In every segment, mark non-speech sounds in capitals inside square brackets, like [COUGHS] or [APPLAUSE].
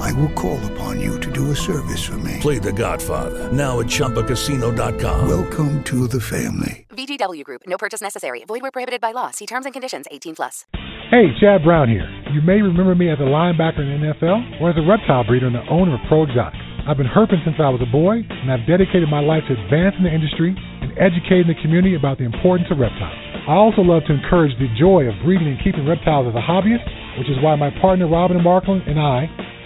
I will call upon you to do a service for me. Play The Godfather now at ChumbaCasino.com. Welcome to the family. VGW Group. No purchase necessary. Void where prohibited by law. See terms and conditions. 18 plus. Hey, Chad Brown here. You may remember me as a linebacker in the NFL or as a reptile breeder and the owner of Pro Exotics. I've been herping since I was a boy, and I've dedicated my life to advancing the industry and educating the community about the importance of reptiles. I also love to encourage the joy of breeding and keeping reptiles as a hobbyist, which is why my partner Robin Markland and I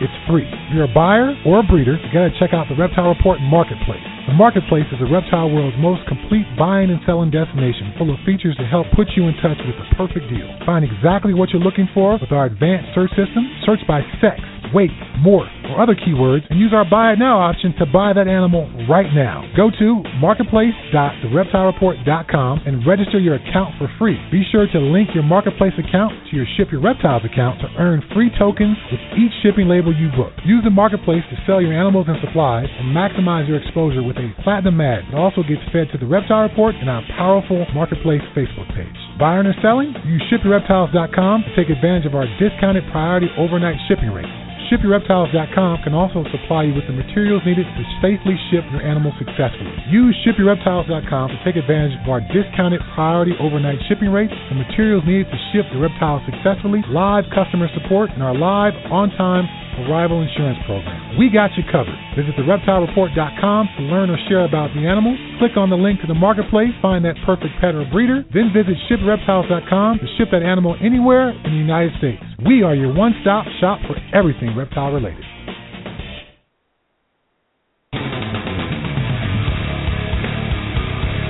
it's free. If you're a buyer or a breeder, you gotta check out the Reptile Report Marketplace. The Marketplace is the reptile world's most complete buying and selling destination, full of features to help put you in touch with the perfect deal. Find exactly what you're looking for with our advanced search system. Search by sex, weight, morph, or other keywords, and use our Buy It Now option to buy that animal right now. Go to marketplace.thereptilereport.com and register your account for free. Be sure to link your Marketplace account to your Ship Your Reptiles account to earn free tokens with each shipping label you book. Use the Marketplace to sell your animals and supplies and maximize your exposure with a platinum ad. It also gets fed to the Reptile Report and our powerful Marketplace Facebook page. Buying or selling? Use ShipYourReptiles.com to take advantage of our discounted priority overnight shipping rate. ShipYourReptiles.com can also supply you with the materials needed to safely ship your animal successfully. Use ShipYourReptiles.com to take advantage of our discounted priority overnight shipping rates, the materials needed to ship the reptiles successfully, live customer support, and our live, on-time arrival insurance program. We got you covered. Visit thereptilereport.com to learn or share about the animals. Click on the link to the marketplace, find that perfect pet or breeder, then visit shipreptiles.com to ship that animal anywhere in the United States. We are your one-stop shop for everything reptile related.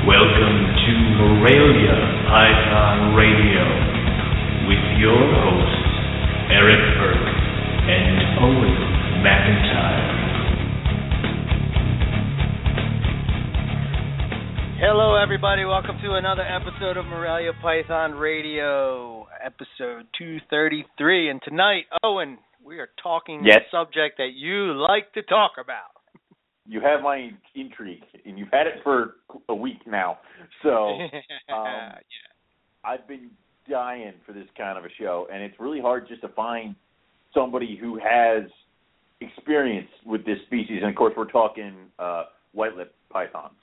Welcome to Morelia Python Radio with your hosts, Eric Burke and Owen McIntyre. Hello, everybody. Welcome to another episode of Morelia Python Radio, episode 233. And tonight, Owen, we are talking Yes. a subject that you like to talk about. You have my intrigue, and you've had it for a week now. So [LAUGHS] um, I've been dying for this kind of a show, and it's really hard just to find somebody who has experience with this species. And of course, we're talking uh, white-lipped pythons,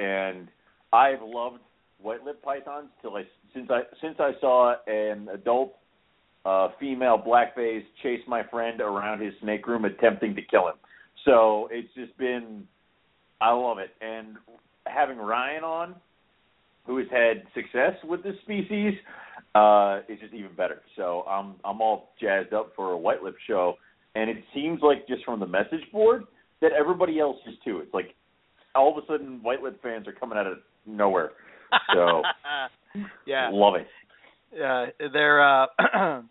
and I've loved white-lipped pythons till I since I since I saw an adult uh, female blackface chase my friend around his snake room, attempting to kill him. So it's just been, I love it. And having Ryan on, who has had success with this species, uh, is just even better. So I'm I'm all jazzed up for a white lip show. And it seems like just from the message board that everybody else is too. It's like all of a sudden white lip fans are coming out of nowhere. So [LAUGHS] yeah, love it. uh, they're uh, [CLEARS THROAT]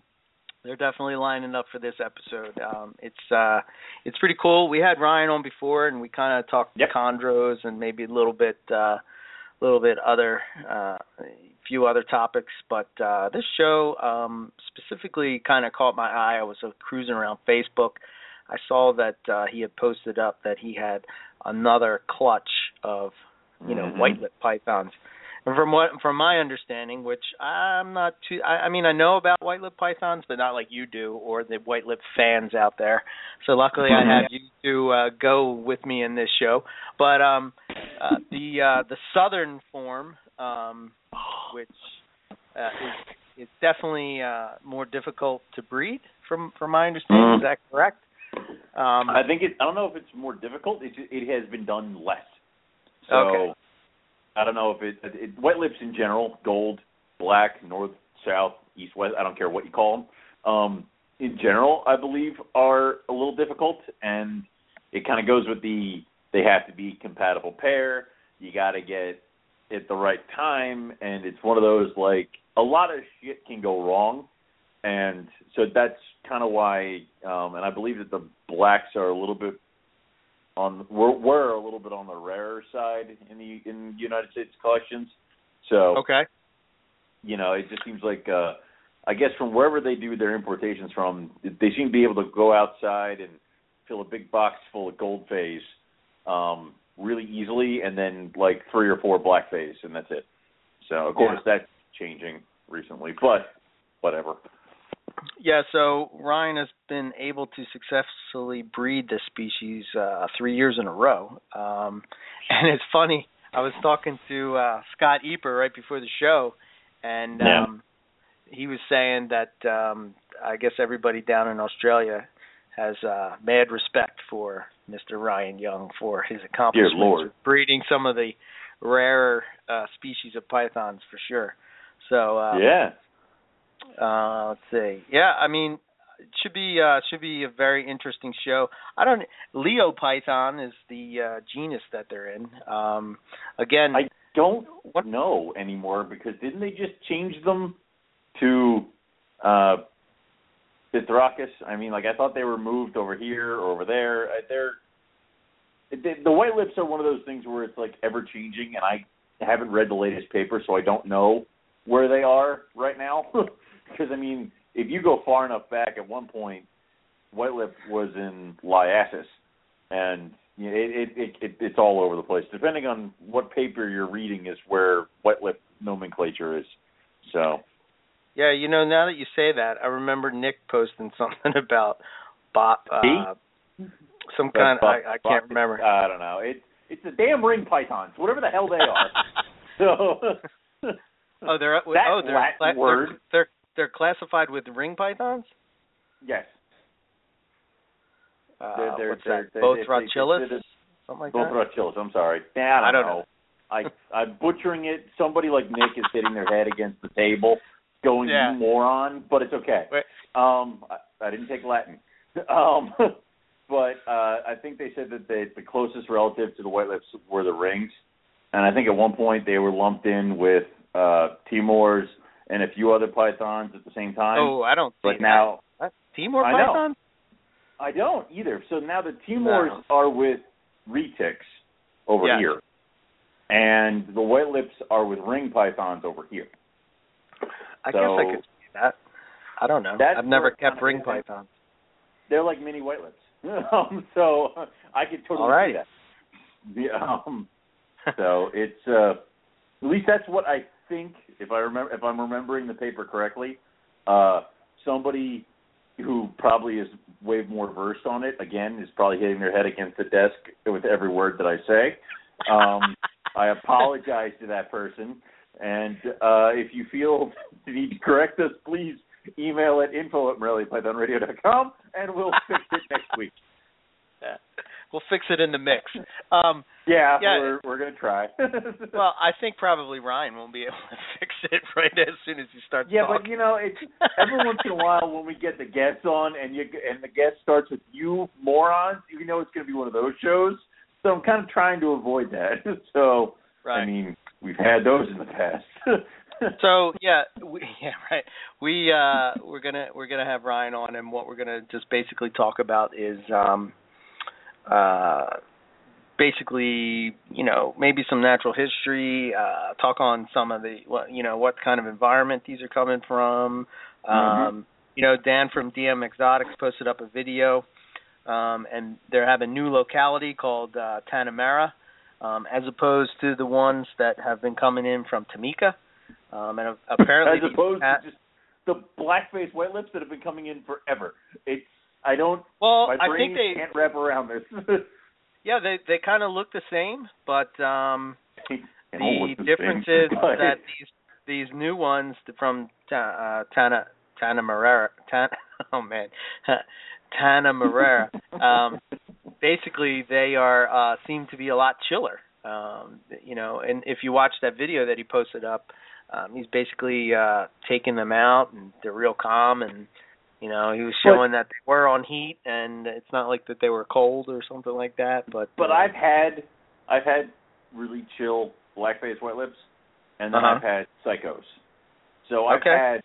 they're definitely lining up for this episode. Um, it's uh, it's pretty cool. We had Ryan on before, and we kind of talked Yep. chondros and maybe a little bit, uh, little bit other, uh, a few other topics. But uh, this show um, specifically kind of caught my eye. I was uh, cruising around Facebook. I saw that uh, he had posted up that he had another clutch of, you know, Mhm. white lip pythons. And from what from my understanding, which I'm not too I, I mean I know about white lip pythons, but not like you do or the white lip fans out there. So luckily I have you to uh go with me in this show. But um uh the uh the southern form, um which uh is is definitely uh more difficult to breed from from my understanding. Mhm. Is that correct? Um I think it. I don't know if it's more difficult. It it has been done less. So Okay. I don't know if it, it wet lips in general, gold, black, north, south, east, west. I don't care what you call them. Um, in general, I believe, are a little difficult, and it kind of goes with the they have to be compatible pair. You got to get at the right time, and it's one of those like a lot of shit can go wrong, and so that's kind of why. Um, and I believe that the blacks are a little bit on we're, we're a little bit on the rarer side in the in United States collections. So okay, you know, it just seems like uh I guess from wherever they do their importations from, they seem to be able to go outside and fill a big box full of gold phase um, really easily, and then like three or four black phase, and that's it. So of course Yeah. that's changing recently, but whatever. Yeah, so Ryan has been able to successfully breed this species uh, three years in a row. Um, [LAUGHS] and it's funny, I was talking to uh, Scott Eipper right before the show, and Yeah. um, he was saying that um, I guess everybody down in Australia has uh, mad respect for Mr. Ryan Young for his accomplishments breeding some of the rarer uh, species of pythons for sure. So um, yeah. Uh, let's see. Yeah, I mean, it should be uh, should be a very interesting show. I don't. Leiopython is the uh, genus that they're in. Um, again, I don't What- know anymore because didn't they just change them to uh Pithrachus? I mean, like I thought they were moved over here or over there. Uh, They're they, the white lips are one of those things where it's like ever changing, and I haven't read the latest paper, so I don't know where they are right now. [LAUGHS] Because I mean, if you go far enough back, at one point, white lip was in Liasis, and you know, it, it, it, it it's all over the place. Depending on what paper you're reading, is where white lip nomenclature is. So yeah, you know, now that you say that, I remember Nick posting [LAUGHS] something about Bop. Uh, some kind. But- I, I can't but- remember. I don't know. It's it's the damn ring pythons, whatever the hell they are. [LAUGHS] so oh, they're [LAUGHS] that oh they're Latin they're, word. they're they're classified with ring pythons. yes, Uh, They're- they're- what's they're- that? Bothrochilus? Something like both that. Rochillus. I'm sorry. Nah, I don't, I don't know. I I'm butchering it. Somebody like Nick is hitting their head against the table, going Yeah. you moron, but it's okay. Wait. Um, I, I didn't take Latin. [LAUGHS] Um, but uh, I think they said that they, the closest relative to the white lips were the rings, and I think at one point they were lumped in with uh, Timors and a few other pythons at the same time. Oh, I don't see but that. now? Timor I know. I don't either. So now the Timors No. are with retics over Yes. here, and the white lips are with ring pythons over here. I guess I could see that. I don't know. I've never kept ring pythons. They're like mini white lips. [LAUGHS] um, so I could totally All right. see that. Yeah, um, so it's uh, at least that's what I think. If I remember, if I'm remembering the paper correctly, uh, somebody who probably is way more versed on it again is probably hitting their head against the desk with every word that I say. Um, I apologize to that person, and uh, if you feel [LAUGHS] the need to correct us, please email at info at com, and we'll fix it next week. We'll fix it in the mix. Um, Yeah, Yeah. we're we're gonna try. [LAUGHS] well, I think probably Ryan won't be able to [LAUGHS] fix it right as soon as he starts yeah, talking. but you know, it's every once in a while when we get the guests on, and you and the guest starts with you morons, you know it's gonna be one of those shows. So I'm kind of trying to avoid that. [LAUGHS] So right. I mean, we've had those in the past. so yeah, we, yeah, right. We uh we're gonna we're gonna have Ryan on, and what we're gonna just basically talk about is um uh basically you know maybe some natural history, uh talk on some of the what you know what kind of environment these are coming from. Um Mhm. You know, Dan from DM Exotics posted up a video, um, and they're having a new locality called uh, Tanah Merah, um, as opposed to the ones that have been coming in from Timika. Um, and apparently, As opposed cat- to just the black-faced white lips that have been coming in forever. It's I don't. well, my I think they, can't wrap around this. [LAUGHS] yeah, they they kind of look the same, but um, the difference is [LAUGHS] that these these new ones from uh, Tana Tanamarera, Tan, [LAUGHS] oh man, Tanamarera, um, basically they are uh, seem to be a lot chiller. Um, you know, and if you watch that video that he posted up, um, he's basically uh, taking them out, and they're real calm, and You know, he was showing that they were on heat, and it's not like that they were cold or something like that. But but uh, I've had I've had really chill blackface white lips, and then Uh-huh. I've had psychos. So I've Okay. had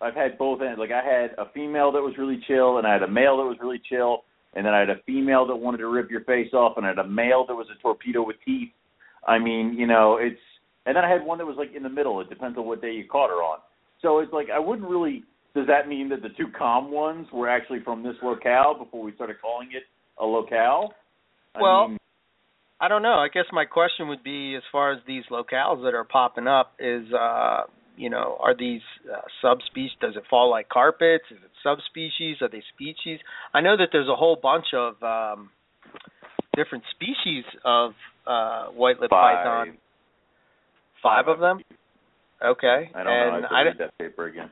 I've had both ends. Like I had a female that was really chill, and I had a male that was really chill, and then I had a female that wanted to rip your face off, and I had a male that was a torpedo with teeth. I mean, you know, it's and then I had one that was like in the middle. It depends on what day you caught her on. So it's like I wouldn't really. Does that mean that the two calm ones were actually from this locale before we started calling it a locale? I Well, mean, I don't know. I guess my question would be, as far as these locales that are popping up, is uh, you know, are these uh, subspecies? Does it fall like carpets? Is it subspecies? Are they species? I know that there's a whole bunch of um, different species of uh, white-lipped Five. python. Five of them. Okay. I don't know. and I have to I read that paper again.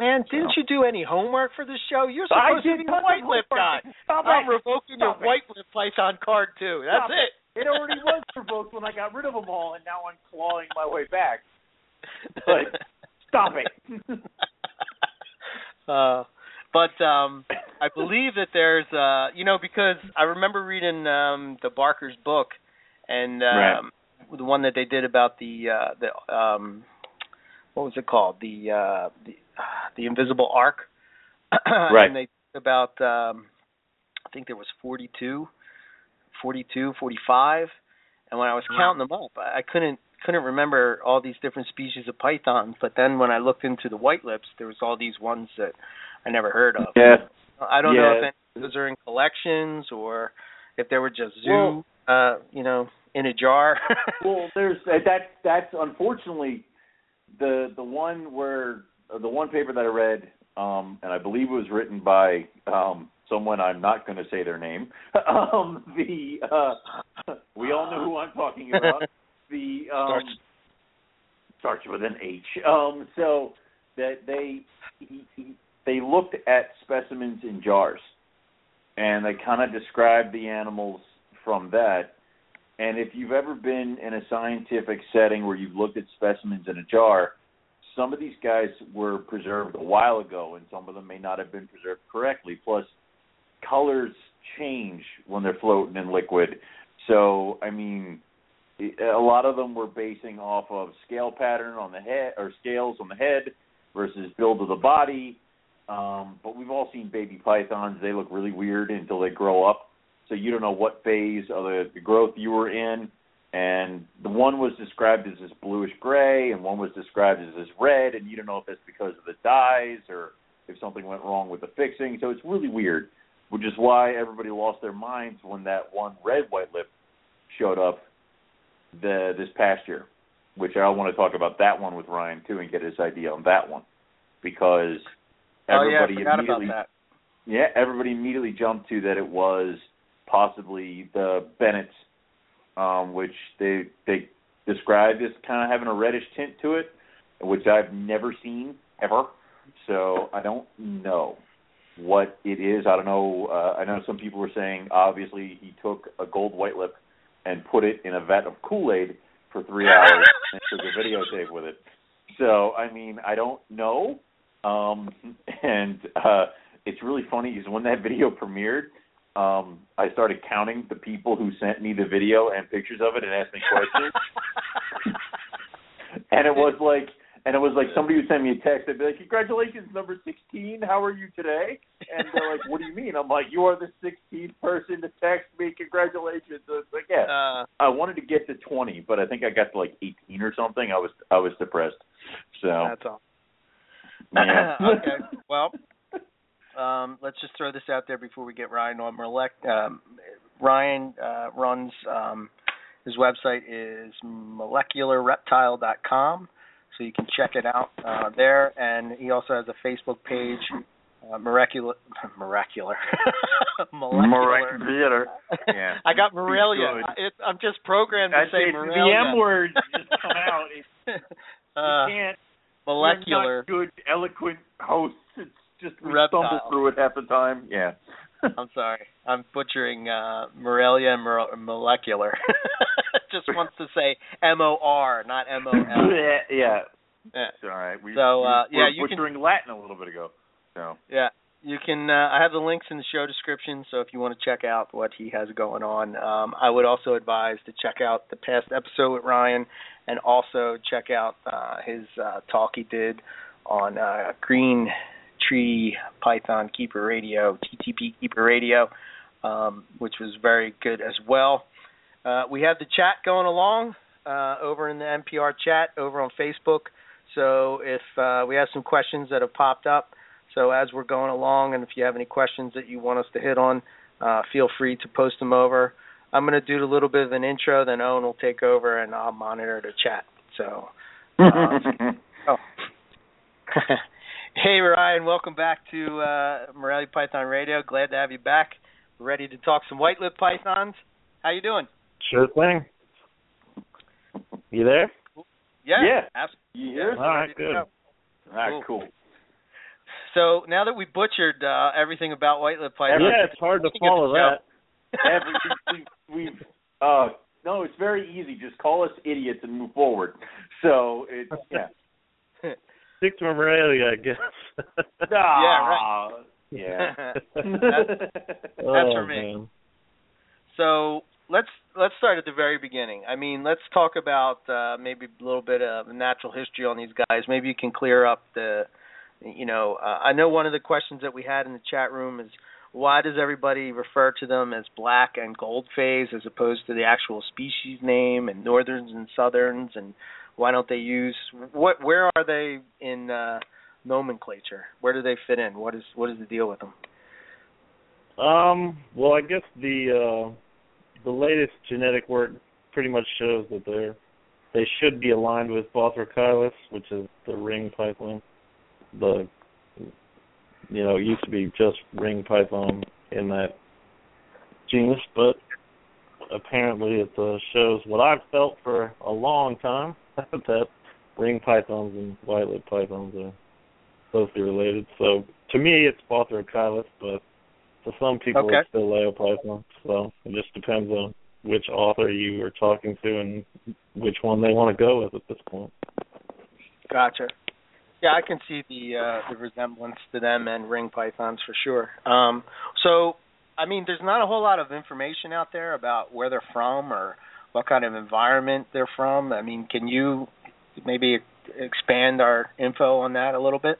Man, didn't you do any homework for this show? You're supposed to be tons a white-lip guy. [LAUGHS] Stop I'm it. revoking your it. white-lipped python card too. That's Stop it. It already [LAUGHS] was revoked when I got rid of them all, and now I'm clawing my way back. [LAUGHS] But stop it. uh, but um, I believe that there's, uh, you know, because I remember reading um, the Barker's book, and um, the one that they did about the uh, the um, what was it called the uh, the the Invisible Ark, [CLEARS THROAT] Right. and they about um, I think there was 42, 42, 45, and when I was counting them up, I, I couldn't couldn't remember all these different species of pythons. But then when I looked into the white lips, there was all these ones that I never heard of. yeah. I don't know if any of those are in collections or if they were just zoo, Well- uh, you know, in a jar. Well, there's that. That's unfortunately the the one where the one paper that I read, um, and I believe it was written by um, someone I'm not going to say their name. [LAUGHS] um, the uh, we all know who I'm talking about. [LAUGHS] The um, Starts- starts with an H. Um, so that they he, he, they looked at specimens in jars, and they kind of described the animals from that. And if you've ever been in a scientific setting where you've looked at specimens in a jar, some of these guys were preserved a while ago, and some of them may not have been preserved correctly. Plus, colors change when they're floating in liquid. So, I mean, a lot of them were basing off of scale pattern on the head or scales on the head versus build of the body. Um, but we've all seen baby pythons; they look really weird until they grow up. So you don't know what phase of the, the growth you were in. And the one was described as this bluish gray, and one was described as this red, and you don't know if that's because of the dyes or if something went wrong with the fixing. So it's really weird, which is why everybody lost their minds when that one red white lip showed up the this past year. Which I want to talk about that one with Ryan too, and get his idea on that one because oh yeah, everybody forgot about immediately yeah, everybody immediately jumped to that it was possibly the Bennett's, um, which they they described as kind of having a reddish tint to it, which I've never seen ever. So I don't know what it is. I don't know. Uh, I know some people were saying obviously he took a gold white lip and put it in a vat of Kool Aid for three [LAUGHS] hours and took a videotape with it. So I mean, I don't know. Um, [LAUGHS] and uh, it's really funny because when that video premiered, um, I started counting the people who sent me the video and pictures of it and asked me questions. [LAUGHS] and it was like, and it was like somebody would send me a text. They'd be like, "Congratulations, number sixteen. How are you today?" And they're like, "What do you mean?" I'm like, "You are the 16th person to text me. Congratulations." So it's like, yeah, Uh, I wanted to get to 20, but I think I got to like 18 or something. I was I was depressed. So that's all. yeah. [LAUGHS] okay. Well, um, let's just throw this out there before we get Ryan on. Molec- um, Ryan uh, runs um, his website is molecularreptile.com, so you can check it out uh, there. And he also has a Facebook page, uh, Miracular, Miracular, [LAUGHS] Molecular. [LAUGHS] Theater. Yeah. I got Morelia. It, I'm just programmed to That's say. Morelia. The M words just come out. [LAUGHS] It's, uh, you can't. molecular. We're not good, eloquent hosts. It's just we Reptile. stumble through it half the time. Yeah. [LAUGHS] I'm sorry. I'm butchering uh Morelia Mor- molecular. [LAUGHS] Just wants to say M O R, not M O L. [LAUGHS] yeah. Yeah. It's all right. We, So, uh, we yeah, were you can- butchering Latin a little bit ago. So yeah, you can. Uh, I have the links in the show description, so if you want to check out what he has going on, um, I would also advise to check out the past episode with Ryan, and also check out uh, his uh, talk he did on uh, Green Tree Python Keeper Radio, GTP Keeper Radio, um, which was very good as well. Uh, we have the chat going along uh, over in the MPR chat over on Facebook. So if uh, we have some questions that have popped up, so as we're going along, and if you have any questions that you want us to hit on, uh, feel free to post them over. I'm going to do a little bit of an intro, then Owen will take over, and I'll monitor the chat. So, uh, [LAUGHS] oh. [LAUGHS] hey Ryan, welcome back to uh, Morelia Python Radio. Glad to have you back. Ready to talk some white lip pythons. How you doing? Sure thing. You there? Yeah. Yeah. Absolutely. Yeah. All right, good. All right, cool. So now that we butchered uh, everything about white lip python, Yeah, it's hard to follow that. [LAUGHS] Every, we, we, uh, no, it's very easy. Just call us idiots and move forward. So it's yeah. Stick to Morelia, I guess. [LAUGHS] Ah, [LAUGHS] Yeah. That's- oh, for me. Man. So let's let's start at the very beginning. I mean, let's talk about uh, maybe a little bit of natural history on these guys. Maybe you can clear up the, you know, uh, I know one of the questions that we had in the chat room is why does everybody refer to them as black and gold phase as opposed to the actual species name and northerns and southerns and why don't they use what where are they in uh nomenclature? Where do they fit in? What is what is the deal with them? Um, well, I guess the uh, the latest genetic work pretty much shows that they're they should be aligned with Bothrochilus, which is the ring python. The you know it used to be just ring python in that genus, but apparently it uh, shows what I've felt for a long time that ring pythons and white-lipped pythons are closely related. So to me, it's Bothrochilus, but to some people Okay. it's still Leiopython. So it just depends on which author you are talking to and which one they want to go with at this point. Gotcha. Yeah, I can see the uh, the resemblance to them and ring pythons for sure. Um, so, I mean, there's not a whole lot of information out there about where they're from or what kind of environment they're from. I mean, can you maybe expand our info on that a little bit?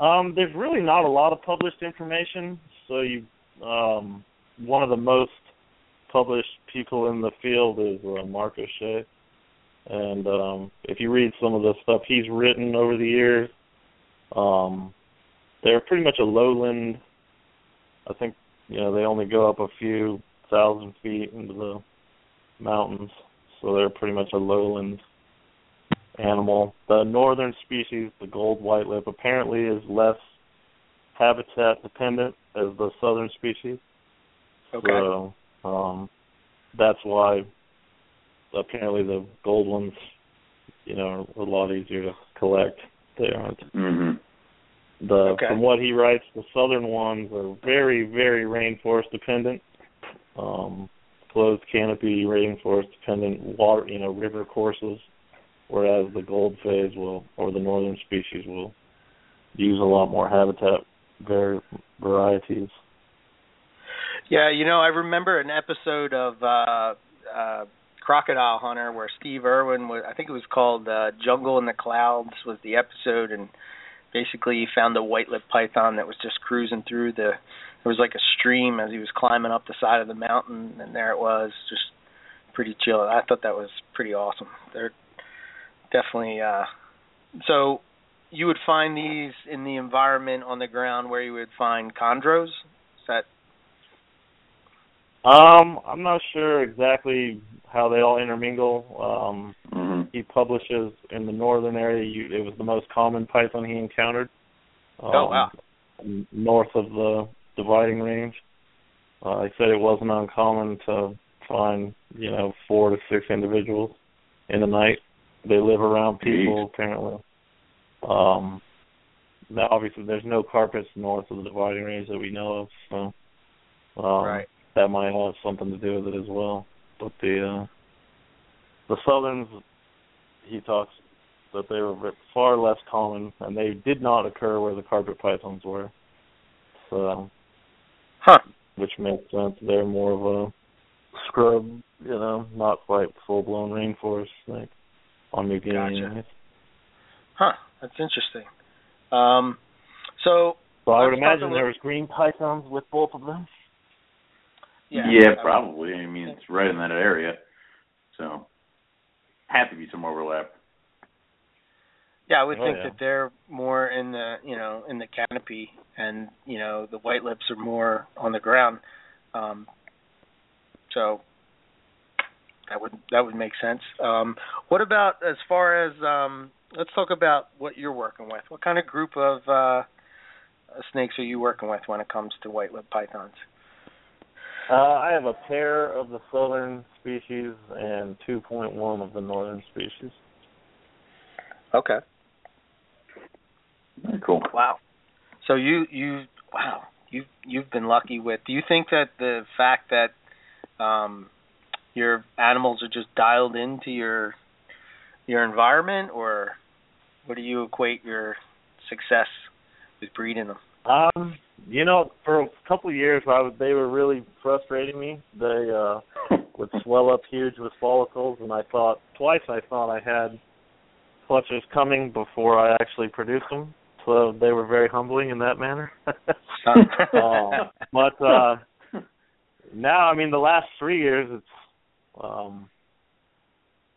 Um, there's really not a lot of published information. So you, um, one of the most published people in the field is uh, Mark O'Shea, and um, if you read some of the stuff he's written over the years, um, they're pretty much a lowland. I think you know they only go up a few thousand feet into the mountains, so they're pretty much a lowland animal. The northern species, the gold white lip, apparently is less habitat dependent as the southern species. Okay. So um, that's why apparently the gold ones, you know, are a lot easier to collect. They aren't. hmm The Okay. from what he writes, the southern ones are very, very rainforest dependent. Um, closed canopy rainforest dependent water, you know, river courses, whereas the gold phase will, or the northern species will, use a lot more habitat var- varieties. Yeah, you know, I remember an episode of uh uh Crocodile Hunter where Steve Irwin was I think it was called uh Jungle in the Clouds was the episode and basically he found a white lip python that was just cruising through the there was like a stream as he was climbing up the side of the mountain and there it was just pretty chill. I thought that was pretty awesome. They're definitely uh so you would find these in the environment on the ground where you would find chondros. Is that Um, I'm not sure exactly how they all intermingle. Um, hmm he publishes in the northern area. You, it was the most common python he encountered. Um, Oh, wow. North of the dividing range. Uh, he said it wasn't uncommon to find, you know, four to six individuals in the night. They live around people apparently. Um, now obviously there's no carpets north of the dividing range that we know of, so um, Right. that might have something to do with it as well. But the uh, the southerns, he talks but they were far less common, and they did not occur where the carpet pythons were. So, huh? Which makes sense. They're more of a scrub, you know, not quite full blown rainforest like on New Guinea. Gotcha. Huh? That's interesting. Um, so. So I would imagine there was green pythons with both of them. Yeah, yeah, probably. I mean, it's right in that area, so have to be some overlap. Yeah, I would oh, think yeah. that they're more in the you know in the canopy, and you know the white lips are more on the ground. Um, so that would that would make sense. Um, what about as far as um, let's talk about what you're working with. What kind of group of uh, snakes are you working with when it comes to white lip pythons? Uh, I have a pair of the southern species and 2.1 of the northern species. Okay. Very cool. Wow. So you you wow you you've been lucky with. Do you think that the fact that um, your animals are just dialed into your your environment, or what do you equate your success with breeding them? Um, you know, for a couple of years, I was, they were really frustrating me. They uh [LAUGHS] would swell up huge with follicles, and I thought twice I thought I had clutches coming before I actually produced them. So they were very humbling in that manner. uh, [LAUGHS] [LAUGHS] but uh now, I mean, the last three years, it's um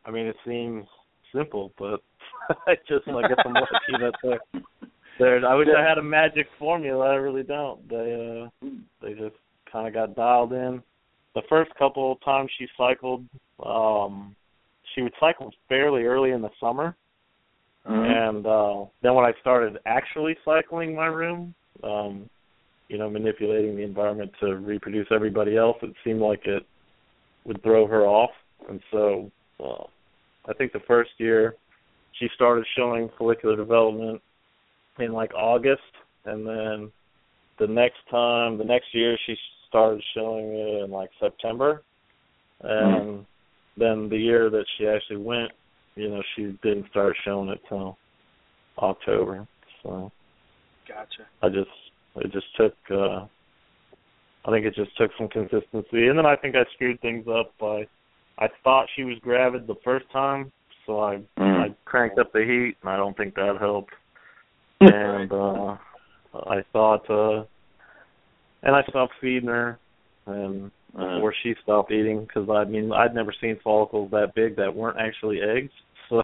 I mean, it seems simple, but [LAUGHS] I just I guess I'm lucky that they're there. I wish I had a magic formula. I really don't. They uh they just kind of got dialed in. The first couple of times she cycled, um she would cycle fairly early in the summer. Mm-hmm. And uh then when I started actually cycling my room, um, you know, manipulating the environment to reproduce everybody else, it seemed like it would throw her off. And so uh I think the first year she started showing follicular development in like August, and then the next time, the next year, she started showing it in like September, and then the year that she actually went, you know, she didn't start showing it till October. So Gotcha. I just, it just took, uh I think it just took some consistency, and then I think I screwed things up by, I thought she was gravid the first time, so I Mm. I cranked up the heat, and I don't think that helped [LAUGHS] and uh I thought uh and I stopped feeding her and Uh, before she stopped eating because I mean I'd never seen follicles that big that weren't actually eggs [LAUGHS] so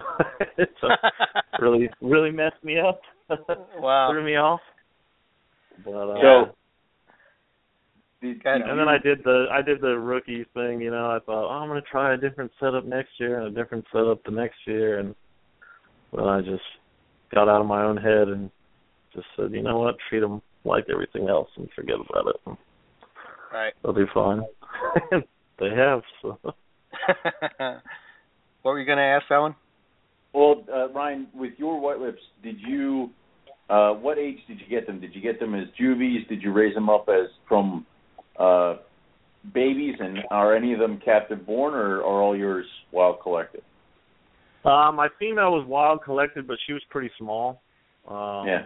it uh, [LAUGHS] really really messed me up [LAUGHS] wow. threw me off but uh So, did, Got it. did and then I did the I did the rookie thing, you know. I thought, oh, I'm gonna try a different setup next year and a different setup the next year, and well, I just got out of my own head and just said, you know what, treat them like everything else and forget about it. Right. They'll be fine. [LAUGHS] they have. So. [LAUGHS] what were you going to ask, that one? Well, uh, Ryan, with your white lips, did you? Uh, what age did you get them? Did you get them as juvies? Did you raise them up as from uh, babies? And are any of them captive born, or are all yours wild collected? Uh, my female was wild collected, but she was pretty small. Um, yeah.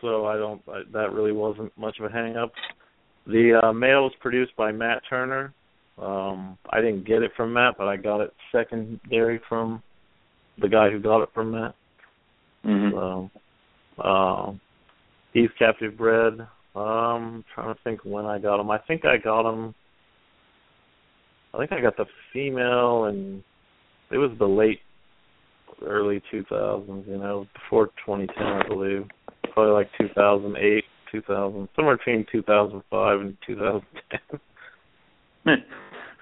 So I don't. I, that really wasn't much of a hang up. The uh, male was produced by Matt Turner. Um, I didn't get it from Matt, but I got it secondary from the guy who got it from Matt. Mm-hmm. So, um, he's captive bred. Um, trying to think when I got him. I think I got him. I think I got the female, and it was the late, early 2000s. You know, before 2010, I believe. Probably like 2008, 2000, somewhere between 2005 and 2010. [LAUGHS]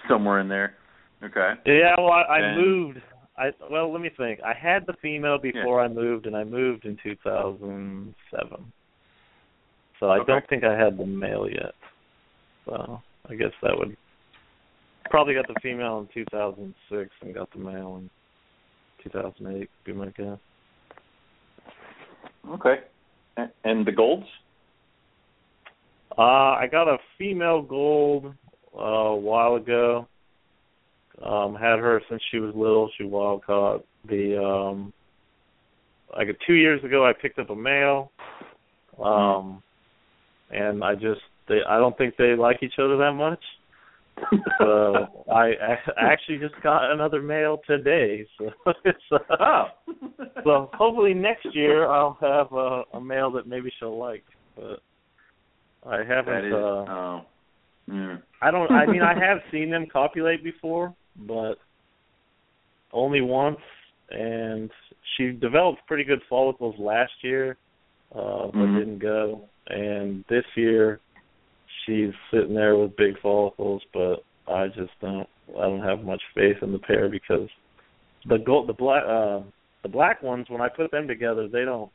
Somewhere in there. Okay. Yeah, well, I, I moved. I well, let me think. I had the female before I moved, and I moved in 2007. So I Okay. don't think I had the male yet. So I guess that would probably got the female in 2006 and got the male in 2008. Be my guess. Okay. And the golds? Uh, I got a female gold uh, a while ago. Um, had her since she was little. She wild caught the um, like two years ago I picked up a male, um, and I just they I don't think they like each other that much. so [LAUGHS] I, I actually just got another male today. So [LAUGHS] it's, uh, oh. so hopefully next year I'll have a, a male that maybe she'll like. But I haven't. Is, uh, oh. I don't. I mean, I have [LAUGHS] seen them copulate before, but only once. And she developed pretty good follicles last year, uh, but Mhm. didn't go. And this year, she's sitting there with big follicles, but I just don't. I don't have much faith in the pair because the gold, the black, uh, the black ones. When I put them together, they don't.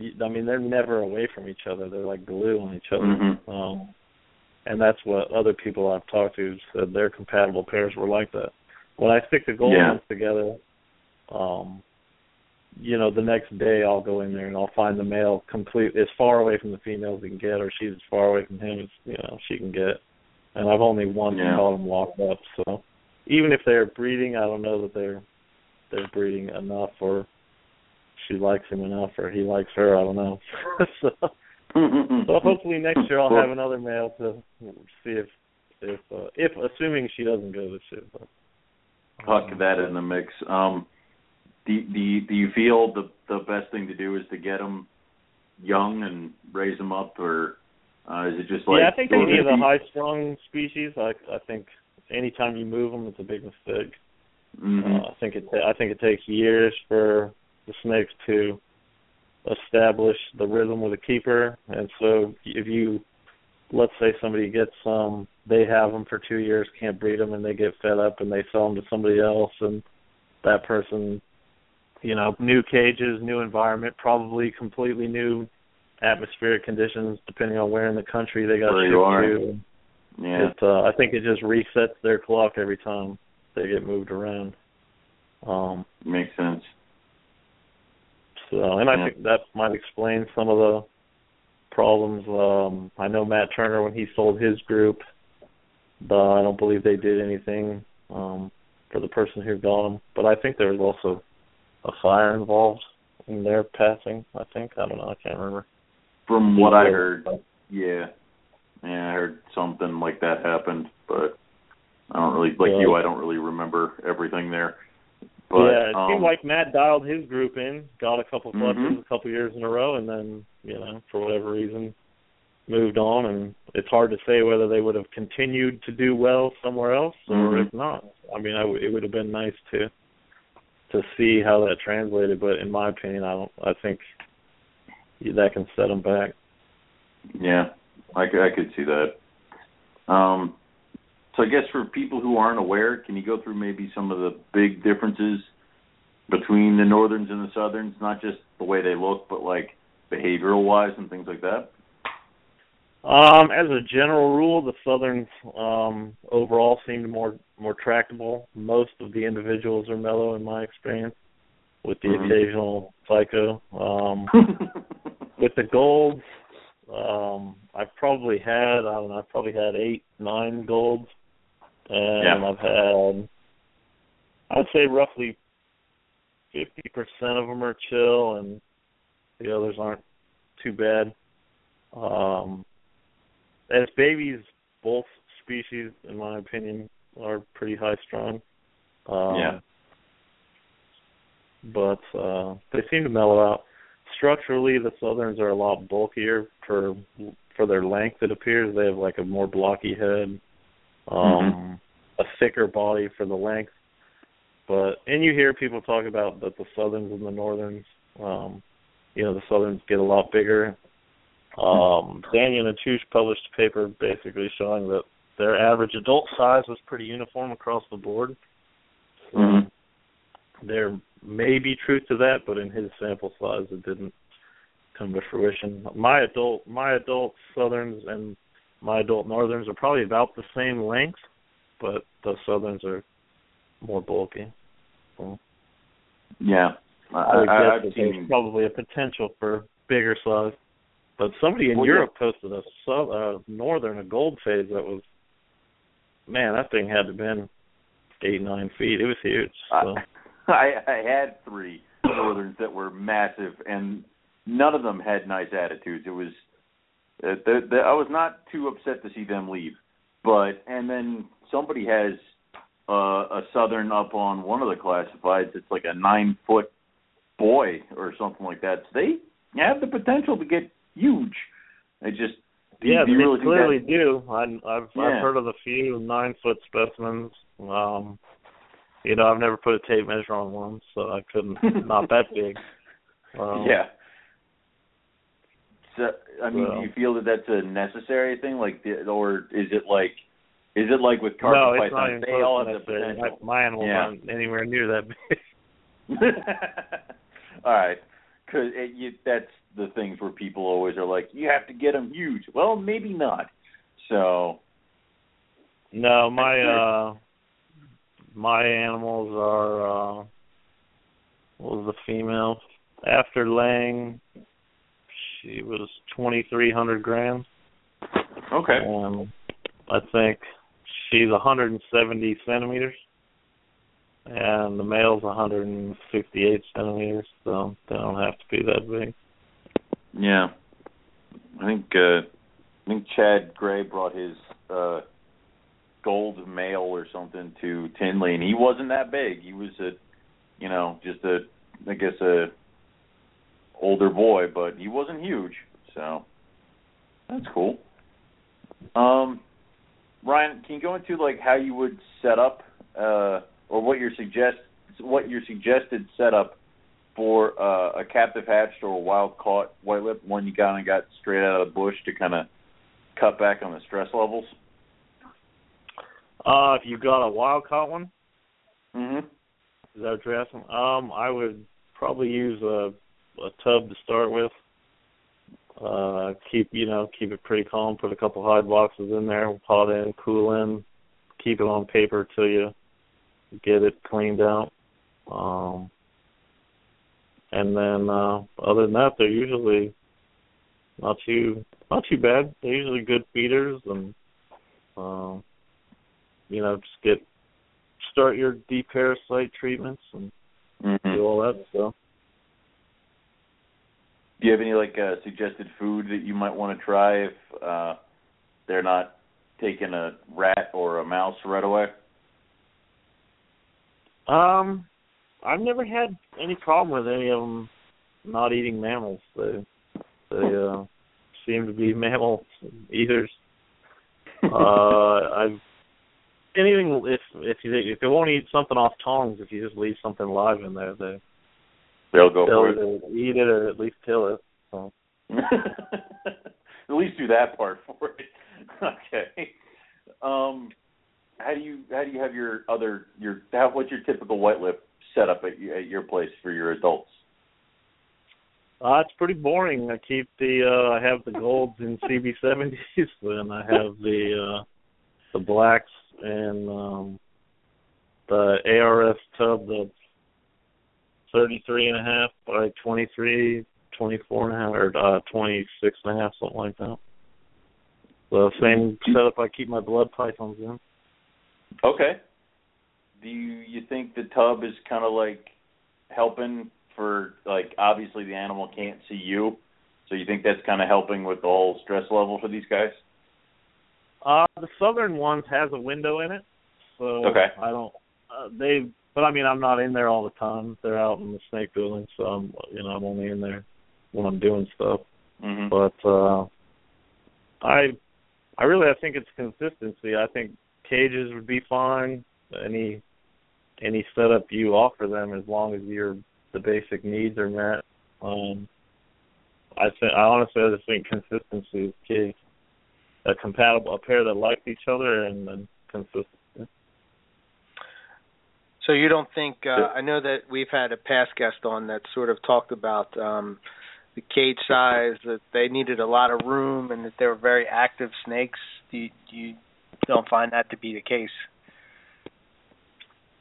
I mean, they're never away from each other. They're like glue on each other. Mhm. Um, and that's what other people I've talked to said their compatible pairs were like that. When I stick the gold Yeah. ones together, um, you know, the next day I'll go in there and I'll find the male complete as far away from the female as he can get, or she's as far away from him as you know she can get. And I've only once Yeah. caught them locked up, so even if they're breeding, I don't know that they're they're breeding enough, or she likes him enough, or he likes her. I don't know. [LAUGHS] so so hopefully next year I'll have another male to see if if uh, if assuming she doesn't go this year. But, Huck that in the mix. Um, do, do you, do you feel the the best thing to do is to get them young and raise them up, or uh, is it just like yeah, I think go any of the high strung species, I I think anytime you move them, it's a big mistake. Mhm. Uh, I think it I think it takes years for the snakes to establish the rhythm with a keeper, and so if you let's say somebody gets some, they have them for two years, can't breed them, and they get fed up and they sell them to somebody else, and that person, you know, new cages, new environment, probably completely new atmospheric conditions, depending on where in the country they got shipped to. yeah. It, uh, I think it just resets their clock every time they get moved around. Um, Makes sense. So, and I Yeah. think that might explain some of the problems. Um, I know Matt Turner when he sold his group, but I don't believe they did anything um, for the person who got him. But I think there was also a fire involved in their passing. I think I don't know. I can't remember. From what I heard, yeah, yeah, I heard something like that happened, but I don't really like Yeah. you. I don't really remember everything there. But, yeah, it um, seemed like Matt dialed his group in, got a couple clutches Mhm. a couple years in a row, and then you know for whatever reason moved on. And it's hard to say whether they would have continued to do well somewhere else or Mhm. if not. I mean, I w- it would have been nice to to see how that translated, but in my opinion, I don't. I think that can set them back. Yeah, I, c- I could see that. Um, so I guess for people who aren't aware, can you go through maybe some of the big differences between the northerns and the southerns? Not just the way they look, but like behavioral wise and things like that. Um, as a general rule, the Southerns um, overall seem more more tractable. Most of the individuals are mellow, in my experience, with the Mhm. occasional psycho. Um, [LAUGHS] with the golds, um, I've probably had I don't know, I've probably had eight, nine golds, and Yeah. I've had I would say roughly fifty percent of them are chill, and the others aren't too bad. Um, as babies, both species, in my opinion, are pretty high strung. Um, Yeah. But uh, they seem to mellow out. Structurally, the southerns are a lot bulkier for for their length. It appears they have like a more blocky head, um, a thicker body for the length. But and you hear people talk about that the southerns and the northerns, um, you know, the southerns get a lot bigger. Um, Daniel and Touche published a paper basically showing that their average adult size was pretty uniform across the board. So Mhm. there may be truth to that, but in his sample size, it didn't come to fruition. My adult, my adult southerns and my adult northerns are probably about the same length, but the southerns are more bulky. So Yeah, I, I would I, guess I've that there's probably a potential for bigger size. But somebody in Well, yeah. Europe posted a sou- uh, northern, a gold phase that was, man, that thing had to have been eight, nine feet. It was huge. So. I, [LAUGHS] I I had three. Was that were massive, and none of them had nice attitudes. It was uh, the, the, I was not too upset to see them leave, but and then somebody has uh, a southern up on one of the classifieds. It's like a nine foot boy or something like that. So they have the potential to get huge. They just yeah, you, do you they really clearly do. I, I've Yeah. I've heard of a few nine foot specimens. Um, you know, I've never put a tape measure on one, so I couldn't. not that big. [LAUGHS] Um, yeah. So I mean, Well. do you feel that that's a necessary thing, like, the, or is it like, is it like with carpet no, it's not pythons? even They all have the potential. My, animals Yeah. aren't anywhere near that big. [LAUGHS] [LAUGHS] All right, because you, that's the things where people always are like, you have to get them huge. Well, maybe not. So No, my uh my animals are uh what was the female? After laying she was twenty three hundred grams. okay, Um I think she's hundred and seventy centimeters. And the male's hundred and fifty eight centimeters, so they don't have to be that big. yeah. I think uh, I think Chad Gray brought his uh, gold male or something to Tinley, and he wasn't that big. He was a, you know, just a, I guess a older boy, but he wasn't huge. So that's cool. Um, Ryan, can you go into like how you would set up, uh, or what your suggest, what your suggested setup for uh, a captive hatched or a wild caught white lip, one you kind of got straight out of the bush to kind of cut back on the stress levels? Uh if you got a wild caught one, Mm-hmm. Is that what you're asking? Um, I would probably use a a tub to start with. Uh, keep you know keep it pretty calm. Put a couple hide boxes in there, pot in, cool in. Keep it on paper till you get it cleaned out. Um, and then uh, other than that, they're usually not too not too bad. They're usually good feeders, and um, you know just get start your deparasite treatments and Mm-hmm. do all that stuff. Do you have any like uh, suggested food that you might want to try if uh, they're not taking a rat or a mouse right away? Um, I've never had any problem with any of them not eating mammals. They they uh, seem to be [LAUGHS] mammal eaters. Uh, I've anything if if you if they won't eat something off tongs, if you just leave something live in there, they They'll go for it. Eat it or at least kill it. So. [LAUGHS] at least do that part [LAUGHS] for it. okay. Um, how do you how do you have your other your how, what's your typical white lip setup at, at your place for your adults? Uh, it's pretty boring. I keep the uh, I have the golds in CB70s, [LAUGHS] and I have the uh, the blacks and um, the ARS tub, that's. 33 and a half by 23, 24 and a half, or uh, 26 and a half, something like that. The same mm-hmm. setup I keep my blood pythons in. Okay. Do you, you think the tub is kind of like helping for like obviously the animal can't see you, so you think that's kind of helping with the whole stress level for these guys? Uh, the southern ones has a window in it, so okay. I don't. Uh, they but I mean, I'm not in there all the time. They're out in the snake building, so I'm, you know, I'm only in there when I'm doing stuff. Mm-hmm. But uh, I, I really, I think it's consistency. I think cages would be fine. Any, any setup you offer them, as long as your the basic needs are met. Um, I think, I honestly, I just think consistency is key a compatible a pair that likes each other and then consistent. So you don't think? Uh, I know that we've had a past guest on that sort of talked about um, the cage size, that they needed a lot of room, and that they were very active snakes. Do you, do you don't find that to be the case?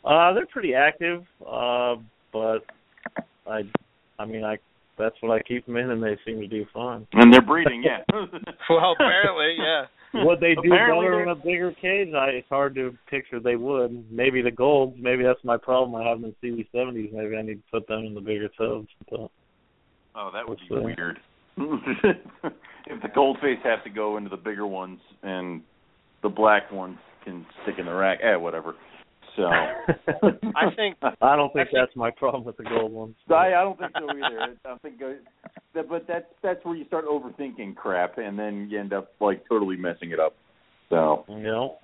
Uh they're pretty active, uh but I I mean I that's what I keep them in, and they seem to do fine. And they're breeding, yeah. [LAUGHS] [LAUGHS] well, apparently, yeah. Would they do Apparently better in a bigger cage? I, it's hard to picture they would. Maybe the golds. Maybe that's my problem. I have them in CB70s. Maybe I need to put them in the bigger tubs. But Oh, that would be We'll weird. [LAUGHS] if the goldface have to go into the bigger ones and the black ones can stick in the rack, eh, whatever. So [LAUGHS] I think [LAUGHS] I don't think I think- that's my problem with the gold ones. I, I don't think so either. I don't think, uh, but that's that's where you start overthinking crap, and then you end up like totally messing it up. So You know,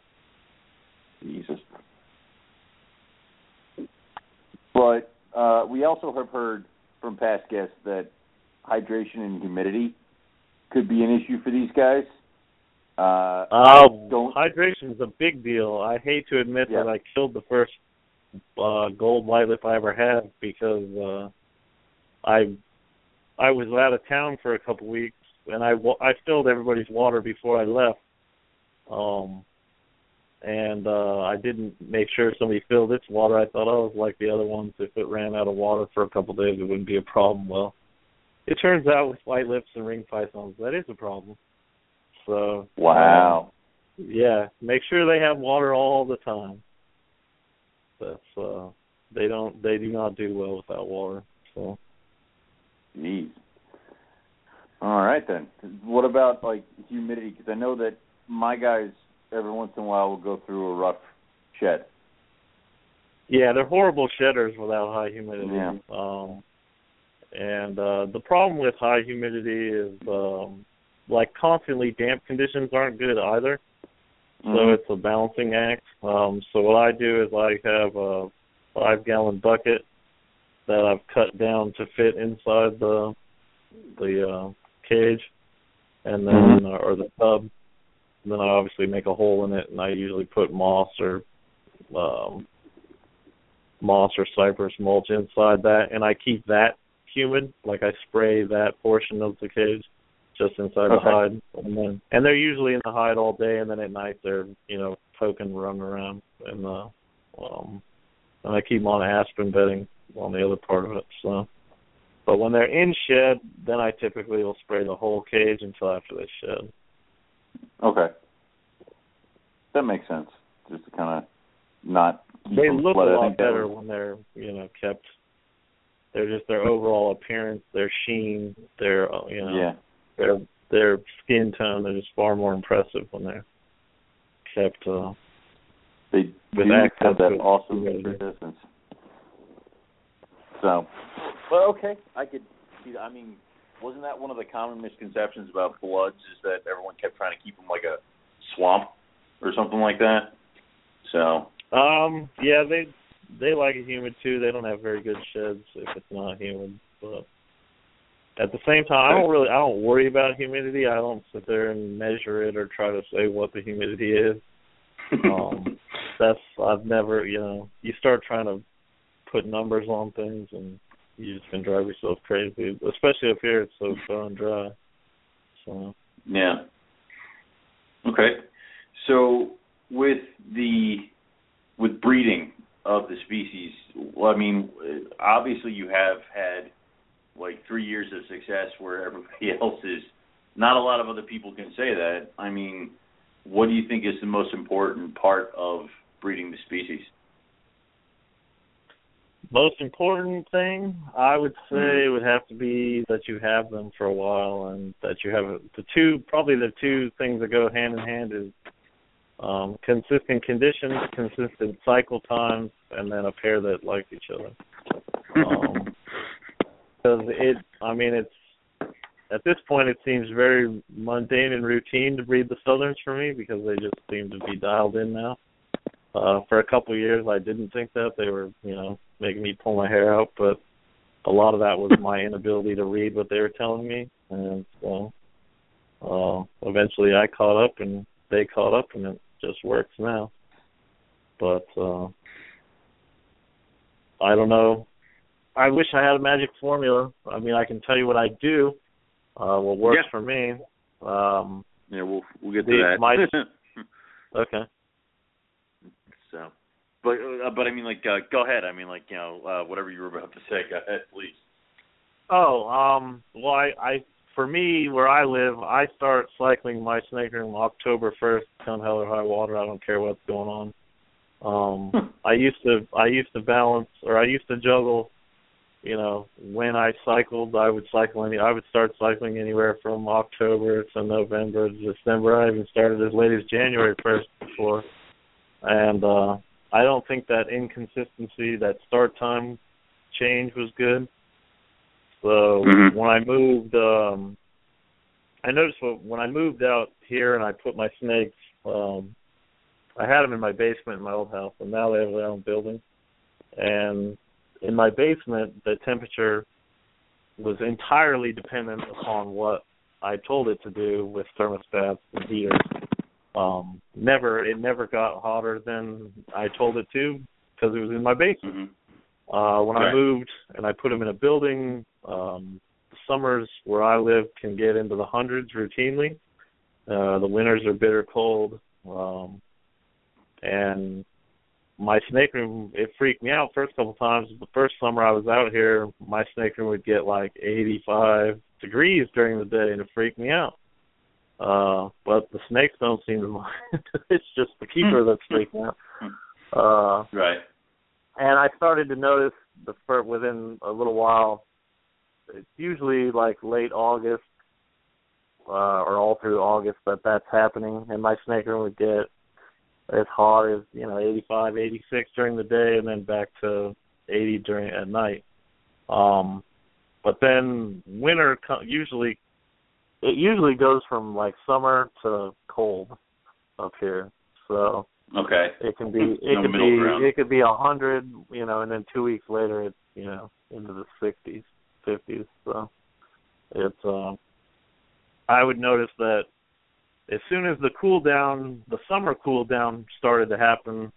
Jesus. But uh, we also have heard from past guests that hydration and humidity could be an issue for these guys. Uh, I uh, don't. hydration is a big deal. I hate to admit Yeah. that I killed the first uh gold white lip I ever had because uh I I was out of town for a couple weeks and I I filled everybody's water before I left. Um and uh I didn't make sure somebody filled its water. I thought oh, was like the other ones if it ran out of water for a couple of days it wouldn't be a problem. Well, it turns out with white lips and ring pythons that is a problem. So Wow. yeah, make sure they have water all the time. That's uh they don't they do not do well without water. So Jeez. All right then. What about like humidity? Because I know that my guys every once in a while will go through a rough shed. yeah, they're horrible shedders without high humidity. Yeah. Um and uh the problem with high humidity is um like constantly damp conditions aren't good either. So Mhm. it's a balancing act. Um, so what I do is I have a five gallon bucket that I've cut down to fit inside the the uh, cage, and then uh, or the tub. And then I obviously make a hole in it, and I usually put moss or um, moss or cypress mulch inside that, and I keep that humid. Like I spray that portion of the cage just inside the hide, and then and they're usually in the hide all day, and then at night they're you know poking, running around, and uh, um, and I keep them on aspen bedding on the other part of it. So, but when they're in shed, then I typically will spray the whole cage until after they shed. Okay. That makes sense. Just to kind of not. They look a flooded. Lot better when they're you know kept. They're just their overall appearance, their sheen, their uh, you know Yeah. Their their skin tone is far more impressive when they're kept uh They with do have that awesome humidity. resistance. So, well, okay, I could see. I mean, wasn't that one of the common misconceptions about bloods? Is that everyone kept trying to keep them like a swamp or something like that? So, Um, yeah, they they like it humid too. They don't have very good sheds if it's not humid. But at the same time, I don't really I don't worry about humidity. I don't sit there and measure it or try to say what the humidity is. Um, [LAUGHS] that's I've never you know you start trying to put numbers on things and you just can drive yourself crazy. Especially up here, it's so darn dry. So yeah. Okay. So with the with breeding of the species, well, I mean, obviously you have had like three years of success where everybody [LAUGHS] else is. Not a lot of other people can say that. I mean, what do you think is the most important part of breeding the species? most important thing I would say would have to be that you have them for a while and that you have a, the two probably the two things that go hand in hand is um consistent conditions, consistent cycle times, and then a pair that like each other. [LAUGHS] Um, because it, I mean, it's at this point it seems very mundane and routine to breed the southerns for me because they just seem to be dialed in now. Uh, for a couple of years, I didn't think that they were, you know, making me pull my hair out, but a lot of that was my [LAUGHS] inability to read what they were telling me, and so uh, eventually I caught up and they caught up, and it just works now. But uh, I don't know. I wish I had a magic formula. I mean, I can tell you what I do, uh, what works Yeah. for me. Um, Yeah, we'll we'll get to The- that. my- [LAUGHS] okay. so, but uh, but I mean, like, uh, go ahead. I mean, like, you know, uh, whatever you were about to say, go ahead, please. Oh, um, well, I, I for me where I live, I start cycling my snake room October first, come hell or high water. I don't care what's going on. Um, [LAUGHS] I used to I used to balance or I used to juggle. You know, when I cycled, I would cycle any. I would start cycling anywhere from October to November to December. I even started as late as January first before, and uh I don't think that inconsistency, that start time change was good. So Mhm. when I moved, um I noticed when I moved out here and I put my snakes, um I had them in my basement in my old house, and now they have their own building. And in my basement, the temperature was entirely dependent upon what I told it to do with thermostats and heaters. Um, never, it never got hotter than I told it to because it was in my basement. Mhm. Uh, when I moved and I put them in a building, um, the summers where I live can get into the hundreds routinely. Uh, the winters are bitter cold. Um, and my snake room, it freaked me out first couple times. The first summer I was out here, my snake room would get like 85 degrees during the day and it freaked me out. Uh, but the snakes don't seem to mind. [LAUGHS] it's just the keeper that's freaking out. Uh, Right. and I started to notice the fir- within a little while. It's usually like late August uh, or all through August that that's happening, and my snake room would get as hot as you know 85, 86 during the day, and then back to 80 during at night. Um, but then winter co- usually it usually goes from like summer to cold up here. So Okay. it can be it No could be ground. it could be a hundred, you know, and then two weeks later it's you know into the sixties, fifties. So it's um I would notice that as soon as the cool down, the summer cool down started to happen,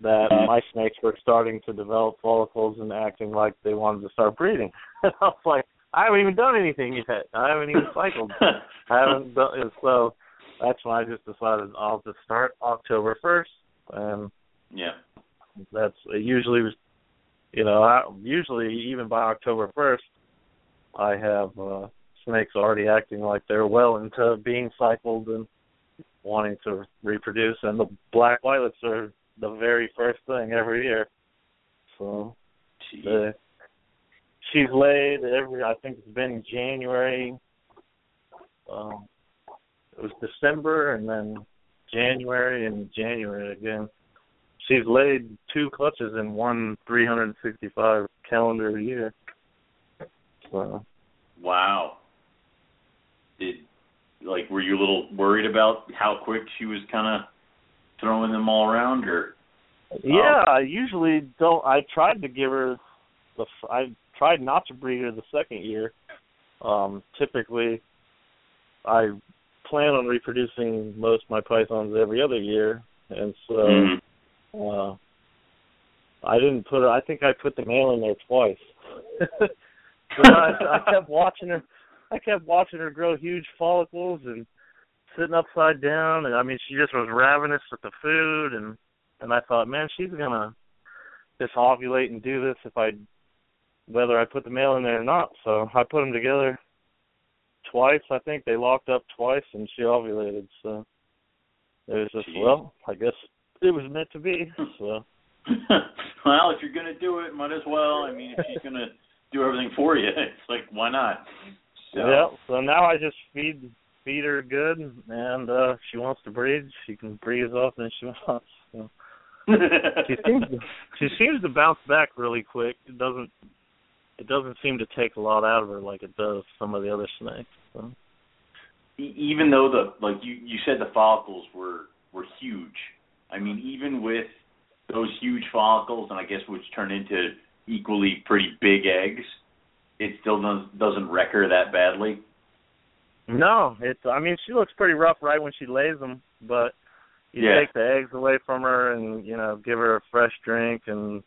that Mhm. my snakes were starting to develop follicles and acting like they wanted to start breeding. [LAUGHS] I was like, I haven't even done anything yet. I haven't even cycled. [LAUGHS] I haven't done and so that's when I just decided I'll just start October first and yeah. that's it usually was you know, I usually even by October first I have uh snakes already acting like they're well into being cycled and wanting to reproduce and the black violets are the very first thing every year. So the she's laid every I think it's been January um it was December and then January and January again. She's laid two clutches in one three hundred and sixty five calendar year. So Wow. Did like were you a little worried about how quick she was kind of throwing them all around, or Yeah, I usually don't. I tried to give her the. f- I tried not to breed her the second year. Um, typically, I plan on reproducing most of my pythons every other year, and so Mhm. uh, I didn't put. her I think I put the male in there twice. [LAUGHS] but I, I kept watching her. I kept watching her grow huge follicles and sitting upside down, and I mean, she just was ravenous with the food, and and I thought, man, she's gonna just ovulate and do this if I, whether I put the male in there or not. So I put them together twice. I think they locked up twice, and she ovulated. So it was just Gee. well, I guess it was meant to be. So [LAUGHS] well, if you're gonna do it, might as well. I mean, if she's gonna do everything for you, [LAUGHS] it's like why not? So, yeah. So now I just feed feed her good, and uh if she wants to breed. She can breed as often as she [LAUGHS] wants. So. she seems to, she seems to bounce back really quick. It doesn't it doesn't seem to take a lot out of her like it does some of the other snakes. So. Even though the like you you said the follicles were were huge. I mean, even with those huge follicles, and I guess which turn into equally pretty big eggs, it still does, doesn't wreck her that badly. No, it's I mean she looks pretty rough right when she lays them, but you Yeah. take the eggs away from her and you know give her a fresh drink and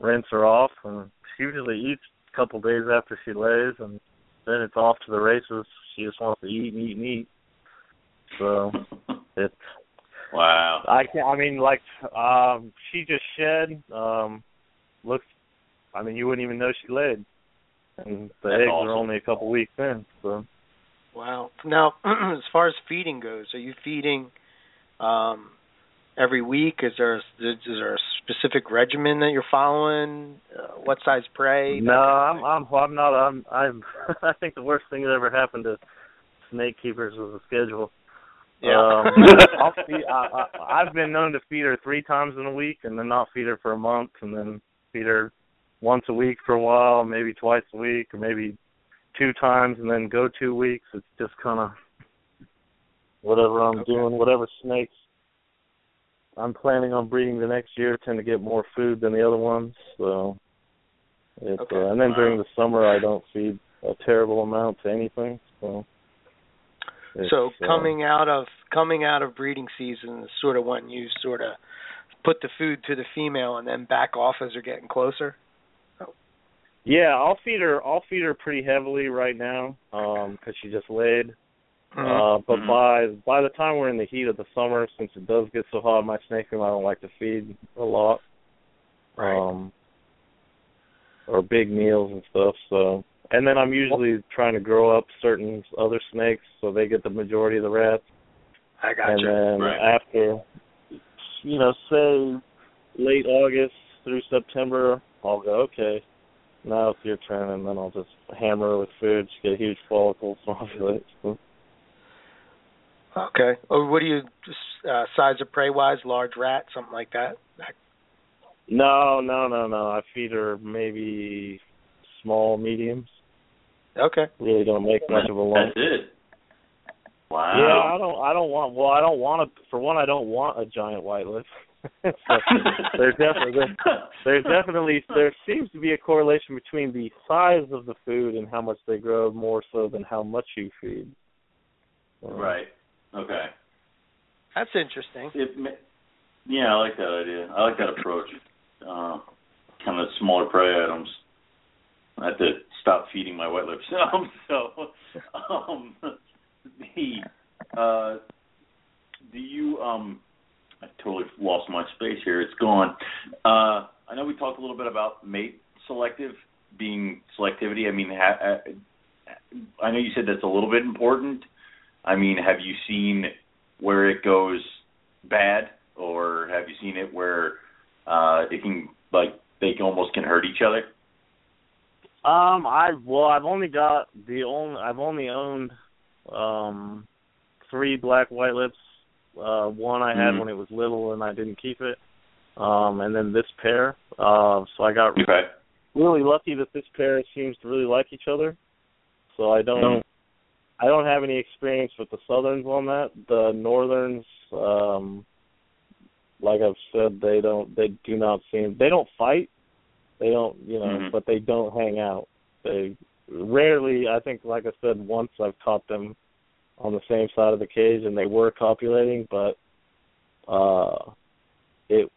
rinse her off, and she usually eats a couple days after she lays, and then it's off to the races. She just wants to eat and eat and eat. So [LAUGHS] it's wow. I can I mean like um she just shed um looks I mean you wouldn't even know she laid. And the That's eggs awesome. are only a couple weeks in. So Wow. Now, [CLEARS THROAT] as far as feeding goes, are you feeding um, every week? Is there is there a specific regimen that you're following? Uh, what size prey? no, I'm I'm I'm not I'm I'm [LAUGHS] I think the worst thing that ever happened to snake keepers was the schedule. Yeah. Um, [LAUGHS] I'll feed, I, I, I've been known to feed her three times in a week, and then not feed her for a month, and then feed her once a week for a while, maybe twice a week, or maybe two times, and then go two weeks. It's just kind of whatever I'm Okay. doing, whatever snakes I'm planning on breeding the next year tend to get more food than the other ones. So, it's, Okay. uh, and then Wow. during the summer I don't feed a terrible amount to anything. So. it's, so uh, coming out of coming out of breeding season is sort of when you sort of put the food to the female and then back off as they're getting closer. Yeah, I'll feed her. I'll feed her pretty heavily right now, um, 'cause she just laid. Uh, but Mhm. by by the time we're in the heat of the summer, since it does get so hot my snake room, I don't like to feed a lot. Right. Um, or big meals and stuff. So, and then I'm usually trying to grow up certain other snakes so they get the majority of the rats. I got and you. then Right. after, you know, say late August through September, I'll go okay. Now it's your turn, and then I'll just hammer her with food. She get huge follicles, ovulate. So, Okay. Or what do you just uh, size of prey wise? Large rat, something like that. That- no, no, no, no. I feed her maybe small, mediums. Okay. Really don't make much of a lump. That's it. Wow. Yeah, I don't. I don't want. Well, I don't want to. For one, I don't want a giant white lip. [LAUGHS] so there's definitely there's definitely there seems to be a correlation between the size of the food and how much they grow more so than how much you feed. Right. Okay. That's interesting. It, ma- yeah, I like that idea. I like that approach. Uh, kind of smaller prey items. I have to stop feeding my wet lips. [LAUGHS] Um, so, um, [LAUGHS] the uh, do you um, I totally lost my space here. It's gone. Uh, I know we talked a little bit about mate selective being selectivity. I mean, ha- uh, I know you said that's a little bit important. I mean, have you seen where it goes bad, or have you seen it where uh, it can like they almost can hurt each other? Um, I well, I've only got the only I've only owned um three black white lips. Uh, one I had Mhm. when it was little and I didn't keep it. Um, and then this pair. Uh, so I got Okay. really lucky that this pair seems to really like each other. So I don't Mhm. I don't have any experience with the southerns on that. The northerns, um like I've said, they don't they do not seem they don't fight. They don't you know, Mhm. but they don't hang out. They rarely I think like I said, once I've caught them on the same side of the cage and they were copulating, but uh it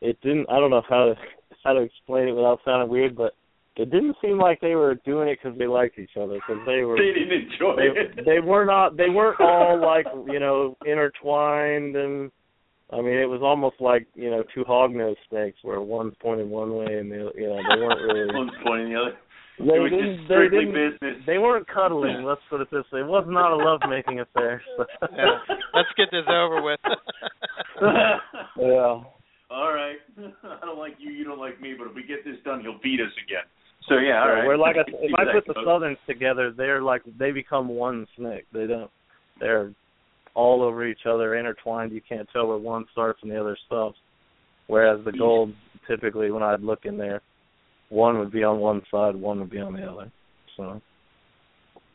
it didn't I don't know how to [LAUGHS] how to explain it without sounding weird, but it didn't seem like they were doing it because they liked each other. Because they were [LAUGHS] They didn't enjoy they it. they were not they weren't all [LAUGHS] like you know intertwined and I mean it was almost like you know two hognose snakes where one's pointing one way and the you know they weren't really One's pointing the other. They it was didn't just they strictly didn't business. they weren't cuddling let's put it this way it was not a love making affair so. Yeah. Let's get this over with. [LAUGHS] yeah All right. [LAUGHS] I don't like you. You don't like me. But if we get this done, he'll beat us again. So yeah. All right. Where like I, if I put the southerns together, they're like they become one snake. They don't. They're all over each other, intertwined. You can't tell where one starts and the other stops. Whereas the gold, typically, when I'd look in there, one would be on one side, one would be on the other. So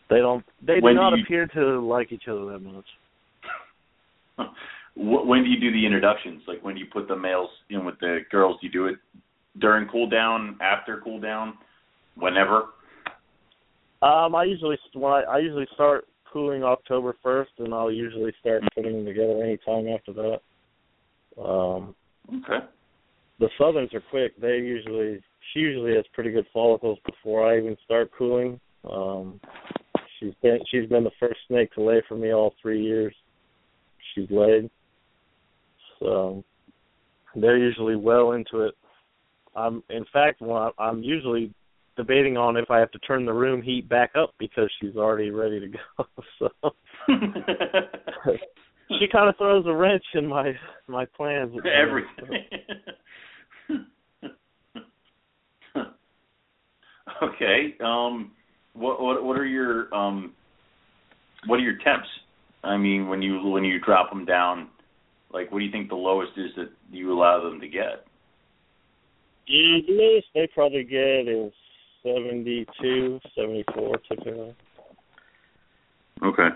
they don't. They When do do not you- appear to like each other that much. [LAUGHS] When do you do the introductions? Like when do you put the males in with the girls? Do you do it during cool down, after cool down, whenever? Um, I usually when I, I usually start cooling October first, and I'll usually start putting them together any time after that. Um, Okay. the southerns are quick. They usually she usually has pretty good follicles before I even start cooling. Um she's been she's been the first snake to lay for me all three years. She's laid. So they're usually well into it. I'm in fact when I, I'm usually debating on if I have to turn the room heat back up because she's already ready to go. [LAUGHS] so she [LAUGHS] kind of throws a wrench in my my plans. Everything. [LAUGHS] okay. Um. What what what are your um. What are your temps? I mean, when you when you drop them down, like what do you think the lowest is that you allow them to get? Yeah, the lowest they probably get is 72, 74 typically. Okay.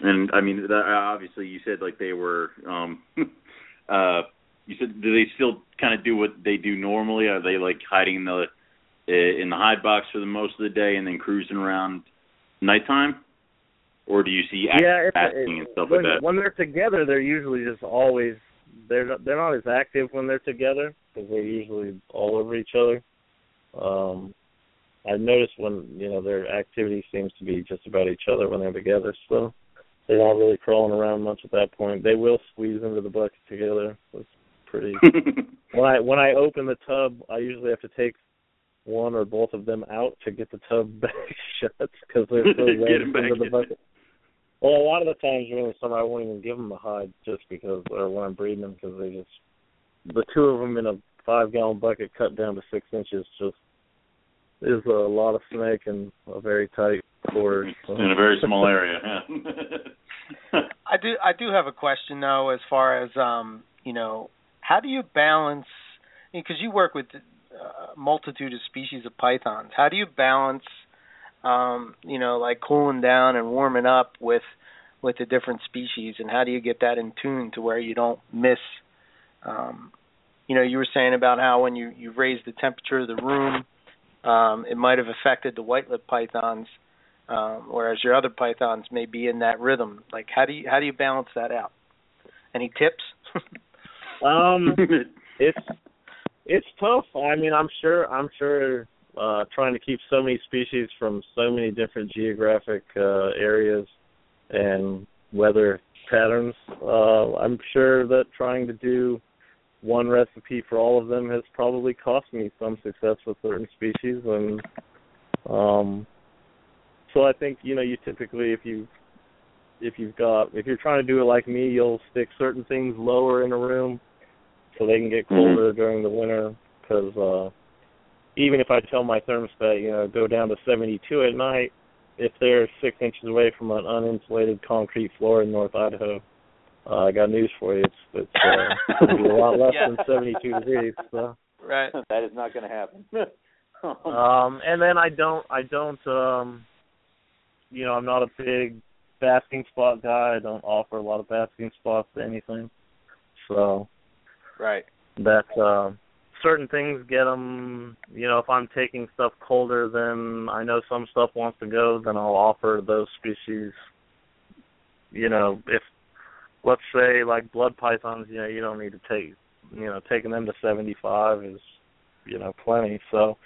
And I mean, that, obviously, you said like they were. um [LAUGHS] uh You said, do they still kind of do what they do normally? Are they like hiding in the in the hide box for the most of the day and then cruising around nighttime? Or do you see yeah, acting and stuff when, like that? When they're together, they're usually just always they're not, they're not as active when they're together because they're usually all over each other. Um, I've noticed when you know their activity seems to be just about each other when they're together, so they're not really crawling around much at that point. They will squeeze into the bucket together. It's pretty. [LAUGHS] when I when I open the tub, I usually have to take one or both of them out to get the tub [LAUGHS] back shut because they're so [LAUGHS] wedged into the bucket. Well, a lot of the times during the summer, I won't even give them a hide just because, or when I'm breeding them, because they just the two of them in a five gallon bucket cut down to six inches just is a lot of snake and a very tight quarters. So. In a very small area. Yeah. I do I do have a question though, as far as um you know how do you balance because you work with a multitude of species of pythons. How do you balance um you know like cooling down and warming up with with the different species and how do you get that in tune to where you don't miss um you know you were saying about how when you you raise the temperature of the room um, it might have affected the white lip pythons, um, whereas your other pythons may be in that rhythm. Like, how do you how do you balance that out? Any tips? [LAUGHS] um, [LAUGHS] it's it's tough. I mean, I'm sure I'm sure uh, trying to keep so many species from so many different geographic uh, areas and weather patterns. Uh, I'm sure that trying to do one recipe for all of them has probably cost me some success with certain species and um so I think you know you typically if you if you've got if you're trying to do it like me you'll stick certain things lower in a room so they can get Mm-hmm. colder mm-hmm. during the winter because uh even if I tell my thermostat you know go down to 72 at night if they're six inches away from an uninsulated concrete floor in North Idaho uh, I got news for you. It's it's uh, a lot less Yeah. than 72 degrees. So. right. [LAUGHS] that is not going to happen. [LAUGHS] Um, and then I don't I don't um, you know I'm not a big basking spot guy. I don't offer a lot of basking spots to anything. So Right. that uh, certain things get them. You know, if I'm taking stuff colder than I know some stuff wants to go, then I'll offer those species. You know, if let's say like blood pythons, you know, you don't need to take, you know, taking them to 75 is, you know, plenty. So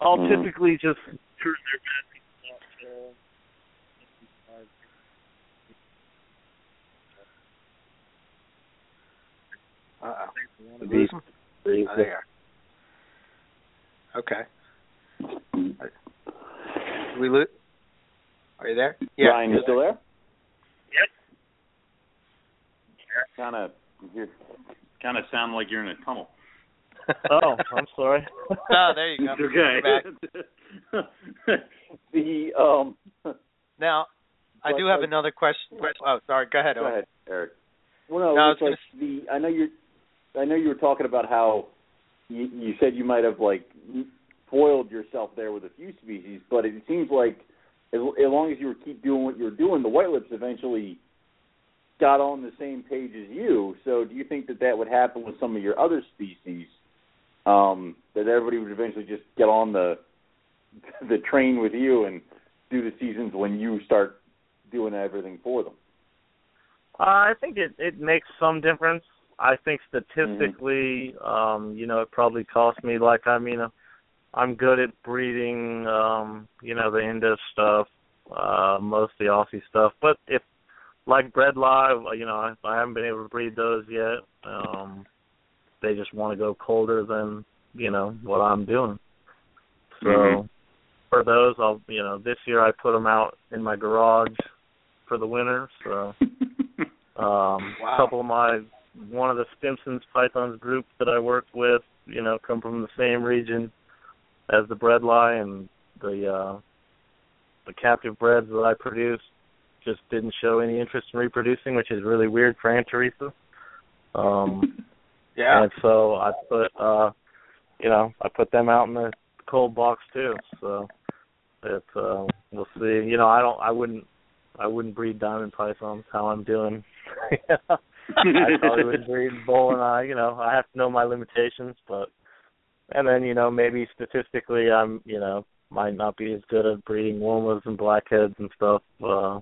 I'll Mhm. typically just turn their basking spot to 65. Uh-oh. These Lose 'em? these- Oh, there. Okay. We lose. Are you there? Yeah. Ryan, you still there? Yep. Kind of, you kind of sound like you're in a tunnel. [LAUGHS] Oh, I'm sorry. [LAUGHS] Oh, there you go. It's okay. [LAUGHS] the um. Now, I do have another question. Oh, sorry. Go ahead. Go Owen. ahead, Eric. Well, no, No, I it's was like the. I know you're. I know you were talking about how you, you said you might have like foiled yourself there with a few species, but it seems like as, as long as you were keep doing what you were doing, the white lips eventually got on the same page as you. So, do you think that that would happen with some of your other species? Um, that everybody would eventually just get on the [LAUGHS] the train with you and do the seasons when you start doing everything for them. Uh, I think it it makes some difference. I think statistically, um, you know, it probably cost me like I mean, uh, I'm good at breeding, um, you know, the Indo stuff, uh, most of the Aussie stuff. But if like bredli, you know, I, I haven't been able to breed those yet. Um, they just want to go colder than you know what I'm doing. So Mhm. for those, I'll you know this year I put them out in my garage for the winter. So [LAUGHS] um, Wow. a couple of my one of the Stimson's Pythons group that I work with, you know, come from the same region as the bredli and the uh the captive breads that I produce just didn't show any interest in reproducing, which is really weird for Antaresia. Um [LAUGHS] Yeah. and so I put uh you know, I put them out in the cold box too. So it's uh we'll see. You know, I don't I wouldn't I wouldn't breed diamond pythons how I'm doing. [LAUGHS] [LAUGHS] I probably would breed bull and I, you know, I have to know my limitations, but and then, you know, maybe statistically I'm, you know, might not be as good at breeding womas and blackheads and stuff. Uh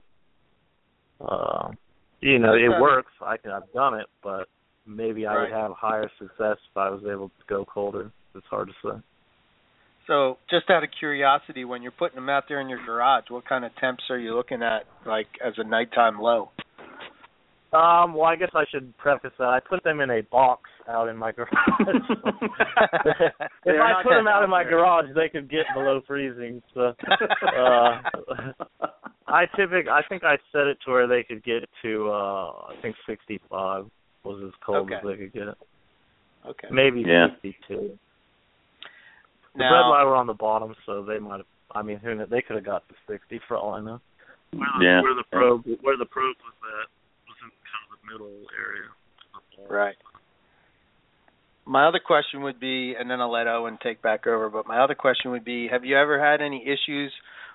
uh you know, it works. I can I've done it, but maybe I would have higher success if I was able to go colder. It's hard to say. So, just out of curiosity, when you're putting them out there in your garage, what kind of temps are you looking at, like as a nighttime low? Um, well, I guess I should preface that I put them in a box out in my garage. [LAUGHS] [LAUGHS] if I put them out in my garage, they could get below freezing. So, [LAUGHS] uh, I typically, I think I set it to where they could get to, uh, I think 65 was as cold as they could get. Okay. Maybe Yeah. 62. The Now- bredli were on the bottom, so they might have. I mean, who knows? They could have got to 60 for all I know. Where the, Yeah. where the probe, where the probe was at, was in kind of the middle area. Right. My other question would be, and then I'll let Owen take back over. But my other question would be, have you ever had any issues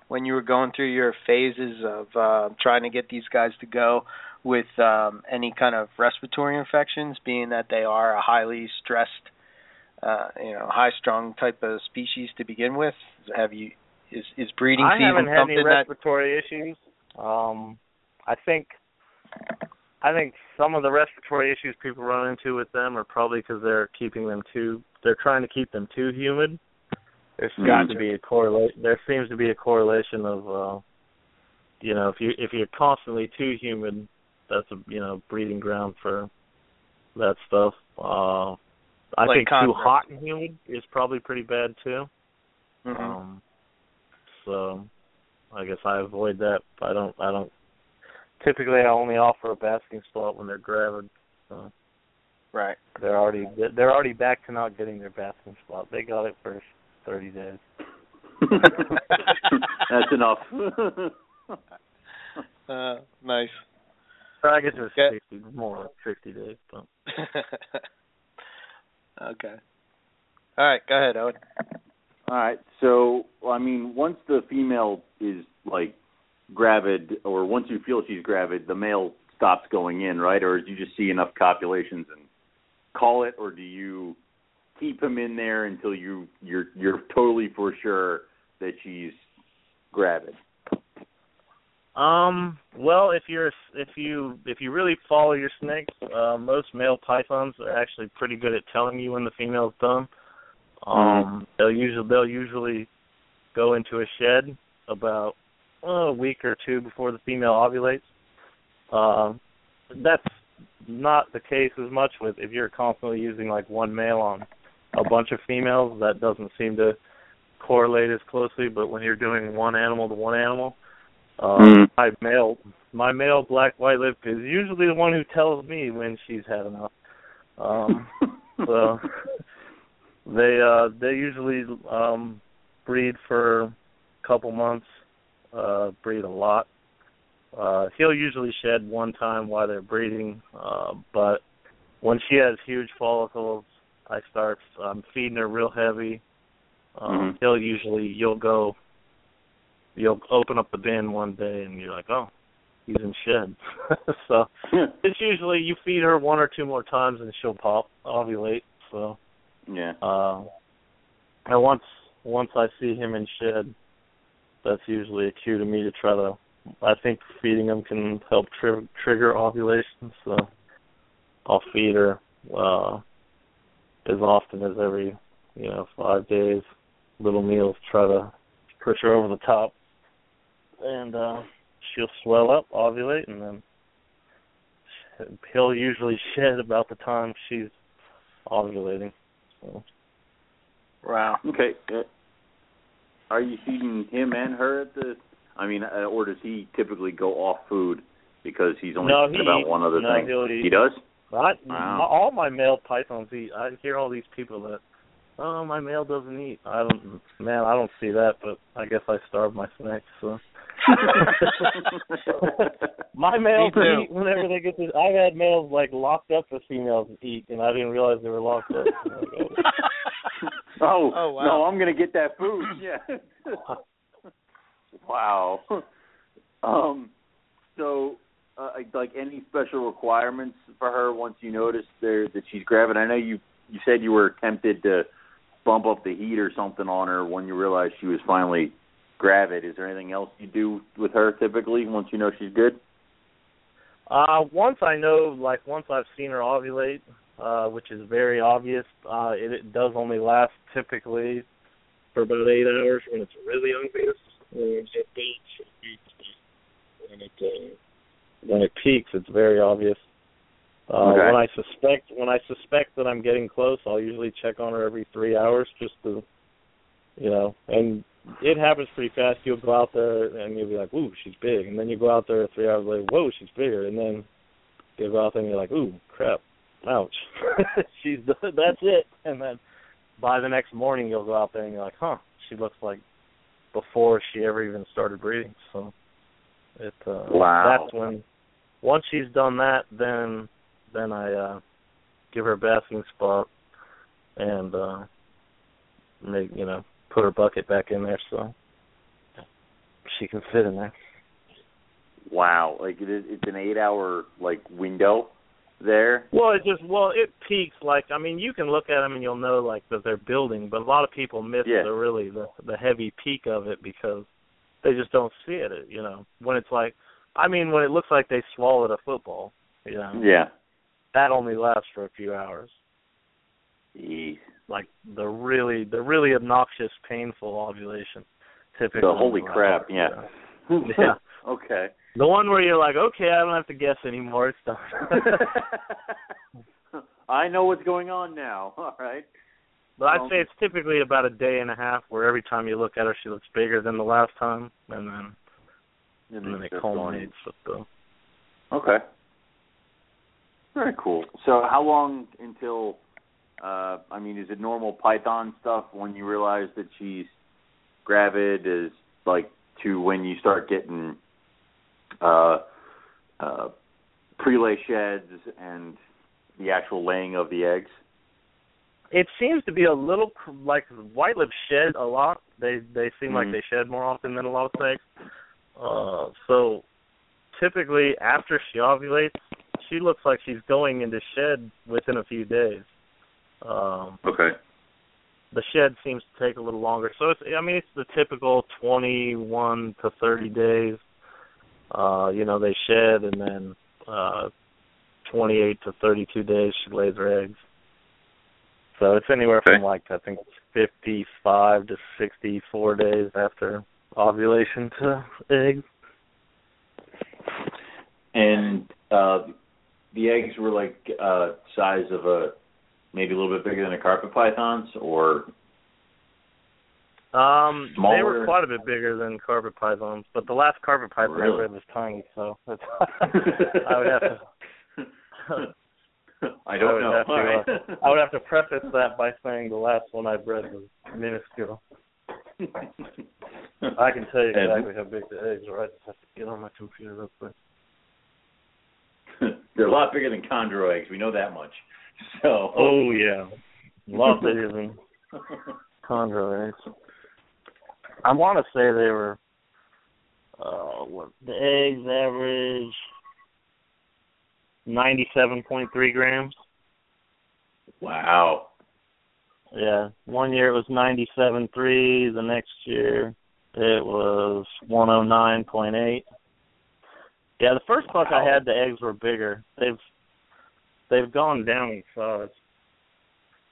when you were going through your phases of uh, trying to get these guys to go with um, any kind of respiratory infections, being that they are a highly stressed, uh, you know, high-strung type of species to begin with? Have you is is breeding I season haven't had something any that respiratory issues. Um, I think, I think some of the respiratory issues people run into with them are probably because they're keeping them too. They're trying to keep them too humid. There's got to be a correlation. There seems to be a correlation of, uh, you know, if you if you're constantly too humid, that's a you know breeding ground for that stuff. Uh, I Like think too hot and humid is probably pretty bad too. Mhm. Um, so I guess I avoid that. I don't. I don't. Typically, I only offer a basking spot when they're gravid. So right? they're already they're already back to not getting their basking spot. They got it for thirty days. [LAUGHS] That's enough. [LAUGHS] Uh, nice. Or I guess it was Okay. sixty, more like sixty days. But [LAUGHS] okay. All right, go ahead, Owen. All right. So, I mean, once the female is like gravid, or once you feel she's gravid, the male stops going in, right? Or do you just see enough copulations and call it, or do you keep him in there until you you're you're totally for sure that she's gravid? Um. Well, if you're if you if you really follow your snakes, uh, most male pythons are actually pretty good at telling you when the female's done. Um. They'll usually they'll usually go into a shed about a week or two before the female ovulates. Um. That's not the case as much with if you're constantly using like one male on a bunch of females. That doesn't seem to correlate as closely. But when you're doing one animal to one animal. Uh, Mhm. My male, my male black white lip is usually the one who tells me when she's had enough. Um, [LAUGHS] so they uh they usually um breed for a couple months, uh breed a lot. Uh he'll usually shed one time while they're breeding, uh but when she has huge follicles, I start um feeding her real heavy. Um Mhm. he'll usually you'll go you'll open up the bin one day and you're like, Oh, he's in shed. [LAUGHS] so it's usually you feed her one or two more times and she'll pop ovulate. So yeah. uh, and once once I see him in shed, that's usually a cue to me to try to. I think feeding him can help tri- trigger ovulation, so I'll feed her uh, as often as every you know five days, little meals. Try to push her over the top, and uh, she'll swell up, ovulate, and then he'll usually shed about the time she's ovulating. So Wow. Okay. Are you feeding him and her at the? I mean, uh, or does he typically go off food because he's only No, he about eats. one other No, thing? eat. He does. I, Wow. my, all my male pythons eat. I hear all these people that, oh, my male doesn't eat. I don't, man, I don't see that, but I guess I starve my snakes. So [LAUGHS] my males eat whenever they get to. I've had males like locked up for females to eat, and I didn't realize they were locked up. [LAUGHS] [LAUGHS] Oh. oh, wow. no, I'm gonna get that food. [CLEARS THROAT] Yeah. [LAUGHS] wow. Um. So, uh, like, any special requirements for her once you notice there that she's gravid? I know you you said you were tempted to bump up the heat or something on her when you realized she was finally gravid. Is there anything else you do with her typically once you know she's good? Uh, once I know, like once I've seen her ovulate, uh, which is very obvious, uh, it, it does only last typically for about eight hours when it's really obvious. When it peaks, when it uh, when it peaks, it's very obvious. Uh, Okay. When I suspect when I suspect that I'm getting close, I'll usually check on her every three hours just to, you know, and it happens pretty fast. You'll go out there and you'll be like, "Ooh, she's big," and then you go out there three hours later, "Whoa, she's bigger," and then you go out there and you're like, "Ooh, crap, ouch, [LAUGHS] she's done, [LAUGHS] that's it," and then by the next morning you'll go out there and you're like, "Huh, she looks like before she ever even started breathing. So it uh, Wow. that's when once she's done that, then then I uh give her a basking spot and uh make you know put her bucket back in there so she can fit in there. Wow. Like it is, it's an eight hour like window there. Well, it just well it peaks like I mean you can look at them and you'll know like that they're building, but a lot of people miss Yeah. the really the the heavy peak of it because they just don't see it. You know when it's like I mean when it looks like they swallowed a football. You know Yeah. that only lasts for a few hours. Jeez. Like the really the really obnoxious painful ovulation. Typically, The holy crap, yeah. Yeah. [LAUGHS] okay. The one where you're like, okay, I don't have to guess anymore. It's done. [LAUGHS] I know what's going on now. [LAUGHS] All right. But I'd Um, say it's typically about a day and a half where every time you look at her, she looks bigger than the last time, and then and then it culminates with the. Okay. Very cool. So how long until uh I mean is it normal python stuff when you realize that she's gravid is like to when you start getting uh uh prelay sheds and the actual laying of the eggs? It seems to be a little like white lips shed a lot. They they seem like Mhm. they shed more often than a lot of snakes. Uh, so typically after she ovulates, she looks like she's going into shed within a few days. Um, Okay. the shed seems to take a little longer. So it's I mean it's the typical 21 to 30 days. Uh you know they shed and then uh 28 to 32 days she lays her eggs. So it's anywhere Okay. from like I think 55 to 64 days after ovulation to eggs. And uh the eggs were like uh size of a maybe a little bit bigger than a carpet python's or Um, they were quite a bit bigger than carpet pythons, but the last carpet python Really? I read was tiny, so that's, [LAUGHS] I would have to. [LAUGHS] I don't would know. have to, right. uh, I would have to preface that by saying the last one I've read was minuscule. I can tell you And- exactly how big the eggs are. I just have to get on my computer real quick. [LAUGHS] They're a lot bigger than chondro eggs. We know that much. So. Oh yeah, a lot bigger than chondro eggs. I want to say they were. Uh, what the eggs average ninety-seven point three grams. wow. Yeah, one year it was ninety-seven three. The next year it was one oh nine point eight. Yeah, the first buck I had, the eggs were bigger. They've they've gone down in size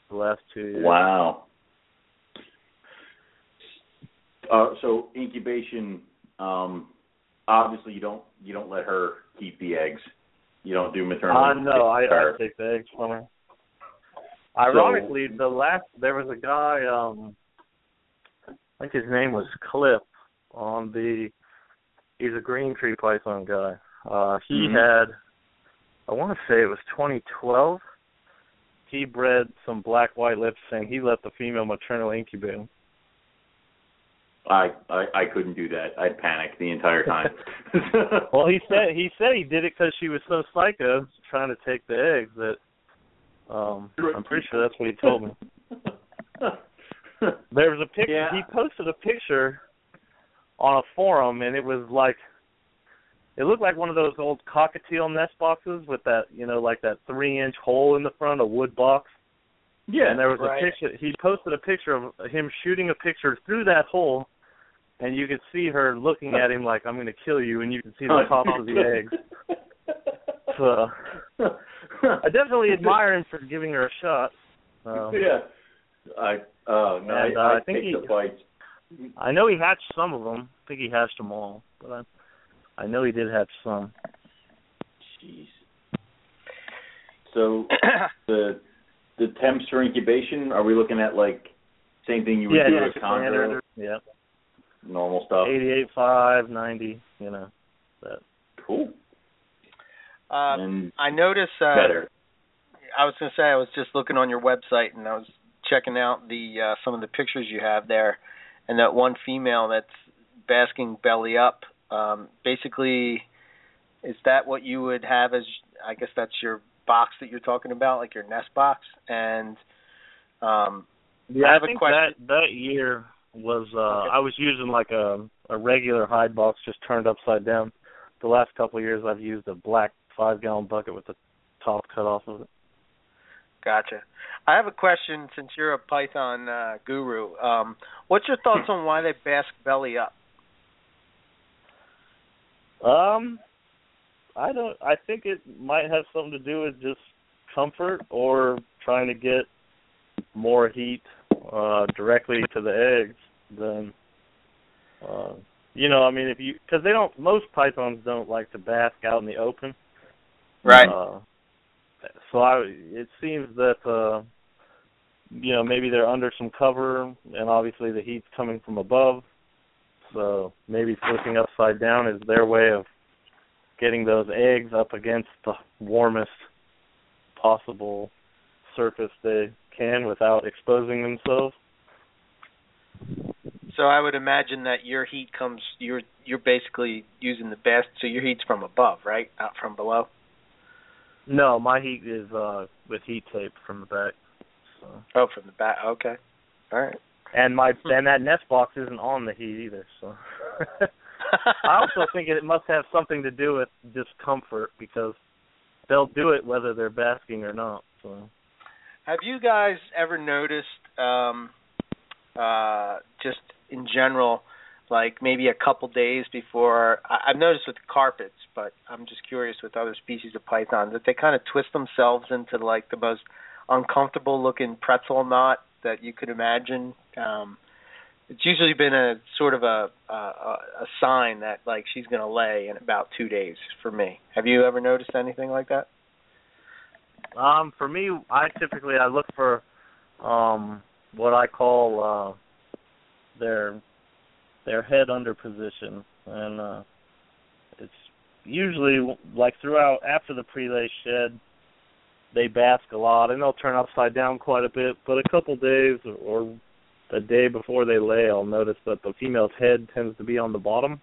the last two years. Wow. Uh, so incubation, um, obviously you don't you don't let her keep the eggs. You don't do maternal. Uh, no, I, I take the eggs from her. Ironically, so, the last there was a guy. um I think his name was Cliff on the. He's a green tree python guy. Uh He mm-hmm. had, I want to say it was 2012. He bred some black white lips, and he let the female maternal incubate. I, I I couldn't do that. I'd panic the entire time. [LAUGHS] [LAUGHS] well, he said he said he did it because she was so psycho trying to take the eggs that um I'm pretty sure that's what he told me. [LAUGHS] there was a picture yeah. he posted a picture on a forum and it was like it looked like one of those old cockatiel nest boxes with that you know like that three inch hole in the front a wood box yeah and there was right. a picture he posted a picture of him shooting a picture through that hole and you could see her looking at him like i'm going to kill you and you can see the top of the eggs so I definitely [LAUGHS] admire him for giving her a shot. Um, yeah. I uh no, and, uh, I, I, I think he, the fight. I know he hatched some of them. I think he hatched them all, but I I know he did hatch some. Jeez. So [COUGHS] the the temps for incubation, are we looking at like same thing you would yeah, do yeah, with Chondro? Yeah. Normal stuff. Eighty-eight five, ninety. You know that. Cool. Um, I noticed. Uh, better. I was going to say I was just looking on your website and I was checking out the uh, some of the pictures you have there, and that one female that's basking belly up. Um, basically, is that what you would have as? I guess that's your box that you're talking about, like your nest box. And um, yeah, I have I think a question. that that year was uh okay. I was using like a a regular hide box just turned upside down. The last couple of years I've used a black five gallon bucket with the top cut off of it. Gotcha. I have a question since you're a Python uh, guru. Um, what's your thoughts [LAUGHS] on why they bask belly up? Um, I don't. I think it might have something to do with just comfort or trying to get more heat uh directly to the eggs than uh you know i mean if you because they don't most pythons don't like to bask out in the open Right. Uh, so I, it seems that uh, you know maybe they're under some cover, and obviously the heat's coming from above. So maybe flipping upside down is their way of getting those eggs up against the warmest possible surface they can without exposing themselves. So I would imagine that your heat comes you're you're basically using the best so your heat's from above, right? Not from below. No, my heat is uh with heat tape from the back. So. Oh, from the back. Okay. All right. And my and that nest box isn't on the heat either. So. [LAUGHS] I also think it must have something to do with discomfort because they'll do it whether they're basking or not. So. Have you guys ever noticed, um, uh, just in general, like maybe a couple days before. I, I've noticed with carpets, but I'm just curious with other species of python that they kind of twist themselves into like the most uncomfortable looking pretzel knot that you could imagine. Um, it's usually been a sort of a a, a sign that like she's going to lay in about two days for me. Have you ever noticed anything like that? Um, for me, I typically I look for um what I call uh their their head under position, and uh, it's usually like throughout after the prelay shed, they bask a lot, and they'll turn upside down quite a bit. But a couple days or a day before they lay, I'll notice that the female's head tends to be on the bottom.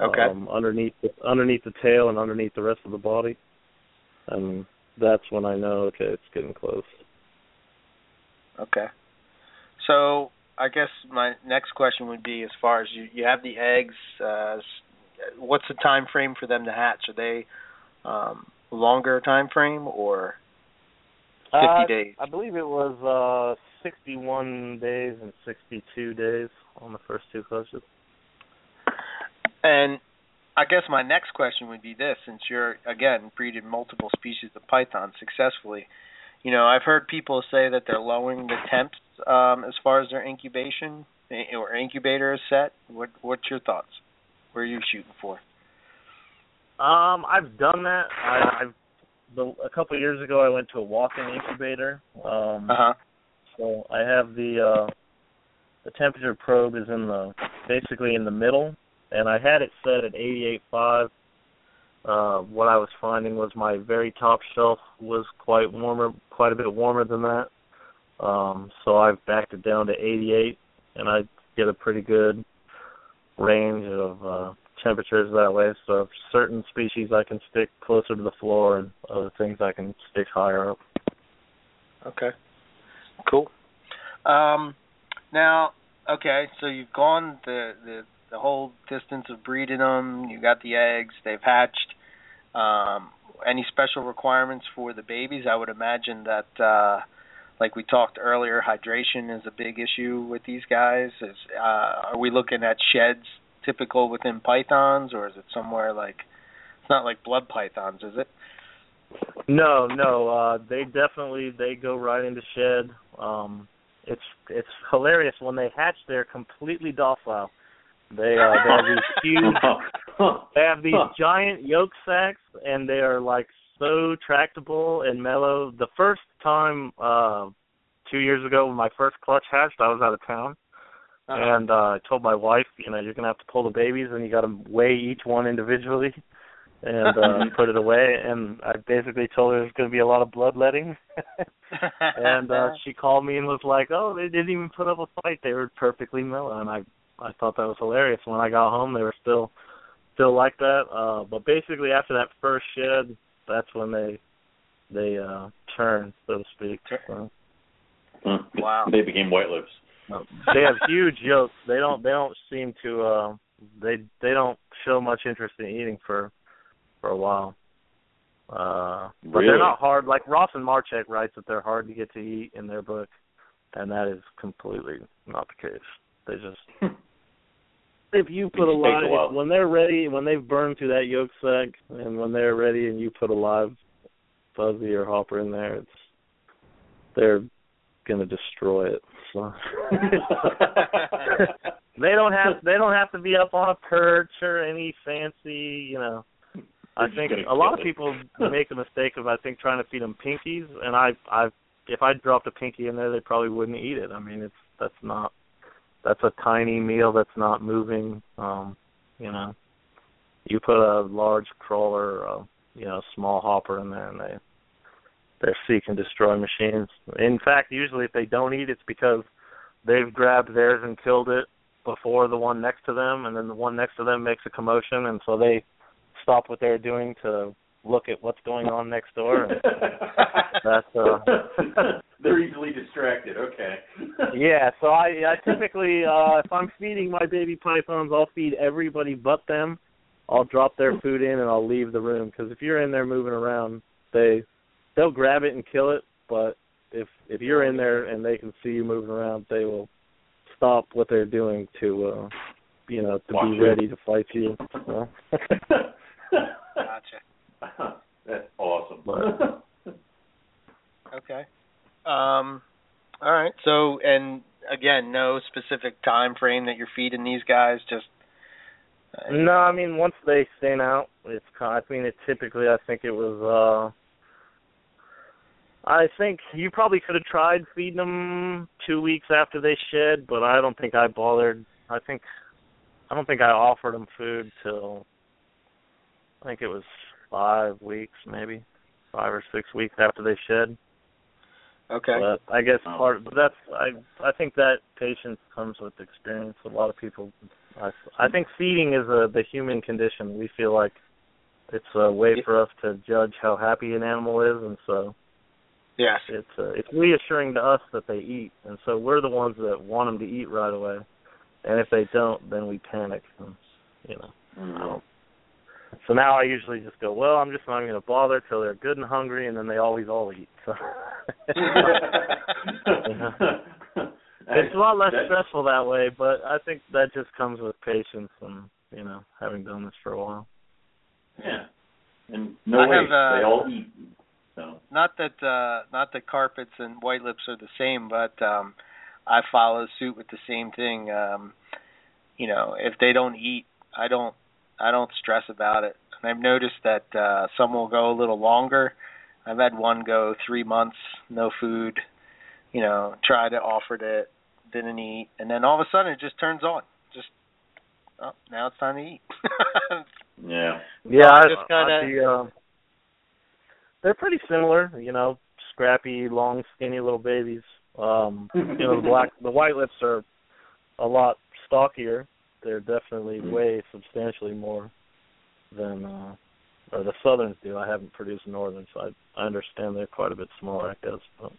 Okay. Um, underneath the, underneath the tail and underneath the rest of the body, and that's when I know okay, it's getting close. Okay. So I guess my next question would be as far as you you have the eggs uh what's the time frame for them to hatch are they um longer time frame or 50 uh, days I believe it was uh 61 days and 62 days on the first two clutches and I guess my next question would be this since you're again breeded multiple species of python successfully you know I've heard people say that they're lowering the temps um, as far as their incubation eh, or incubator is set? What what's your thoughts? Where are you shooting for? Um, I've done that. I, I've the, a couple of years ago, I went to a walk-in incubator. Um, uh huh. So I have the uh, the temperature probe is in the basically in the middle, and I had it set at 88.5. Uh, what I was finding was my very top shelf was quite warmer, quite a bit warmer than that. Um, so I've backed it down to 88, and I get a pretty good range of uh, temperatures that way. So certain species I can stick closer to the floor, and other things I can stick higher up. Okay. Cool. Um, now, okay, so you've gone the, the the whole distance of breeding them. You got the eggs. They've hatched. Um, any special requirements for the babies? I would imagine that, uh, like we talked earlier, hydration is a big issue with these guys. Is uh, are we looking at sheds typical within pythons, or is it somewhere like it's not like blood pythons, is it? No, no. Uh, they definitely they go right into shed. Um, it's it's hilarious when they hatch. They're completely docile. They uh, they have these [LAUGHS] huge, they have these giant yolk sacs, and they are like so tractable and mellow. The first time, uh, two years ago, when my first clutch hatched, I was out of town, Uh-huh. and uh, I told my wife, you know, you're gonna have to pull the babies, and you got to weigh each one individually, and uh, [LAUGHS] put it away. And I basically told her there's gonna be a lot of bloodletting. [LAUGHS] and uh she called me and was like, "Oh, they didn't even put up a fight. They were perfectly mellow." And I I thought that was hilarious. When I got home, they were still still like that. Uh but basically after that first shed, that's when they they uh turn, so to speak. So, Wow. They became white lips. they have huge yolks. They don't they don't seem to uh they they don't show much interest in eating for for a while. Uh but Really? they're not hard like Ross and Marzec writes that they're hard to get to eat in their book and that is completely not the case. They just [LAUGHS] if you put a just takes live a while. when they're ready when they've burned through that yolk sac and when they're ready and you put a live fuzzy or hopper in there it's they're gonna destroy it. So [LAUGHS] [LAUGHS] they don't have they don't have to be up on a perch or any fancy, you know. I think a lot of it. people [LAUGHS] make a mistake of I think trying to feed them pinkies, and I I if I dropped a pinky in there, they probably wouldn't eat it. I mean, it's that's not that's a tiny meal that's not moving. Um, you know, you put a large crawler, or a, you know, small hopper in there, and they they're seek and destroy machines. In fact, usually if they don't eat, it's because they've grabbed theirs and killed it before the one next to them, and then the one next to them makes a commotion, and so they stop what they're doing to look at what's going on next door. [LAUGHS] That's uh [LAUGHS] They're easily distracted. Okay. [LAUGHS] yeah, so I I typically uh if I'm feeding my baby pythons, I'll feed everybody but them. I'll drop their food in and I'll leave the room because if you're in there moving around, they they'll grab it and kill it, but if if you're in there and they can see you moving around, they will stop what they're doing to uh you know, to Watch be ready to fight you. Gotcha. [LAUGHS] That's awesome. Okay. Um all right. So and again, no specific time frame that you're feeding these guys, just uh, No, I mean once they thin out, it's. I mean, it typically. I think it was. uh I think you probably could have tried feeding them two weeks after they shed, but I don't think I bothered. I think I don't think I offered them food till I think it was five weeks, maybe five or six weeks after they shed. Okay. But I guess Oh. part, but that's I I think that patience comes with experience. A lot of people, I I think feeding is a the human condition. We feel like it's a way for us to judge how happy an animal is, and so yes. it's uh, it's reassuring to us that they eat, and so we're the ones that want them to eat right away. And if they don't, then we panic. And, you know, I don't. So now I usually just go, well, I'm just not going to bother till they're good and hungry, and then they always all eat. So. [LAUGHS] It's a lot less That- stressful that way, but I think that just comes with patience and you know having done this for a while. Yeah. And no I waste. have, uh, they all eat. So. not that uh not that carpets and white lips are the same, but um I follow suit with the same thing. Um you know, if they don't eat, I don't I don't stress about it. And I've noticed that uh some will go a little longer I've had one go three months, no food. You know, tried it, offered it, didn't eat, and then all of a sudden it just turns on. Just oh, now it's time to eat. [LAUGHS] yeah. Yeah, I I just kinda- I, uh, they're pretty similar. You know, scrappy, long, skinny little babies. Um, you know, the black, the white lips are a lot stockier. They're definitely way substantially more than uh or the southerns do. I haven't produced northern, so I I understand they're quite a bit smaller, I guess. But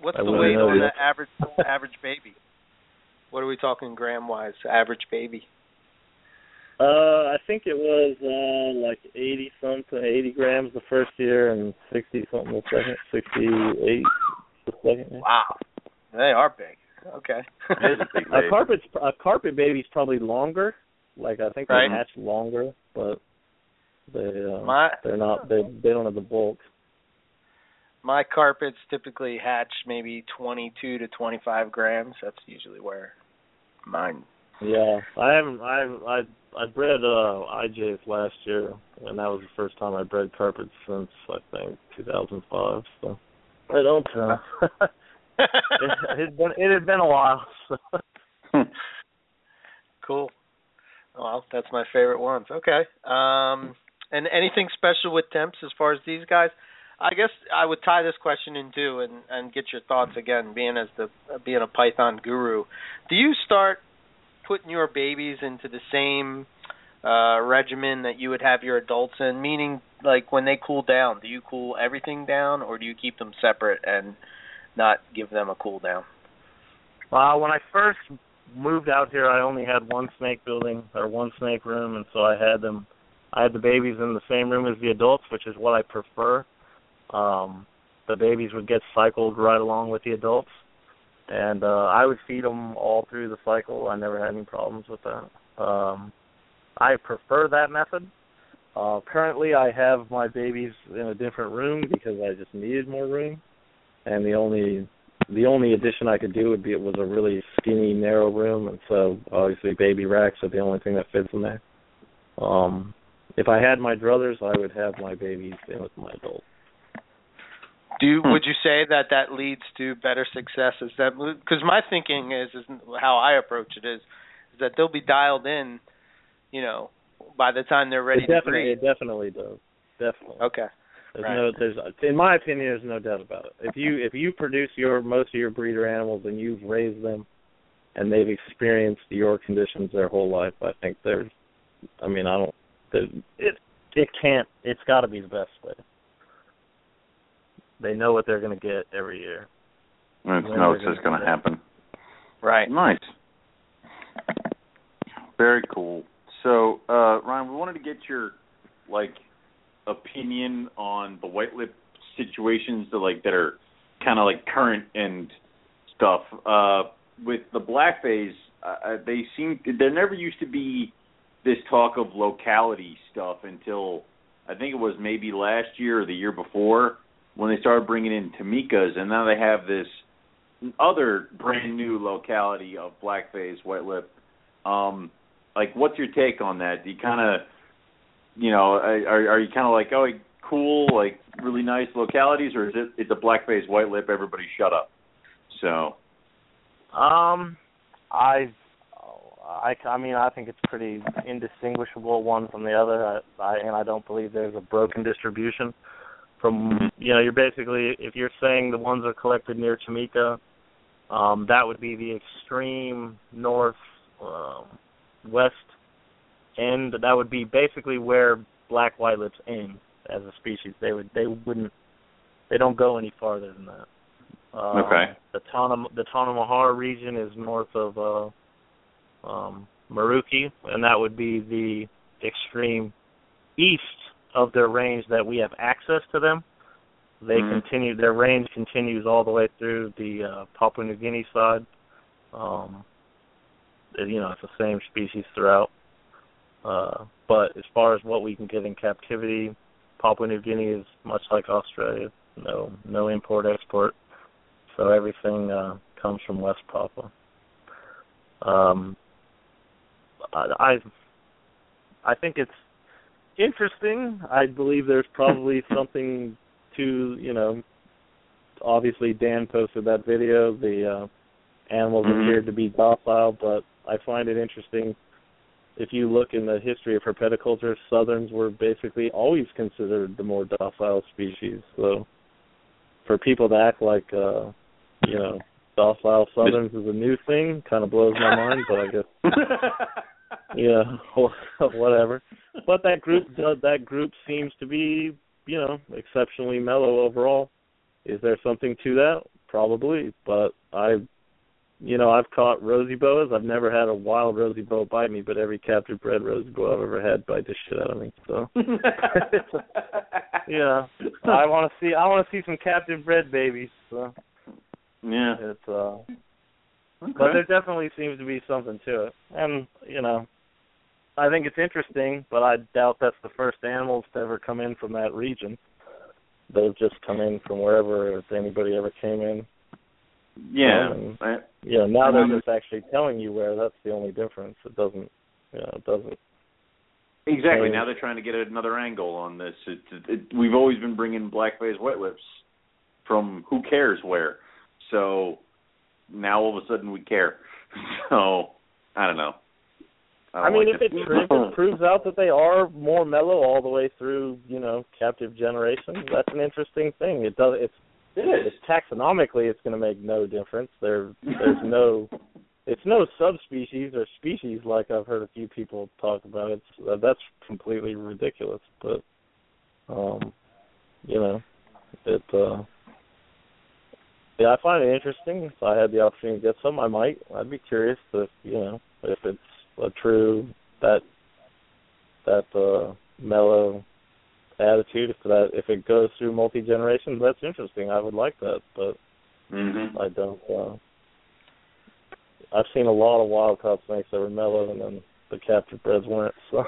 What's I the weight know on the average average baby? What are we talking gram wise? Average baby. Uh, I think it was uh like eighty something, eighty grams the first year, and sixty something the second, sixty eight the second. year. Wow, they are big. Okay. [LAUGHS] A big A baby. carpet's a carpet baby's probably longer. Like I think Right. they hatch longer, but they uh, My they're not they they don't have the bulk. my carpets typically hatch maybe 22 to 25 grams. That's usually where mine. Yeah, I haven't I I I bred uh IJs last year, and that was the first time I bred carpets since I think 2005. So I don't. Uh, [LAUGHS] [LAUGHS] it, had been it had been a while. So. [LAUGHS] Cool. Well, that's my favorite ones. Okay. Um, and anything special with temps as far as these guys? I guess I would tie this question in too, and and get your thoughts again. Being as the being a Python guru, do you start putting your babies into the same uh regimen that you would have your adults in? Meaning, like when they cool down, do you cool everything down, or do you keep them separate and not give them a cool down? Uh, when I first moved out here, I only had one snake building or one snake room, and so I had them. I had the babies in the same room as the adults, which is what I prefer. Um, the babies would get cycled right along with the adults, and uh, I would feed them all through the cycle. I never had any problems with that. Um, I prefer that method. Uh, currently, I have my babies in a different room because I just needed more room, and the only the only addition I could do would be it was a really skinny, narrow room, and so obviously baby racks are the only thing that fits in there. Um, if I had my druthers, I would have my babies in with my adults. Do you, Hmm. would you say that that leads to better success? Is that because my thinking is is how I approach it is is that they'll be dialed in, you know, by the time they're ready it to definitely, breed. it definitely does. Definitely. Okay. There's Right. no, there's, in my opinion, there's no doubt about it. If you [LAUGHS] if you produce your most of your breeder animals and you've raised them, and they've experienced your conditions their whole life, I think there's, I mean, I don't, there- it it can't, it's got to be the best way. They know what they're going to get every year. It's When no, it's just gonna going to happen. Right. Nice. Very cool. So, uh, Ryan, we wanted to get your like opinion on the white lip situations that like that are kind of like current and stuff. Uh, with the black phase, uh, they seem there never used to be this talk of locality stuff until I think it was maybe last year or the year before when they started bringing in Timikas, and now they have this other brand new locality of blackface white lip. Um, like, what's your take on that? Do you kind of, you know, are are you kind of like, oh, cool, like really nice localities, or is it it's a blackface white lip? Everybody shut up. So, Um, I, I, I mean, I think it's pretty indistinguishable one from the other. I, I and I don't believe there's a broken distribution. From you know, you're basically if you're saying the ones are collected near Timika, um, that would be the extreme north um, west end. That would be basically where black white lips end as a species. They would they wouldn't they don't go any farther than that. Um, Okay. The Tana the Tanah Merah region is north of uh, um, Merauke, and that would be the extreme east of their range that we have access to them. They Mhm. continue their range continues all the way through the uh, Papua New Guinea side. Um, you know, it's the same species throughout. Uh, but as far as what we can get in captivity, Papua New Guinea is much like Australia. No, no import export. So everything uh, comes from West Papua. Um, I, I think it's interesting. I believe there's probably [LAUGHS] something to you know, obviously Dan posted that video. The uh, animals Mhm. appeared to be docile, but I find it interesting. If you look in the history of herpetoculture, southerns were basically always considered the more docile species. So, for people to act like, uh, you know, docile southerns is a new thing, kind of blows my mind. But I guess [LAUGHS] yeah, [LAUGHS] whatever. But that group that group seems to be, you know, exceptionally mellow overall. Is there something to that? Probably, but I, you know, I've caught rosy boas. I've never had a wild rosy boa bite me, but every captive bred rosy boa I've ever had bite the shit out of me. So, [LAUGHS] yeah, I want to see I want to see some captive bred babies. So yeah, it's uh Okay. but there definitely seems to be something to it. And, you know, I think it's interesting, but I doubt that's the first animals to ever come in from that region. They've just come in from wherever if anybody ever came in. Yeah. Um, I, Yeah, now Um, they're just actually telling you where. That's the only difference. It doesn't, you know, it doesn't. Exactly. So- Now they're trying to get at another angle on this. It, it, it, we've always been bringing black-faced white lips from who cares where. So now all of a sudden we care. [LAUGHS] So I don't know. I, I, mean, like if it, if it proves out that they are more mellow all the way through, you know, captive generations, that's an interesting thing. It does. It's it is. it's taxonomically it's going to make no difference. There there's no [LAUGHS] it's no subspecies or species like I've heard a few people talk about. It's uh, that's completely ridiculous. But um, you know, it uh, yeah, I find it interesting. If I had the opportunity to get some, I might. I'd be curious to you know if it's a true that that uh mellow attitude if that if it goes through multi generations that's interesting i would like that but hmm i don't uh i've seen a lot of wild caught snakes that were mellow and then the captive breds weren't so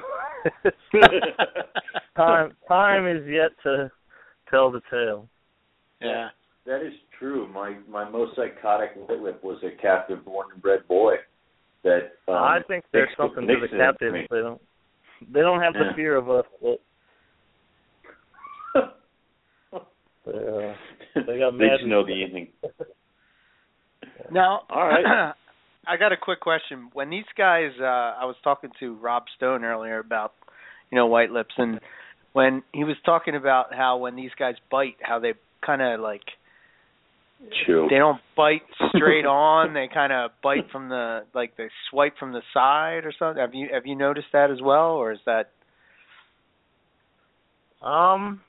[LAUGHS] time time is yet to tell the tale Yeah. That is true. My my most psychotic white lip was a captive born and bred boy. That um, i think there's something to the captives they don't they don't have the Yeah. fear of us but they, uh, [LAUGHS] they got they just know the evening. [LAUGHS] Now, All right. [CLEARS THROAT] I got a quick question. When these guys, uh, I was talking to Rob Stone earlier about, you know, white lips, and when he was talking about how when these guys bite, how they kind of like Chew. they don't bite straight [LAUGHS] on. They kind of bite from the like they swipe from the side or something. Have you have you noticed that as well, or is that Um,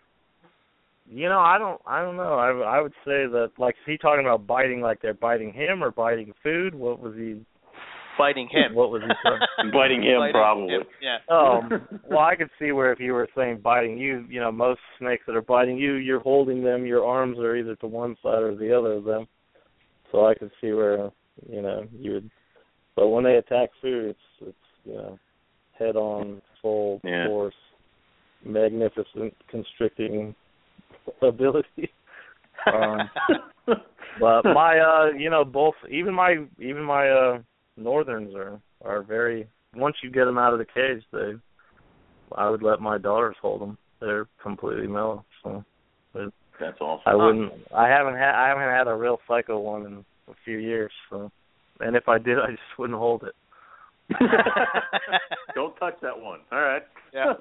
you know, I don't, I don't know. I, I would say that, like, is he talking about biting like they're biting him or biting food? What was he? biting him? What was he saying? [LAUGHS] Biting him, Biting probably. him, Yeah. um, [LAUGHS] well, I could see where if you were saying biting you, you know, most snakes that are biting you, you're holding them. Your arms are either to one side or the other of them. So I could see where, you know, you would. But when they attack food, it's, it's, you know, head on, full Yeah. force, magnificent constricting [LAUGHS] ability. Um, [LAUGHS] but my uh you know both even my even my uh northerns are are very once you get them out of the cage they I would let my daughters hold them they're completely mellow so That's awesome. I wouldn't I haven't had I haven't had a real psycho one in a few years so and if I did I just wouldn't hold it [LAUGHS] Don't touch that one. All right. Yeah.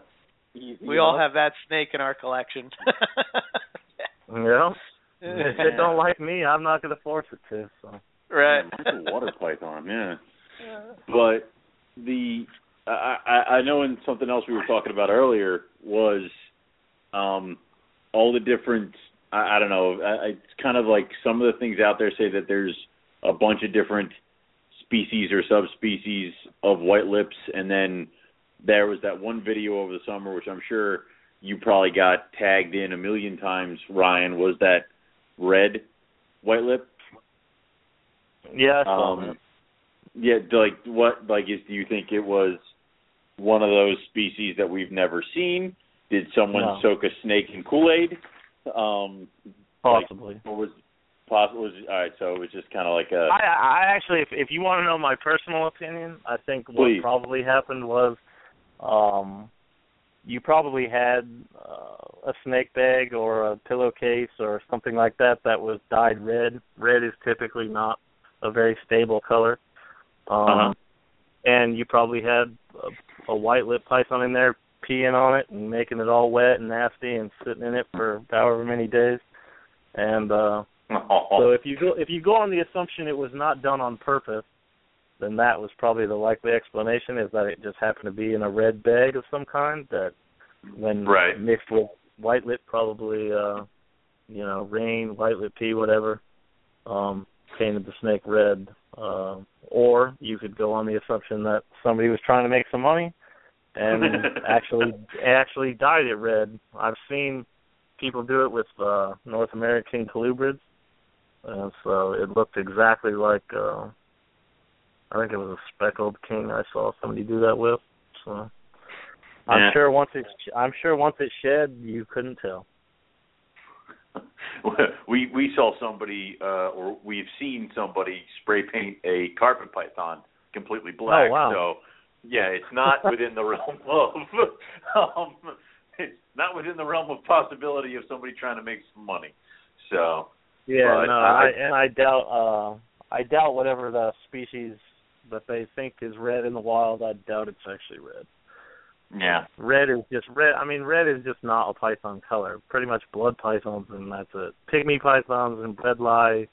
You- We you all have that snake in our collection. [LAUGHS] yeah. if they don't like me I'm not going to force it to so right. Yeah, a water python, yeah. But the I, I I know in something else we were talking about earlier was um all the different I, I don't know I, it's kind of like some of the things out there say that there's a bunch of different species or subspecies of white lips and then there was that one video over the summer which I'm sure you probably got tagged in a million times Ryan was that red white lip yeah I saw that. um, yeah, like what? Like, is do you think it was one of those species that we've never seen? Did someone No. soak a snake in Kool Aid? Um, possibly or was possible? Was all right? So it was just kind of like a. I, I actually, if if you want to know my personal opinion, I think what Please. probably happened was, um, you probably had uh, a snake bag or a pillowcase or something like that that was dyed red. Red is typically not a very stable color. Um Uh-huh. and you probably had a, a white lip python in there peeing on it and making it all wet and nasty and sitting in it for however many days. And uh [LAUGHS] so if you go if you go on the assumption it was not done on purpose, then that was probably the likely explanation is that it just happened to be in a red bag of some kind that when Right. mixed with white lip probably uh you know, rain, white lip pea, whatever, um, painted the snake red. Uh, or you could go on the assumption that somebody was trying to make some money and [LAUGHS] actually actually dyed it red. I've seen people do it with uh North American colubrids. And so it looked exactly like uh I think it was a speckled king I saw somebody do that with. So I'm Yeah. sure once it's I'm sure once it shed you couldn't tell. [LAUGHS] we we saw somebody uh or we've seen somebody spray paint a carpet python completely black. Oh, wow. So yeah, it's not [LAUGHS] within the realm of [LAUGHS] um it's not within the realm of possibility of somebody trying to make some money. So Yeah, no, I- I, and I doubt uh I doubt whatever the species that they think is red in the wild, I doubt it's actually red. yeah. Red is just red I mean red is just not a python color. Pretty much blood pythons and that's it. Pygmy pythons and bredli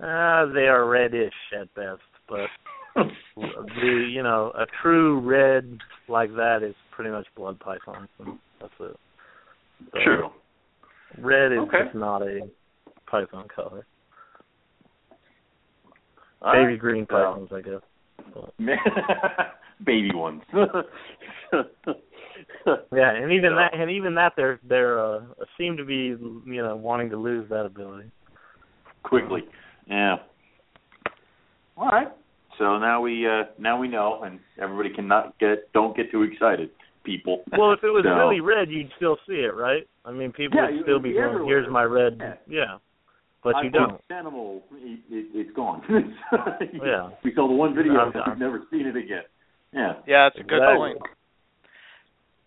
uh they are reddish at best, but [LAUGHS] the you know, a true red like that is pretty much blood pythons and that's it. So, True. Red is Okay. just not a python color. All Baby right. green pythons, I guess. [LAUGHS] Baby ones. [LAUGHS] yeah, and even So- that, and even that, they're they're uh, seem to be you know wanting to lose that ability. quickly. Yeah. All right. So now we uh now we know, and everybody can not get don't get too excited, people. [LAUGHS] Well, if it was So- really red, you'd still see it, right? I mean, people Yeah, would still be be going, everywhere. "Here's my red." Yeah. Yeah, but I you don't. Animal, it, it, it's gone. [LAUGHS] Yeah. We saw the one video, I'm- and we've never seen it again. Yeah. Yeah, it's a good Exactly. point.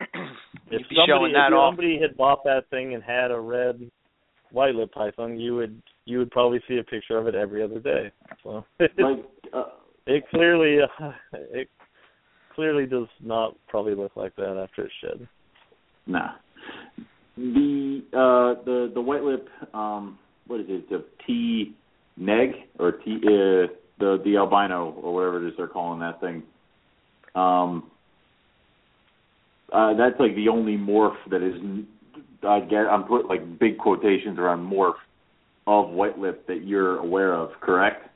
If You'd be somebody, showing that if off. somebody had bought that thing and had a red white lip python, you would you would probably see a picture of it every other day. So [LAUGHS] Like, uh, it clearly uh, [LAUGHS] it clearly does not probably look like that after it's shed. nah. The uh the the white lip um what is it the T neg or T uh, the the albino or whatever it is they're calling that thing. Um uh that's like the only morph that is I get I'm put like big quotations around morph of white lip that you're aware of, correct?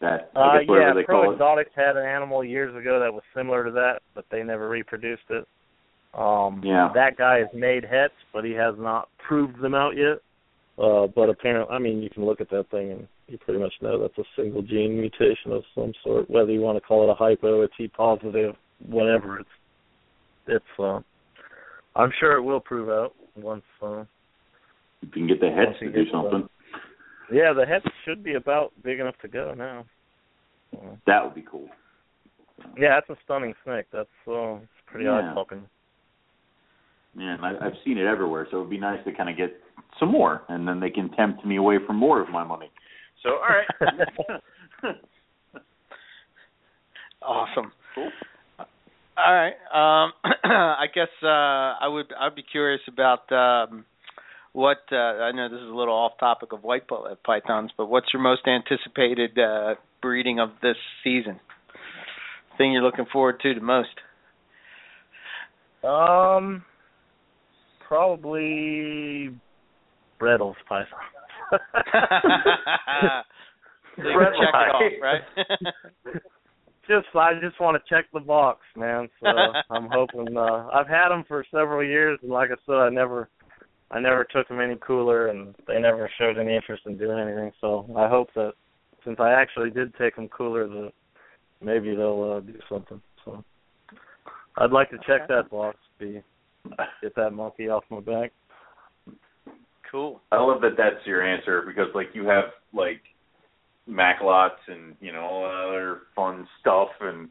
That I Uh, guess whatever yeah, they Pro call it. Exotics had an animal years ago that was similar to that, but they never reproduced it. Um, Yeah. that guy has made hets, but he has not proved them out yet. Uh, but apparently, I mean, you can look at that thing and you pretty much know that's a single gene mutation of some sort. Whether you want to call it a hypo, a T positive, whatever, it's it's. Uh, I'm sure it will prove out once. Uh, You can get the heads to do get something. yeah, the hets should be about big enough to go now. Uh, That would be cool. Yeah, that's a stunning snake. That's uh, it's pretty Yeah. eye popping. Yeah, and I, I've seen it everywhere, so it'd be nice to kind of get some more, and then they can tempt me away from more of my money. So, all right. [LAUGHS] Awesome. Cool. All right. Um, [CLEARS THROAT] I guess uh, I would I'd be curious about um, what uh, I know. This is a little off topic of white pi- pythons, but what's your most anticipated uh, breeding of this season? Thing you're looking forward to the most? Um, probably Bredl's python. [LAUGHS] so check it off, right? [LAUGHS] just I just want to check the box, man. So [LAUGHS] I'm hoping. Uh, I've had them for several years, and like I said, I never, I never took them any cooler, and they never showed any interest in doing anything. So I hope that since I actually did take them cooler, that maybe they'll uh, do something. So I'd like to check that box, be get that monkey off my back. cool. I love that that's your answer because, like, you have like Macklots and you know all other fun stuff, and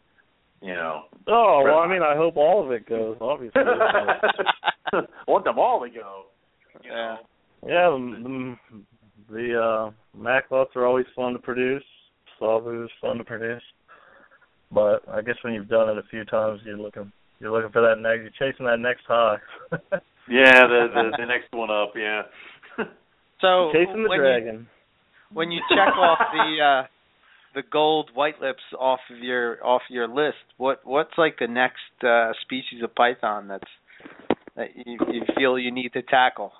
you know. Oh well, I mean, I hope all of it goes. Obviously, [LAUGHS] I want them all to go. You know? Yeah, the the, the uh, Macklots are always fun to produce. Savu is fun to produce. But I guess when you've done it a few times, you're looking you're looking for that next. You're chasing that next high. [LAUGHS] yeah, the, the the next one up. Yeah. so chasing the when dragon. You, when you check off the uh the gold white lips off of your off your list, what what's like the next uh species of python that's that you, you feel you need to tackle?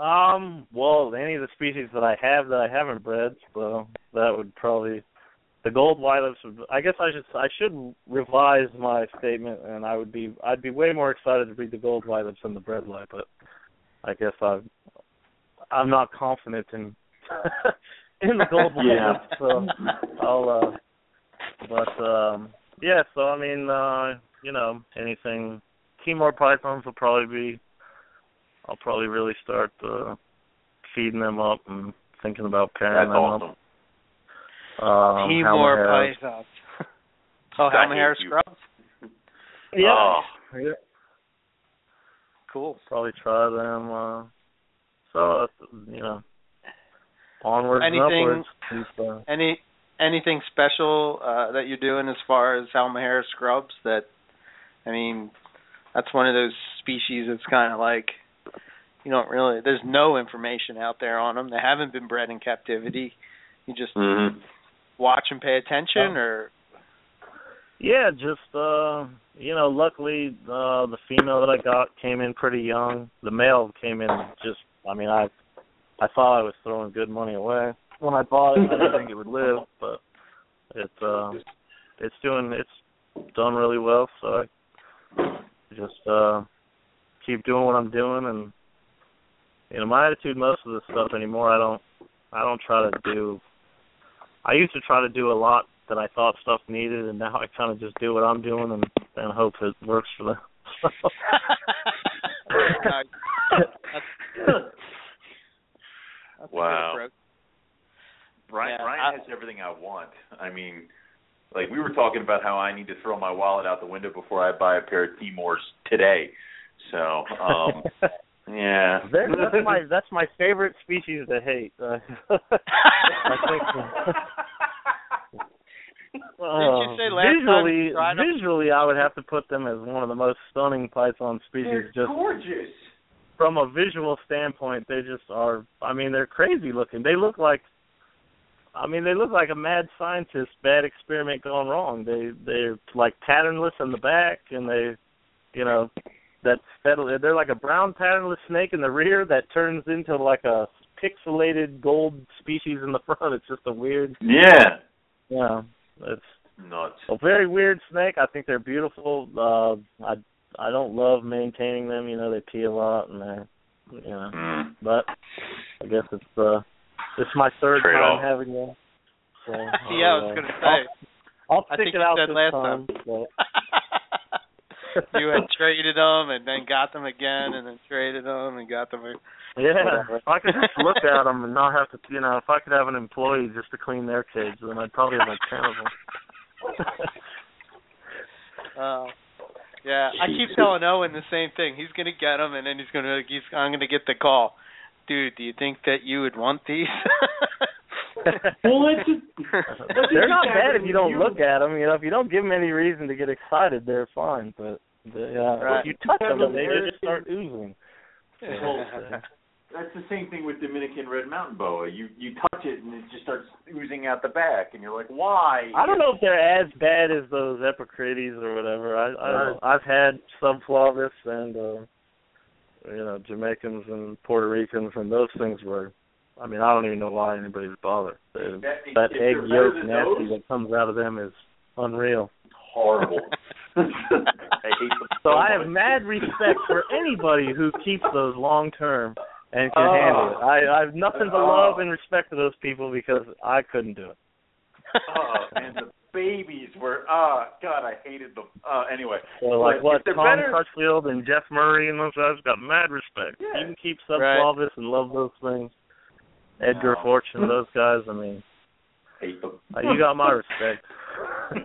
Um, well, any of the species that I have that I haven't bred, so that would probably the gold white would I guess I should I should revise my statement and I would be I'd be way more excited to breed the gold white than the bredli, but I guess I'm. I'm not confident in [LAUGHS] in the gold yeah. lips, so I'll uh but um yeah, so I mean uh you know, anything Timor pythons will probably be I'll probably really start uh feeding them up and thinking about pairing That's them awesome. up. Um, Timor Halmaheras. pythons. oh, I Halmahera hate you. scrubs. Yeah. Oh. yeah. Cool. Probably try them. Uh, so uh, you know, onwards Anything- and upwards. Uh, Any anything special uh that you're doing as far as Halmahera scrubs that I mean that's one of those species that's kind of like you don't really there's no information out there on them. They haven't been bred in captivity. You just hmm watch and pay attention or yeah, just uh, you know, luckily uh, the female that I got came in pretty young. The male came in just. I mean, I I thought I was throwing good money away when I bought it. I didn't think it would live, [LAUGHS] but it uh, it's doing it's done really well. So I just uh, keep doing what I'm doing, and you know, my attitude most of the stuff anymore. I don't I don't try to do. I used to try to do a lot that I thought stuff needed, and now I kind of just do what I'm doing and and hope it works for them. [LAUGHS] That's- that's Wow. Brian, Yeah, Brian I- has everything I want. I mean, like we were talking about how I need to throw my wallet out the window before I buy a pair of Timors today. So, um, [LAUGHS] yeah. That, that's [LAUGHS] my that's my favorite species to hate. Uh, [LAUGHS] I think. [LAUGHS] Didn't you say uh, last time visually, you visually, I would have to put them as one of the most stunning python species. They're just gorgeous. from a visual standpoint, they just are. I mean, they're crazy looking. They look like. I mean, they look like a mad scientist. Bad experiment gone wrong. They they're like patternless in the back, and they, you know, that steadily. They're like a brown patternless snake in the rear that turns into like a pixelated gold species in the [LAUGHS] front. It's just a weird. Yeah. Yeah, it's Nuts. a very weird snake. I think they're beautiful. Uh, I I don't love maintaining them. You know, they pee a lot and they're, you know. Mm. But I guess it's uh it's my third Trade-off. time having them. So, [LAUGHS] yeah, I was uh, gonna say. I'll I stick think it you out said this last time. time. [LAUGHS] but- [LAUGHS] you had [LAUGHS] traded them and then got them again and then traded them and got them. yeah, if I could just [LAUGHS] look at them and not have to, you know, if I could have an employee just to clean their cage, then I'd probably have like ten of them. Uh, yeah, I keep telling Owen the same thing. He's gonna get them, and then he's gonna he's I'm gonna get the call. Dude, do you think that you would want these? Well, it's just, they're not bad if you don't look at them. You know, if you don't give them any reason to get excited, they're fine. But they, uh, Right. you touch them, they just start oozing. [LAUGHS] That's the same thing with Dominican red mountain boa. You you touch it and it just starts oozing out the back, and you're like, why? I don't know if they're as bad as those Epicrates or whatever. I, I Right. I've had subflavus and uh, you know Jamaicans and Puerto Ricans, and those things were. I mean, I don't even know why anybody would bother. That, That egg yolk than nasty those, that comes out of them is unreal. horrible. [LAUGHS] [LAUGHS] I hate them So I have much. mad respect for anybody who keeps those long term and can Oh. handle it. I, I have nothing but love and respect for those people because I couldn't do it. oh, and the babies were. Oh God, I hated them. Uh, anyway, So like what they're Tom better- Crutchfield and Jeff Murray and those guys got mad respect. Yeah. You can keep Right. subflavus and love those things. Edgar No. Fortune, those guys. I mean, hate them. uh, you got my respect. [LAUGHS] [LAUGHS]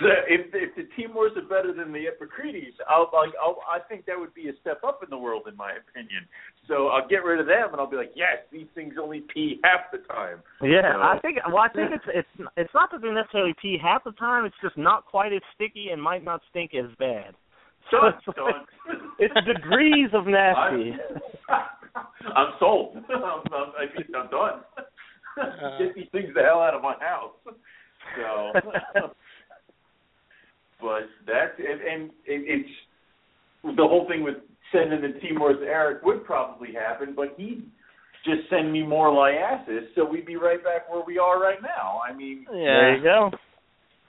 if if the Timors are better than the Epicrates, I'll, I'll, I'll I think that would be a step up in the world, in my opinion. So I'll get rid of them, and I'll be like, yes, these things only pee half the time. Yeah, So- I think. Well, I think [LAUGHS] it's it's it's not that they necessarily pee half the time. It's just not quite as sticky and might not stink as bad. [LAUGHS] So it's, like- it's degrees of nasty. I'm, I'm sold. I'm, I'm, I mean, I'm done. Uh. Get these things the hell out of my house. So, [LAUGHS] but that's and, and it, it's the whole thing with sending the Timors to Eric would probably happen, but he'd just send me more liasis, so we'd be right back where we are right now. I mean, There you go.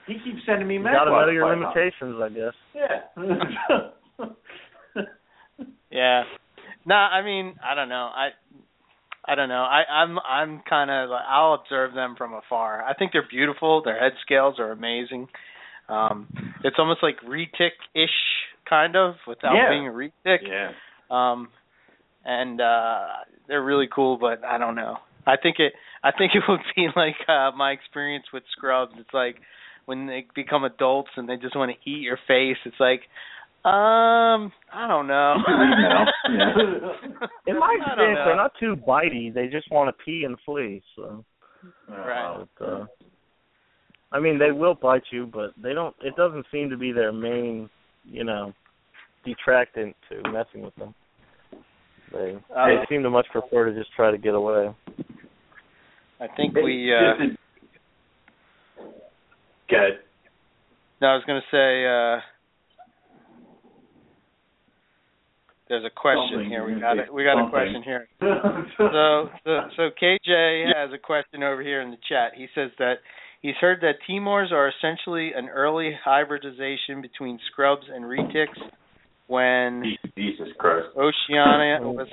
he keeps sending me You got to Magpie know your pythons. limitations, I guess. Yeah. [LAUGHS] Yeah. No, I mean, I don't know. I I don't know. I I'm I'm kind of like I'll observe them from afar. I think they're beautiful. Their head scales are amazing. Um it's almost like retic-ish kind of without Yeah. being a retic. yeah. Um and uh they're really cool, but I don't know. I think it I think [LAUGHS] it would be like uh my experience with scrubs. It's like when they become adults and they just want to eat your face. It's like um I don't know. [LAUGHS] In my experience, they're not too bitey. They just want to pee and flee. So, Right. but, uh, I mean, they will bite you, but they don't. It doesn't seem to be their main, you know, detractant to messing with them. They Uh, they seem to much prefer to just try to get away. I think we uh Good. no, I was going to say uh there's a question here. We got it. We got a question here. [LAUGHS] So, so, so KJ has a question over here in the chat. He says that he's heard that Timors are essentially an early hybridization between scrubs and retics when Jesus Christ. Oceania was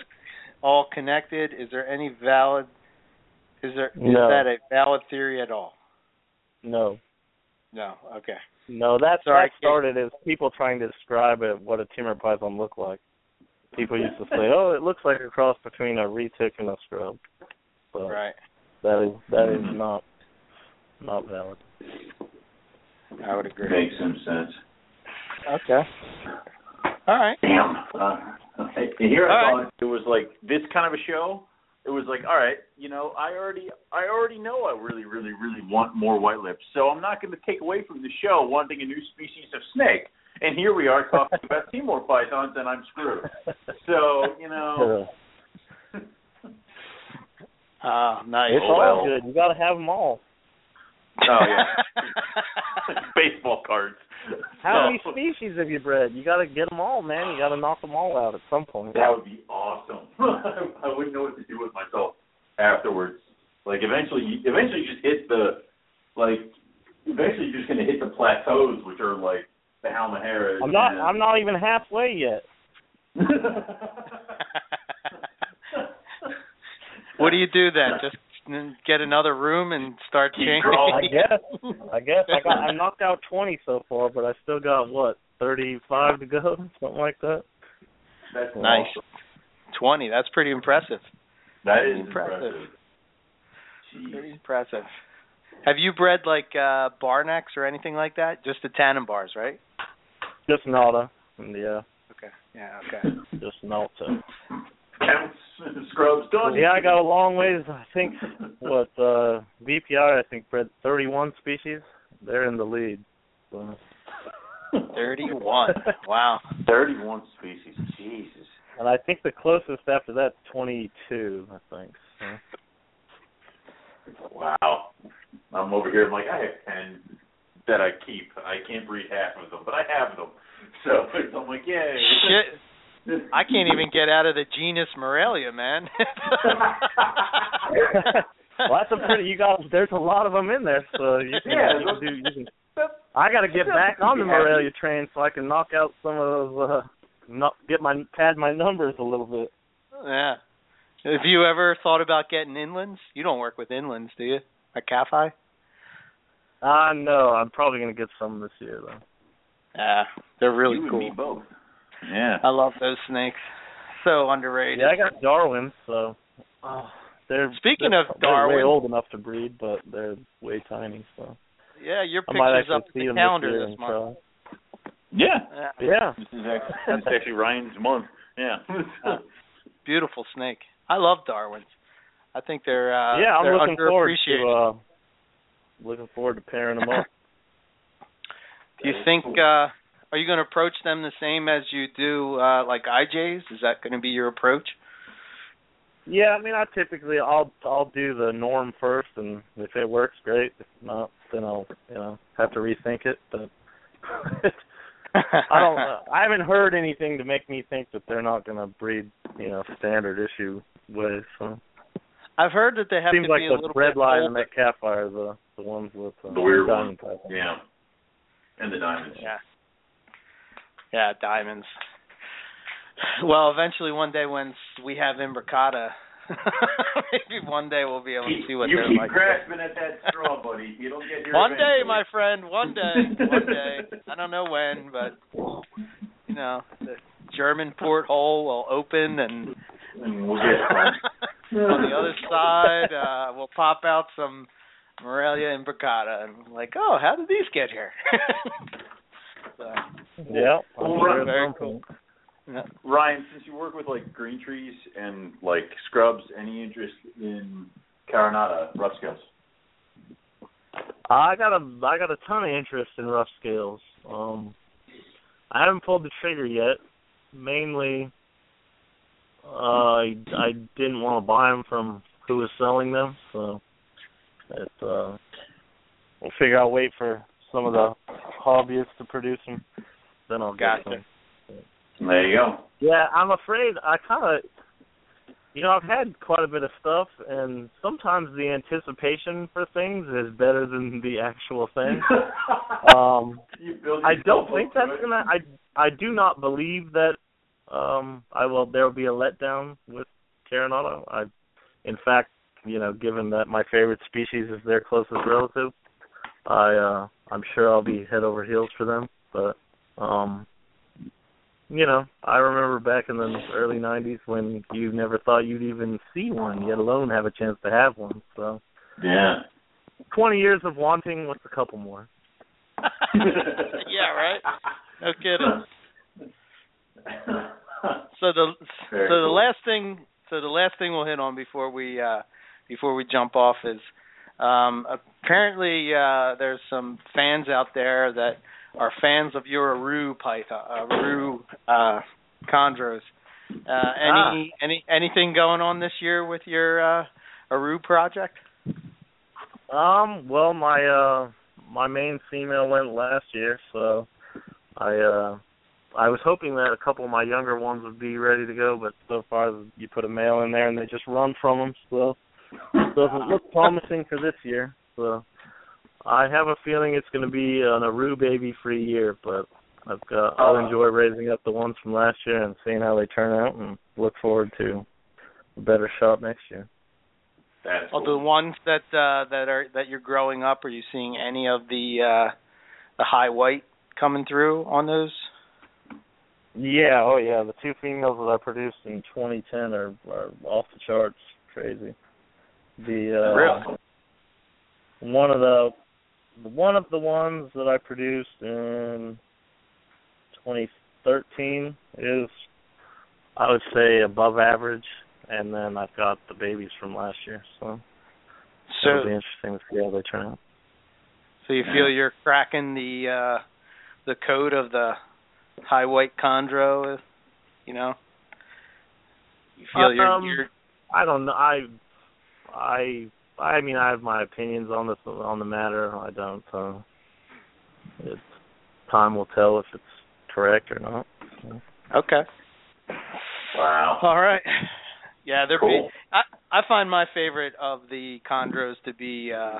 all connected. Is there any valid? Is there is No. that a valid theory at all? No, No. Okay. no, that's Sorry, that started as people trying to describe it, what a Timor python looked like. People used to say, "Oh, it looks like a cross between a retic and a scrub." But Right. that is that is not not valid. I would agree. Makes some sense. Okay. All right. Damn. Uh, and here I All thought it was like this kind of a show. It was like, all right, you know, I already, I already know I really, really, really want more white lips, so I'm not going to take away from the show wanting a new species of snake. And here we are talking about Timor pythons, and I'm screwed. So you know, [LAUGHS] Ah, nice. it's all well. good. You got to have them all. oh yeah, [LAUGHS] baseball cards. How So, many species have you bred? You got to get them all, man. You got to knock them all out at some point. That would be awesome. [LAUGHS] I wouldn't know what to do with myself afterwards. Like eventually, you- eventually, you just hit the like. Eventually, you're just gonna hit the plateaus, which are like the Halmaheras. I'm not. and- I'm not even halfway yet. [LAUGHS] what do you do then? Just get another room and start changing. I guess. I guess I got. I knocked out 20 so far, but I still got what 35 to go, [LAUGHS] something like that. That's Nice. awesome. Twenty. That's pretty impressive. That is Impressive. impressive. Pretty impressive. Have you bred like uh barnecks or anything like that? Just the Tanimbars, right? Just nada. And yeah, Okay. Yeah. Okay. [LAUGHS] just nada. Counts, scrubs, done. Yeah, I got a long ways. I think what uh VPI I think bred 31 species. They're in the lead. So. Thirty-one. [LAUGHS] Wow. Thirty-one species. Jesus. And I think the closest after that 22. I think. So. Wow. I'm over here. I'm like, I have ten that I keep. I can't breed half of them, but I have them. [LAUGHS] So I'm like, yay. Shit. I can't even get out of the genus Morelia, man. [LAUGHS] well, that's a pretty. You got. There's a lot of them in there, so you can, Yeah, you can do. You can. I got to get back on the Morelia train so I can knock out some of those. uh not get my pad my numbers a little bit. yeah. Have you ever thought about getting inlands? You don't work with inlands, do you? At CAFI? Ah, uh, no, I'm probably gonna get some this year though. Yeah, they're really you cool. And me both. Yeah. I love those snakes. So underrated. Yeah, I got Darwin, so oh, they're Speaking they're, of they're way old enough to breed, but they're way tiny. So Yeah, your I might picture's actually up see in the them calendar this year this month. Yeah. Yeah. Yeah. This is actually, [LAUGHS] that's actually Ryan's month. Yeah. Beautiful snake. I love Darwin's. I think they're uh yeah, I'm they're looking forward underappreciated. to uh looking forward to pairing them up. [LAUGHS] Do you think uh are you going to approach them the same as you do uh like IJs? Is that going to be your approach? Yeah, I mean, I typically I'll I'll do the norm first, and if it works, great. If not, then I'll you know have to rethink it. But [LAUGHS] I don't. Uh, I haven't heard anything to make me think that they're not going to breed you know standard issue ways. So I've heard that they have seems to like be a the little red bit line older. and that catfire are the the ones with uh, The weird diamond one. type. Yeah. And the diamonds. Yeah. Yeah, diamonds. Well, eventually one day when we have imbricata, [LAUGHS] maybe one day we'll be able to see what you they're keep like. grasping at that straw, buddy. It'll get here One day, my friend, one day, one [LAUGHS] day. I don't know when, but you know, the German porthole will open and And we'll get [LAUGHS] on the other side uh will pop out some Morelia imbricata and I'm like, oh, how did these get here? [LAUGHS] so, Yeah, I'm Well, very at cool. yeah. Ryan, since you work with like green trees and like scrubs, any interest in Carinata rough scales? I got a I got a ton of interest in rough scales. Um, I haven't pulled the trigger yet. Mainly, uh, I I didn't want to buy them from who was selling them, so it uh, we'll figure out. Wait for some of the hobbyists to produce them, then I'll get Gotcha. some. There you go. Yeah, I'm afraid I kind of, you know, I've had quite a bit of stuff, and sometimes the anticipation for things is better than the actual thing. [LAUGHS] um, I don't think that's it. gonna. I I do not believe that. Um, I will. There will be a letdown with Carinata. I, in fact, you know, given that my favorite species is their closest relative, I uh, I'm sure I'll be head over heels for them. But um, you know, I remember back in the early '90s when you never thought you'd even see one, yet alone have a chance to have one. So, Yeah. 20 years of wanting. What's a couple more? [LAUGHS] yeah, right. No kidding. So the Very so the last thing so the last thing we'll hit on before we uh before we jump off is um apparently uh there's some fans out there that are fans of your Aru python uh, Aru uh chondros. Uh any any anything going on this year with your uh Aru project? Um, well, my uh my main female went last year, so I uh I was hoping that a couple of my younger ones would be ready to go, but so far you put a male in there and they just run from them, so doesn't [LAUGHS] look promising for this year. So I have a feeling it's going to be an Aru baby free year, but I've got I'll enjoy raising up the ones from last year and seeing how they turn out, and look forward to a better shot next year. That's Of cool. the ones that uh that are that you're growing up, are you seeing any of the uh the high white coming through on those? Yeah, oh yeah, the two females that I produced in 2010 are, are off the charts, crazy. The uh, Really? one of the one of the ones that I produced in 2013 is, I would say, above average, and then I've got the babies from last year, so So it'll be interesting to see how they turn out. So you feel you're cracking the uh the code of the high white chondro, you know? You feel you're, Um, you're I don't know. I, I, I mean, I have my opinions on this on the matter. I don't. Uh, it's time will tell if it's correct or not. So. okay. Wow. All right. Yeah, they're Cool. be, I I find my favorite of the chondros to be uh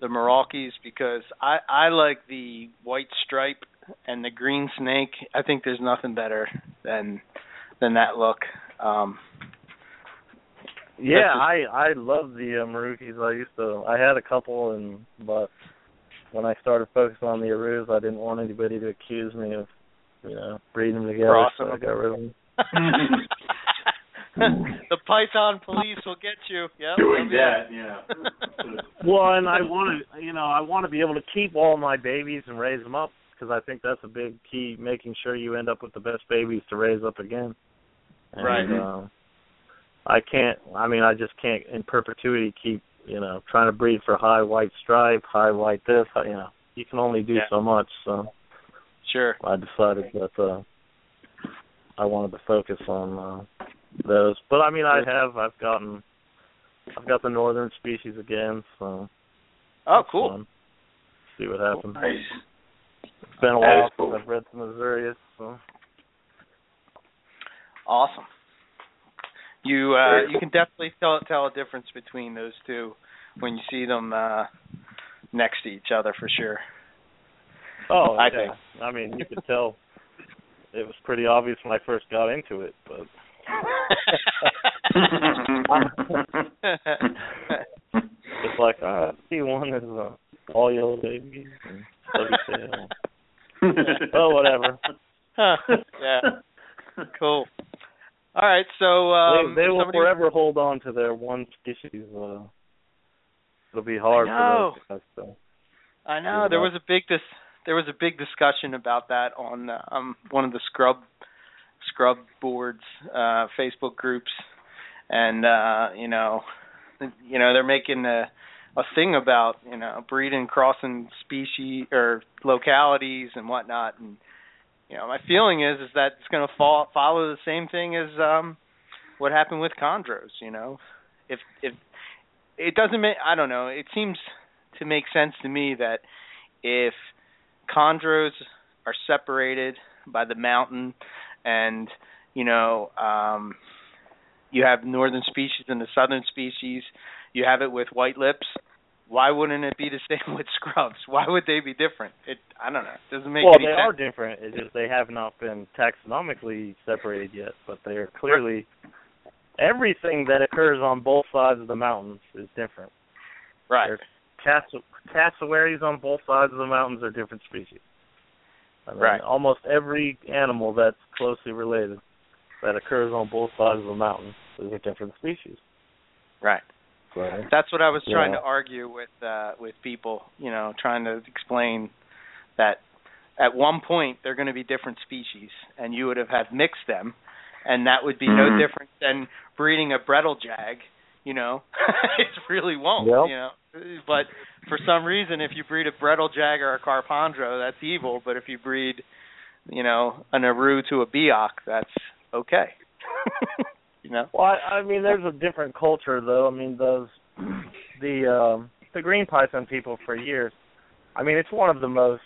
the Meraukes because I I like the white stripe and the green snake. I think there's nothing better than than that look. Um Yeah, That's I I love the uh, Meraukes. I used to. I had a couple, and but when I started focusing on the Arus, I didn't want anybody to accuse me of, you know, breeding them together. Crossing So I got rid of them. [LAUGHS] the Python police will get you. Yep. Doing that, yeah. [LAUGHS] well, and I want to, you know, I want to be able to keep all my babies and raise them up because I think that's a big key, making sure you end up with the best babies to raise up again. And, right. Uh, I can't. I mean, I just can't in perpetuity keep, you know, trying to breed for high white stripe, high white this. You know, you can only do Yeah. so much. So Sure. I decided that uh I wanted to focus on uh those. But I mean I have I've gotten I've got the northern species again, so Oh, cool. fun. See what happens. nice. It's been a while cool. since I've read some Missourius, so Awesome. You uh Very you can definitely tell tell a difference between those two when you see them uh next to each other for sure. Oh I yeah. I mean you could tell it was pretty obvious when I first got into it, but [LAUGHS] it's like uh see one is uh, all yellow babies and [LAUGHS] Oh whatever. Huh. yeah. Cool. All right, so um they, they will somebody- forever hold on to their one species. Uh, it'll be hard I know. for those guys. So. I know there was a big dis- there was a big discussion about that on uh, um one of the scrub scrub boards uh Facebook groups and uh you know you know they're making a a thing about you know breeding crossing species or localities and whatnot. And you know my feeling is is that it's going to follow the same thing as um what happened with chondros you know? If if it doesn't make I don't know. It seems to make sense to me that if chondros are separated by the mountain and you know um you have northern species and the southern species you have it with white lips why wouldn't it be the [LAUGHS] same with scrubs why would they be different it i don't know it doesn't make well, any they are different. It's just they have not been taxonomically separated yet, but they are clearly everything that occurs on both sides of the mountains is different. right There's cass- cassowaries on both sides of the mountains are different species. I mean, Right. Almost every animal that's closely related that occurs on both sides of the mountain is a different species. right That's what I was trying Yeah. to argue with uh with people, you know, trying to explain that at one point they're going to be different species and you would have had mixed them and that would be no Mhm. different than breeding a Bredl jag, you know. [LAUGHS] it really won't, Yep. you know. But for some reason if you breed a Bredl jag or a carpondro, that's evil, but if you breed, you know, an aru to a biak, that's okay. [LAUGHS] you know. Well, I, I mean, there's a different culture, though. I mean, those [CLEARS THROAT] the um, the green python people for years. I mean, it's one of the most.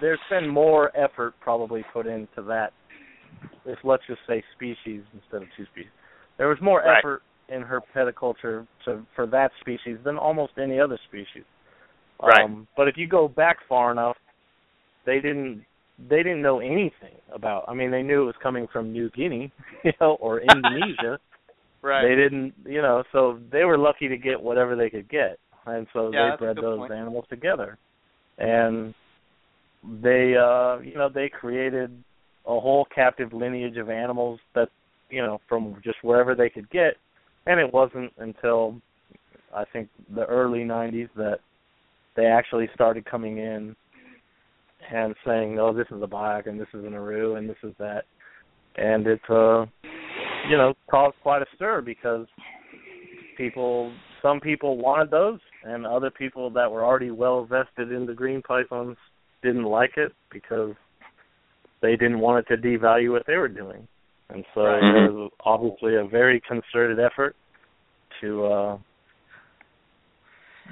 There's been more effort probably put into that. If let's just say species instead of two species, there was more Right. effort in herpetoculture to for that species than almost any other species. Right. Um, but if you go back far enough, they didn't they didn't know anything about. I mean, they knew it was coming from New Guinea, [LAUGHS] you know, or Indonesia. [LAUGHS] Right. They didn't, you know, so they were lucky to get whatever they could get, and so Yeah, they bred those point. animals together, and they, uh, you know, they created a whole captive lineage of animals that, you know, from just wherever they could get, and it wasn't until I think the early '90s that they actually started coming in and saying, "Oh, this is a Biak and this is an Aru and this is that," and it, uh, you know, caused quite a stir because people, some people wanted those, and other people that were already well vested in the green pythons didn't like it because they didn't want it to devalue what they were doing, and so there was obviously a very concerted effort to, uh,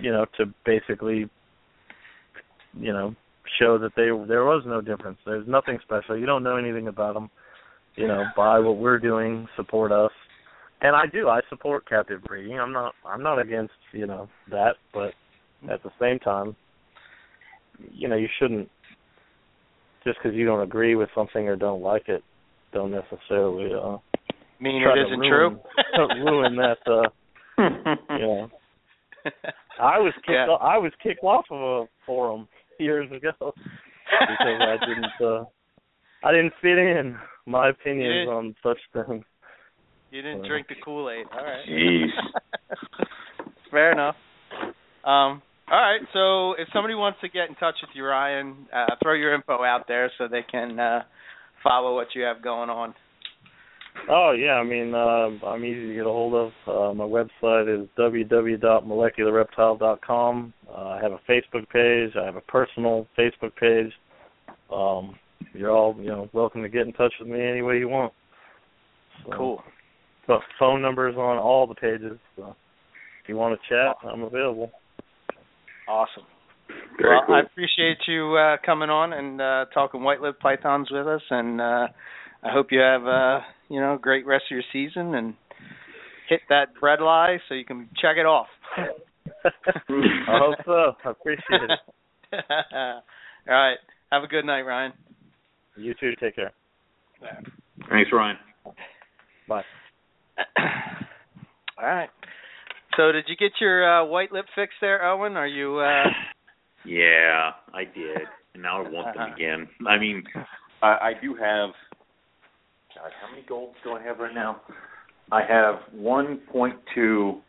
you know, to basically you know show that they there was no difference. There's nothing special. You don't know anything about them. You know, buy what we're doing, support us. And I do. I support captive breeding. I'm not I'm not against, you know, that, but at the same time, you know, you shouldn't just because you don't agree with something or don't like it, don't necessarily uh mean try it to isn't ruin, true. [LAUGHS] ruin that uh [LAUGHS] you know. [LAUGHS] I was kicked Yeah. off, I was kicked off of a forum [LAUGHS] years ago because I didn't uh I didn't fit in my opinions on such things. You didn't drink the Kool Aid. All right. Jeez. [LAUGHS] Fair enough. Um. All right. So if somebody wants to get in touch with you, Ryan, uh, throw your info out there so they can uh, follow what you have going on. Oh yeah, I mean uh, I'm easy to get a hold of. Uh, my website is www.molecularreptile.com. Uh, I have a Facebook page. I have a personal Facebook page. Um, you're all you know welcome to get in touch with me any way you want. So, Cool. So phone numbers on all the pages. So if you want to chat, I'm available. Awesome. Very well, cool. I appreciate you uh, coming on and uh, talking white-lipped pythons with us, and uh, I hope you have uh, you know great rest of your season and hit that bredli so you can check it off. [LAUGHS] I hope so. I appreciate it. [LAUGHS] All right. Have a good night, Ryan. You too. Take care. Thanks, Ryan. Bye. [CLEARS THROAT] All right. So, did you get your uh, white lip fix there, Owen? Are you? Uh... Yeah, I did, and now I want them [LAUGHS] again. I mean, I, I do have. God, how many golds do I have right now? I have 1.2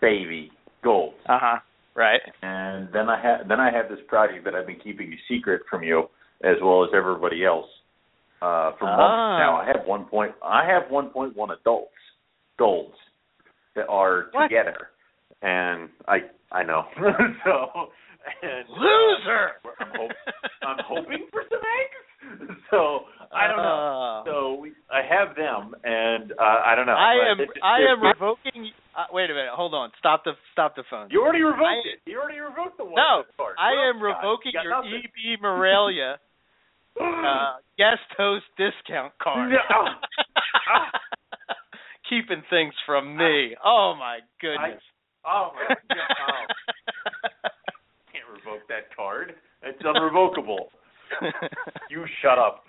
baby golds, Uh huh. Right. and then I have then I have this project that I've been keeping a secret from you as well as everybody else uh, for Ah. months now. I have one point. I have 1.1 adults golds that are What? together, and I I know [LAUGHS] so. And, uh, Loser. I'm, hope, I'm hoping for some [LAUGHS] eggs. [LAUGHS] So I don't know. Oh. So we, I have them, and uh, I don't know. I am. it's- I am revoking. Uh, wait a minute. Hold on. Stop the. Stop the phone. You already revoked I- it. You already revoked the one. No. I Oh, am God, revoking you your nothing. EB Morelia [LAUGHS] uh, guest host discount card. No. [LAUGHS] Ah. Keeping things from me. Oh my goodness. oh my God! Oh, can't revoke that card. It's unrevocable. [LAUGHS] You shut up.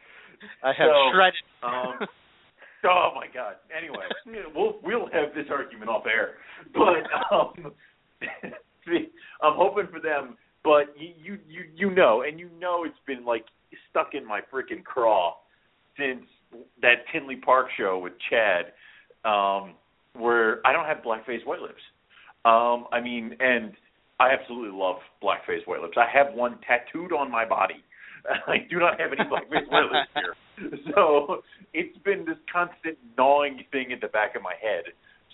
I have So, shredded. Um, [LAUGHS] oh my God. Anyway, [LAUGHS] we'll we'll have this argument off air, but um, I'm hoping for them. But you you you you know, and you know, it's been like stuck in my freaking craw since that Tinley Park show with Chad, um, where I don't have blackface white lips. Um, I mean, and I absolutely love blackface white lips. I have one tattooed on my body. [LAUGHS] I do not have any blackface white lips here. So it's been this constant gnawing thing in the back of my head.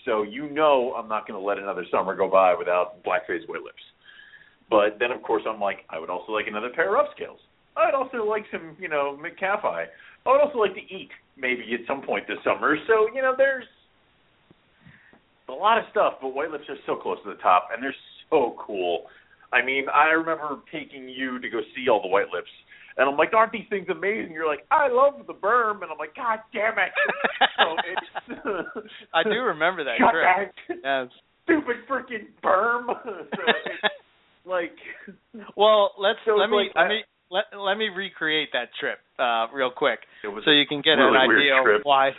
So you know I'm not going to let another summer go by without blackface white lips. But then, of course, I'm like, I would also like another pair of upscales. I'd also like some, you know, McCaffey. I would also like to eat maybe at some point this summer. So, you know, there's a lot of stuff, but White Lips are so close to the top, and they're so cool. I mean, I remember taking you to go see all the White Lips, and I'm like, aren't these things amazing? You're like, I love the berm, and I'm like, God damn it! [LAUGHS] so it's, I do remember that trip. that Yes. stupid freaking berm. [LAUGHS] so it's [LAUGHS] like, Well, let's So let me like let me let let me recreate that trip uh real quick so you can get really an idea trip. of why.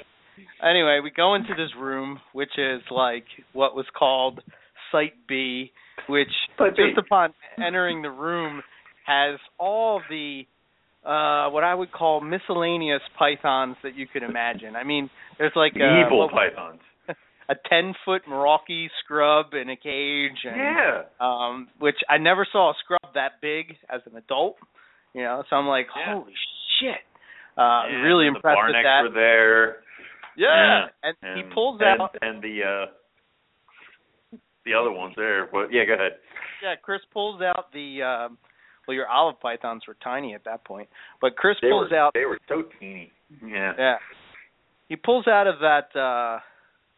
Anyway, we go into this room, which is like what was called Site B, which Site B. just upon entering the room has all the uh what I would call miscellaneous pythons that you could imagine. I mean, there's like a, evil pythons. [LAUGHS] a ten foot Merauke scrub in a cage, and Yeah. um, which I never saw a scrub that big as an adult. You know, so I'm like, Yeah. holy shit! Uh, And really the impressed with that. were there. yeah. and, and, he pulls out. and the uh the other ones there. But yeah, go ahead. Yeah, Chris pulls out the. Um, well, your olive pythons were tiny at that point, but Chris They pulls were out. they were so teeny. Yeah. Yeah, he pulls out of that. uh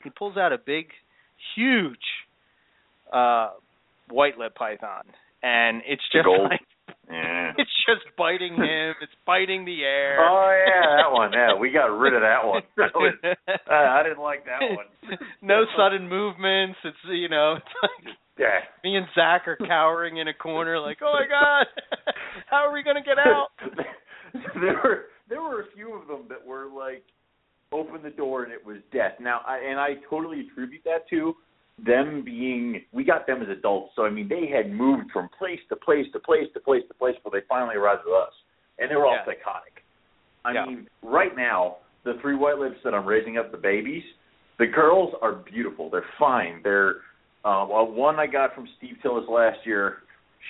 He pulls out a big, huge, uh white lip python, and it's just gold. like Yeah. [LAUGHS] it's just biting him. It's biting the air. Oh yeah, that one. Yeah, we got rid of that one. That was, [LAUGHS] uh, I didn't like that one. no sudden movements. It's you know, it's like Yeah. me and Zach are cowering in a corner, like, oh my god, [LAUGHS] how are we gonna get out? [LAUGHS] there were there were a few of them that were like open the door and it was death. Now I and I totally attribute that to them being we got them as adults, so I mean they had moved from place to place to place to place to place before they finally arrived with us. And they were all Yeah. psychotic. I Yeah. mean, right now, the three white lips that I'm raising up the babies, the girls are beautiful. They're fine. They're well, one I got from Steve Tillis last year.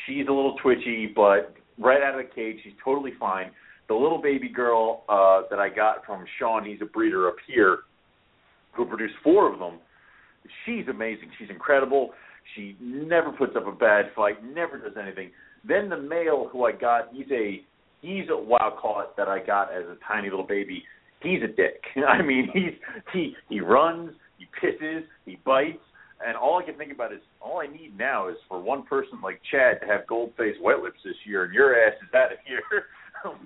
She's a little twitchy, but right out of the cage, she's totally fine. The little baby girl uh, that I got from Sean, he's a breeder up here, who produced four of them. She's amazing. She's incredible. She never puts up a bad fight. Never does anything. Then the male who I got, he's a he's a wild caught that I got as a tiny little baby. He's a dick. [LAUGHS] I mean, he's he he runs, he pisses, he bites, and all I can think about is all I need now is for one person like Chad to have gold faced white lips this year, and your ass is out of here.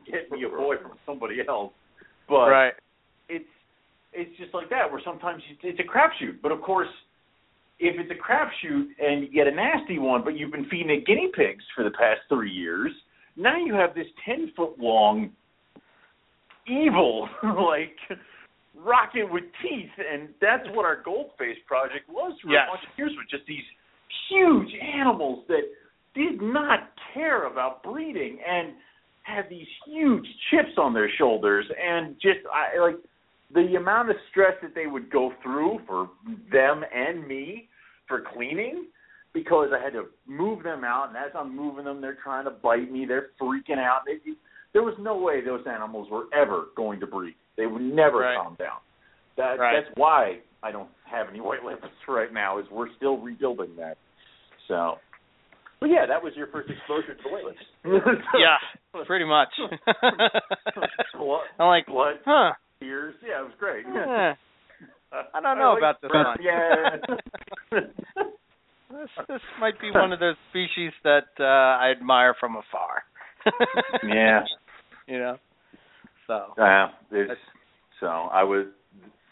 [LAUGHS] Get me a boy from somebody else. But right. it's it's just like that where sometimes it's a crapshoot. But of course, if it's a crapshoot and you get a nasty one, but you've been feeding it guinea pigs for the past three years, now you have this ten foot long evil [LAUGHS] like rocket with teeth, and that's what our gold face project was for yes. a bunch of years with just these huge animals that did not care about breeding and had these huge chips on their shoulders and just I like the amount of stress that they would go through for them and me for cleaning because I had to move them out and as I'm moving them they're trying to bite me, they're freaking out. They, there was no way those animals were ever going to breed. They would never right. calm down. That right. that's why I don't have any [LAUGHS] white lips right now. Is we're still rebuilding that. So, but yeah, that was your first exposure to the white lips. [LAUGHS] yeah, pretty much. [LAUGHS] blood, I'm like, blood, huh? Tears. Yeah, it was great. Eh, I don't know about this one. Yeah. this this might be one of those species that uh I admire from afar. yeah. You know. So. Yeah. It's, so I was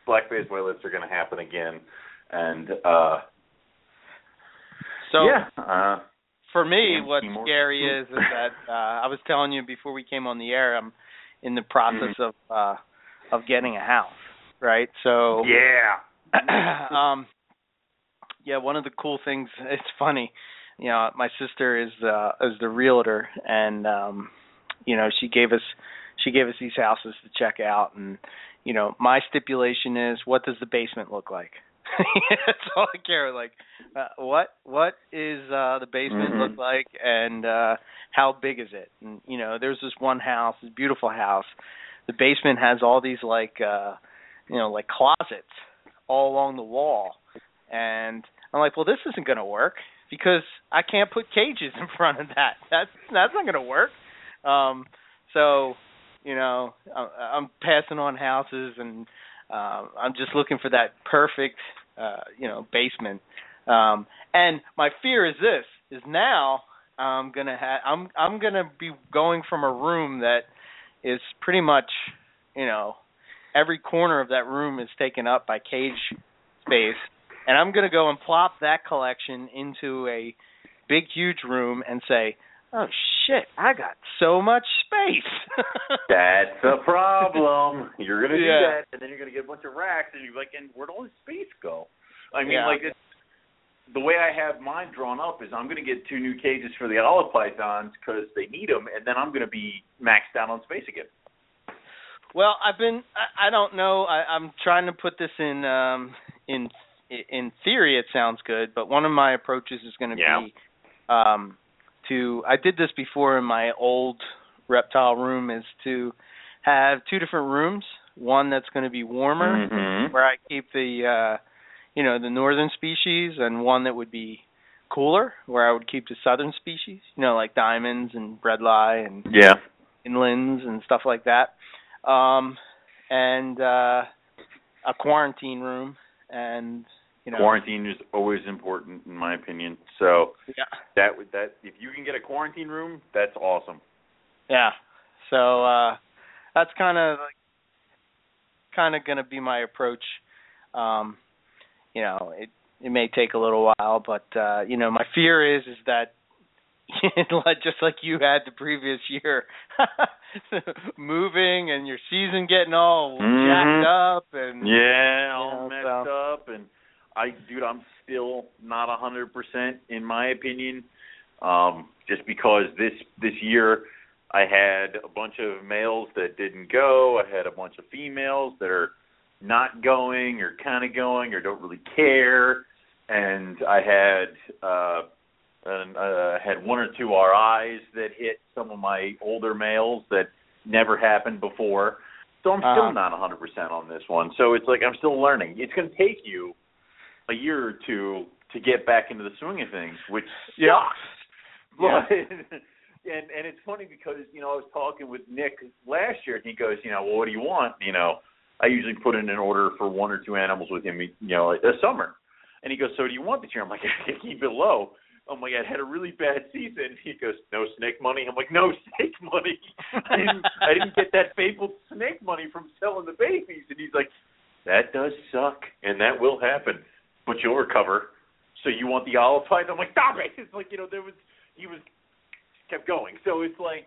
black faced white lips are going to happen again, and uh So yeah. Uh, for me, and what's Seymour. scary is is that [LAUGHS] uh I was telling you before we came on the air, I'm in the process of uh of getting a house, right? So yeah. [CLEARS THROAT] um yeah, one of the cool things [LAUGHS] it's funny, you know, my sister is uh is the realtor and um you know, she gave us she gave us these houses to check out and you know, my stipulation is what does the basement look like? [LAUGHS] That's all I care. Like, uh, what what is uh the basement Mhm. look like, and uh how big is it? And you know, there's this one house, this beautiful house. The basement has all these like uh you know like closets all along the wall, and I'm like, well, this isn't going to work because I can't put cages [LAUGHS] in front of that. That's that's not going to work. Um, so you know, I'm passing on houses and uh, I'm just looking for that perfect, uh, you know, basement. Um, and my fear is this: is now I'm gonna have I'm I'm gonna be going from a room that is pretty much, you know, every corner of that room is taken up by cage space, and I'm gonna go and plop that collection into a big, huge room and say, "Oh shit, I got so much space." [LAUGHS] That's a problem. You're gonna do Yeah. that, and then you're gonna get a bunch of racks, and you're like, and where'd all this space go? I mean, Yeah. like it's, the way I have mine drawn up is I'm gonna get two new cages for the olive pythons because they need them, and then I'm gonna be maxed out on space again. Well, I've been I, I don't know. I, I'm trying to put this in um in in theory it sounds good, but one of my approaches is going to Yeah. be um to I did this before in my old reptile room is to have two different rooms, one that's going to be warmer Mm-hmm. where I keep the uh you know the northern species and one that would be cooler where I would keep the southern species, you know like diamonds and bredli and Yeah. inlands and stuff like that. Um and uh a quarantine room and you know Quarantine is always important, in my opinion. So yeah that would that if you can get a quarantine room, that's awesome. yeah so uh that's kind of like kind of going to be my approach um you know it it may take a little while but uh you know my fear is is that [LAUGHS] just like you had the previous year [LAUGHS] moving and your season getting all Mhm. jacked up and Yeah, all You know, messed so- up, and I, dude, I'm still not a hundred percent in my opinion. Um, just because this this year, I had a bunch of males that didn't go. I had a bunch of females that are not going or kind of going or don't really care. And I had uh, and uh, had one or two RIs that hit some of my older males that never happened before. So I'm still Uh-huh. not 100% on this one. So it's like I'm still learning. It's going to take you a year or two to get back into the swing of things, which Yeah. sucks. Yeah. But [LAUGHS] and and it's funny because you know I was talking with Nick last year, and he goes, you know, well, what do you want? You know, I usually put in an order for one or two animals with him, you know, a summer. And he goes, so do you want this year? I'm like, [LAUGHS] I keep it low. I'm like, I had a really bad season. He goes, no snake money. I'm like, no [LAUGHS] snake money. I didn't, I didn't get that fabled snake money from selling the babies. And he's like, that does suck, and that will happen, but you'll recover. So you want the olive fight? I'm like, stop it. [LAUGHS] It's like you know there was he was kept going. So it's like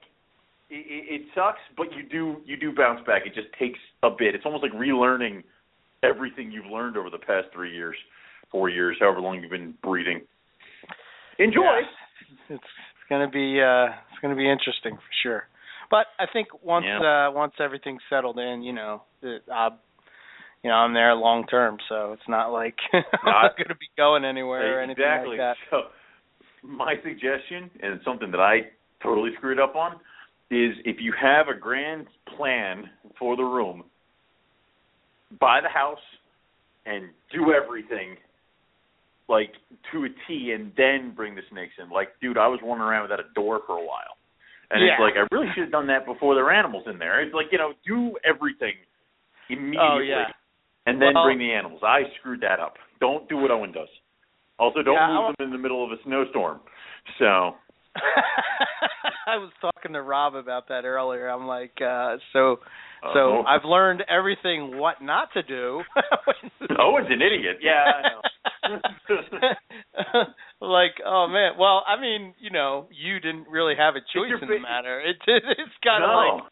it, it, it sucks, but you do you do bounce back. It just takes a bit. It's almost like relearning everything you've learned over the past three years, four years, however long you've been breeding. Enjoy. Yeah. It's it's gonna be uh it's gonna be interesting for sure. But I think once uh once everything's settled in, you know, it, uh, you know, I'm there long term, so it's not like [LAUGHS] I'm not gonna be going anywhere or anything exactly. like that. So my suggestion, and it's something that I totally screwed up on, is if you have a grand plan for the room, buy the house and do everything like to a T and then bring the snakes in. Like, dude, I was wandering around without a door for a while. And it's like I really should have done that before there were animals in there. It's like, you know, do everything immediately Oh yeah. And then Well- bring the animals. I screwed that up. Don't do what Owen does. Also, don't Yeah, move them in the middle of a snowstorm. So, [LAUGHS] I was talking to Rob about that earlier. I'm like, uh so so I've learned everything what not to do. [LAUGHS] Owen's an idiot. Yeah, I know. [LAUGHS] like, oh man. Well, I mean, you know, you didn't really have a choice in the matter. It it's kind of no, like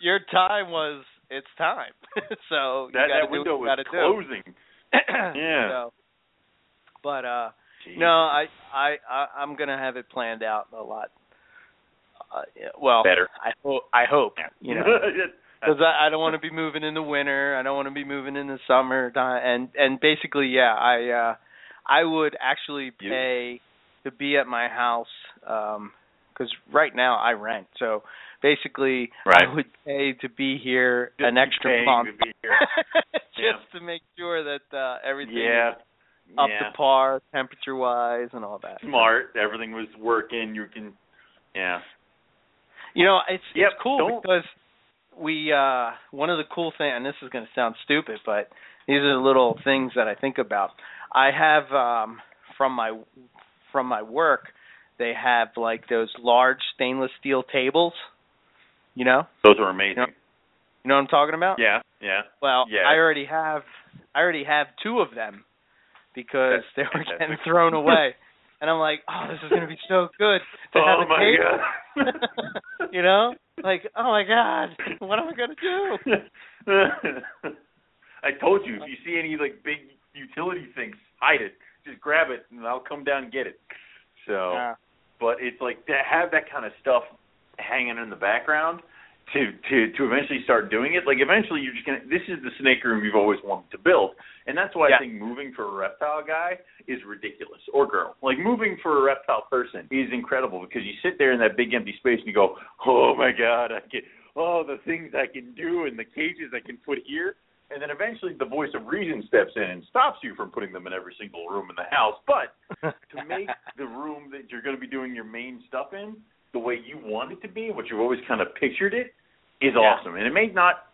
your time was it's time. [LAUGHS] so you that that do window what you was closing. [CLEARS THROAT] Yeah. So, but uh Jeez. no, I I, I I'm gonna have it planned out a lot. Uh, well, Better. I hope. I hope. You know, [LAUGHS] because I, I don't want to be moving in the winter. I don't want to be moving in the summer. And and basically, yeah, I uh I would actually You- pay to be at my house um 'cause right now I rent. So basically, Right. I would pay to be here Just an extra month [LAUGHS] just Yeah. to make sure that uh everything yeah. is up yeah. to par, temperature wise, and all that. Smart. Everything was working. You can. Yeah. You know, it's Yep, it's cool don't- because we uh one of the cool things and this is going to sound stupid, but these are the little things that I think about. I have um from my from my work, they have like those large stainless steel tables, you know? Those are amazing. You know what I'm talking about? Yeah. Yeah. Well, Yeah. I already have I already have two of them because That's they were getting fantastic. thrown away. [LAUGHS] And I'm like, "Oh, this is going to be so good to oh have a my god. [LAUGHS] you know? Like, oh my god, what am I gonna do? [LAUGHS] I told you if you see any like big utility things, hide it. Just grab it and I'll come down and get it. So, Yeah. but it's like to have that kind of stuff hanging in the background to to to eventually start doing it. Like eventually you're just gonna. This is the snake room you've always wanted to build, and that's why Yeah. I think moving for a reptile guy is ridiculous or girl. Like moving for a reptile person is incredible because you sit there in that big empty space and you go, oh my god, I can. Oh, the things I can do and the cages I can put here. And then eventually the voice of reason steps in and stops you from putting them in every single room in the house. But [LAUGHS] to make the room that you're going to be doing your main stuff in the way you want it to be, what you've always kind of pictured it, is Yeah. awesome. And it may not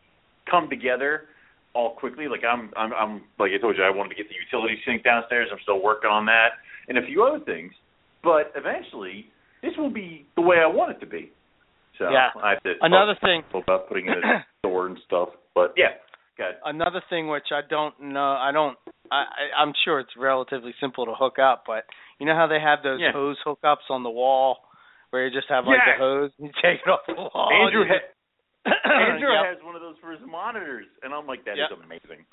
come together all quickly. Like I'm, I'm, I'm, like I told you, I wanted to get the utility sink downstairs. I'm still working on that and a few other things. But eventually, this will be the way I want it to be. So Yeah. I have to Another thing, about putting it in a [CLEARS THROAT] store and stuff. But yeah, good. another thing which I don't know, I don't, I, I I'm sure it's relatively simple to hook up, but you know how they have those Yeah. hose hookups on the wall where you just have like Yes. a hose and you take it off the wall. Andrew and ha- [CLEARS THROAT] Andrew Yep. has one of those for his monitors, and I'm like, that is Yep. amazing. [LAUGHS]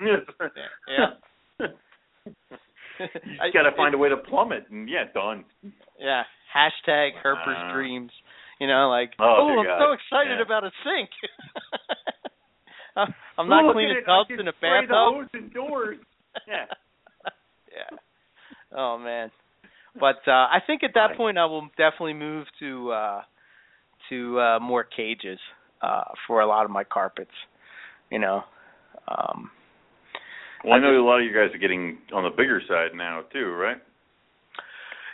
Yeah. [LAUGHS] you got to find a way to plumb it, and yeah, done. Yeah. Hashtag Herper's Wow. dreams. You know, like Oh, dear oh, I'm God. so excited Yeah. about a sink. [LAUGHS] I'm- not Look cleaning at it, I tubs in a spray the bathtub. Yeah. yeah. Oh man. But uh I think at that point I will definitely move to uh to uh more cages uh for a lot of my carpets. You know. Um Well, I know a lot of you guys are getting on the bigger side now too, right?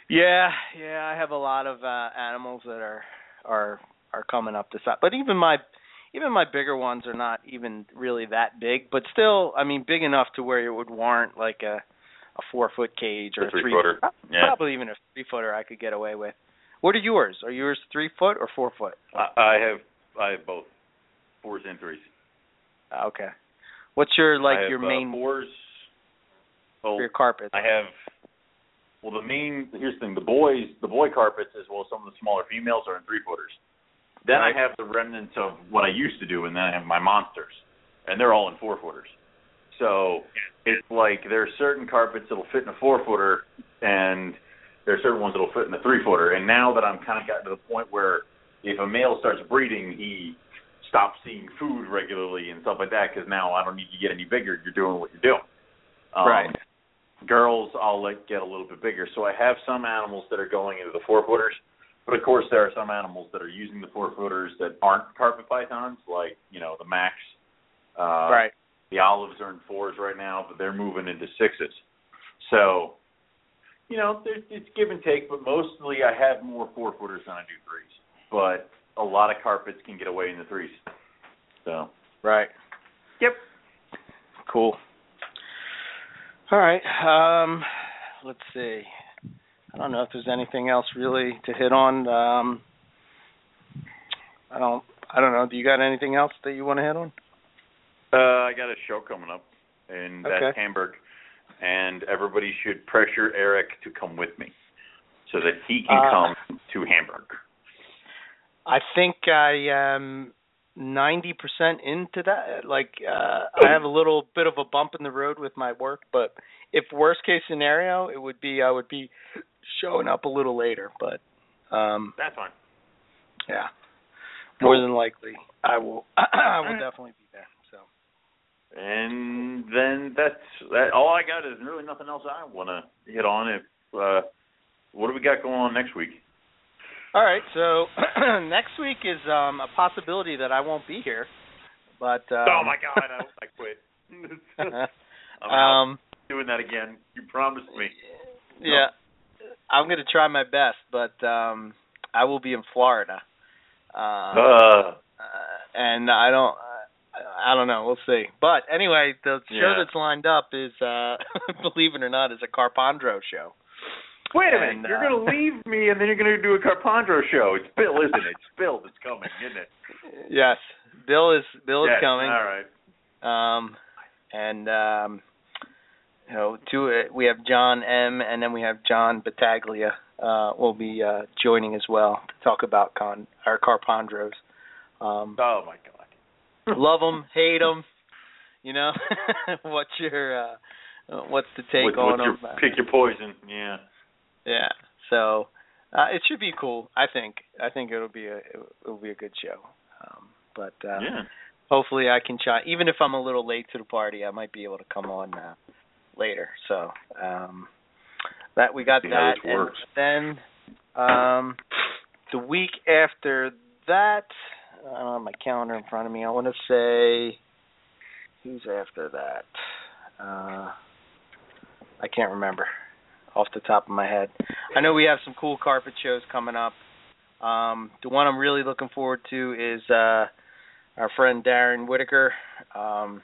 Yeah, yeah, I have a lot of uh animals that are are are coming up the side. But even my even my bigger ones are not even really that big, but still, I mean, big enough to where it would warrant like a a four foot cage or a three three-footer. Yeah. Probably even a three footer I could get away with. What are yours? Are yours three foot or four foot? I, I have I have both fours and threes. Ah, Okay. What's your like I have, your uh, main fours. Oh, for your carpets? I have. Well, the main here's the thing: the boys, the boy carpets, as well as some of the smaller females, are in three footers. Then. I have the remnants of what I used to do, and then I have my monsters, and they're all in four footers. So it's like there are certain carpets that'll fit in a four footer, and there are certain ones that'll fit in a three footer. And now that I'm kind of gotten to the point where if a male starts breeding, he stops seeing food regularly and stuff like that because now I don't need to get any bigger. You're doing what you're doing. Um, Right. Girls, I'll let get a little bit bigger. So I have some animals that are going into the four footers, but of course there are some animals that are using the four footers that aren't carpet pythons, like you know the Max. Uh, right. The olives are in fours right now, but they're moving into sixes. So, you know, it's give and take, but mostly I have more four footers than I do threes. But a lot of carpets can get away in the threes. So, Right. Yep. Cool. All right. Um let's see. I don't know if there's anything else really to hit on. Um I don't I don't know. Do you got anything else that you want to hit on? Uh, I got a show coming up, and Okay. that's Hamburg, and everybody should pressure Eric to come with me, so that he can Uh, come to Hamburg. I think I am ninety percent into that. Like uh I have a little bit of a bump in the road with my work, but if worst case scenario, it would be I would be showing up a little later, but um That's fine. yeah. More than likely I will [CLEARS THROAT] I will definitely be there. And then that's that. All I got is really nothing else I want to hit on. If uh, what do we got going on next week? All right, so [CLEARS THROAT] next week is um a possibility that I won't be here. But um, oh my God, I, I quit. [LAUGHS] I'm um doing that again. You promised me. Yeah. I'm going to try my best, but um I will be in Florida. Uh, Uh, uh and I don't I don't know, we'll see. But anyway, the show Yeah. that's lined up is uh [LAUGHS] believe it or not is a Carpondro show. wait a And, minute. You're uh, going to leave me, and then you're going to do a Carpondro show. It's Bill, isn't it? It's Bill that's coming, isn't it? Yes. Bill is Bill is coming. All right. Um, and um, you know, two uh, we have John M. and then we have John Battaglia. Uh, will be uh, joining as well to talk about con our Carpondros. Um, Oh my God. Love them, hate them. You know, [LAUGHS] what's your uh, what's the take What- on them? pick your poison. Yeah. Yeah. So uh, it should be cool. I think. I think it'll be a it'll be a good show. Um, but uh, yeah. hopefully I can try. Even if I'm a little late to the party, I might be able to come on uh, later. So um, that we got See that, this works. and then um, the week after that, I don't have my calendar in front of me. I want to say who's after that. Uh, I can't remember off the top of my head. I know we have some cool carpet shows coming up. Um, the one I'm really looking forward to is uh, our friend Darren Whitaker um,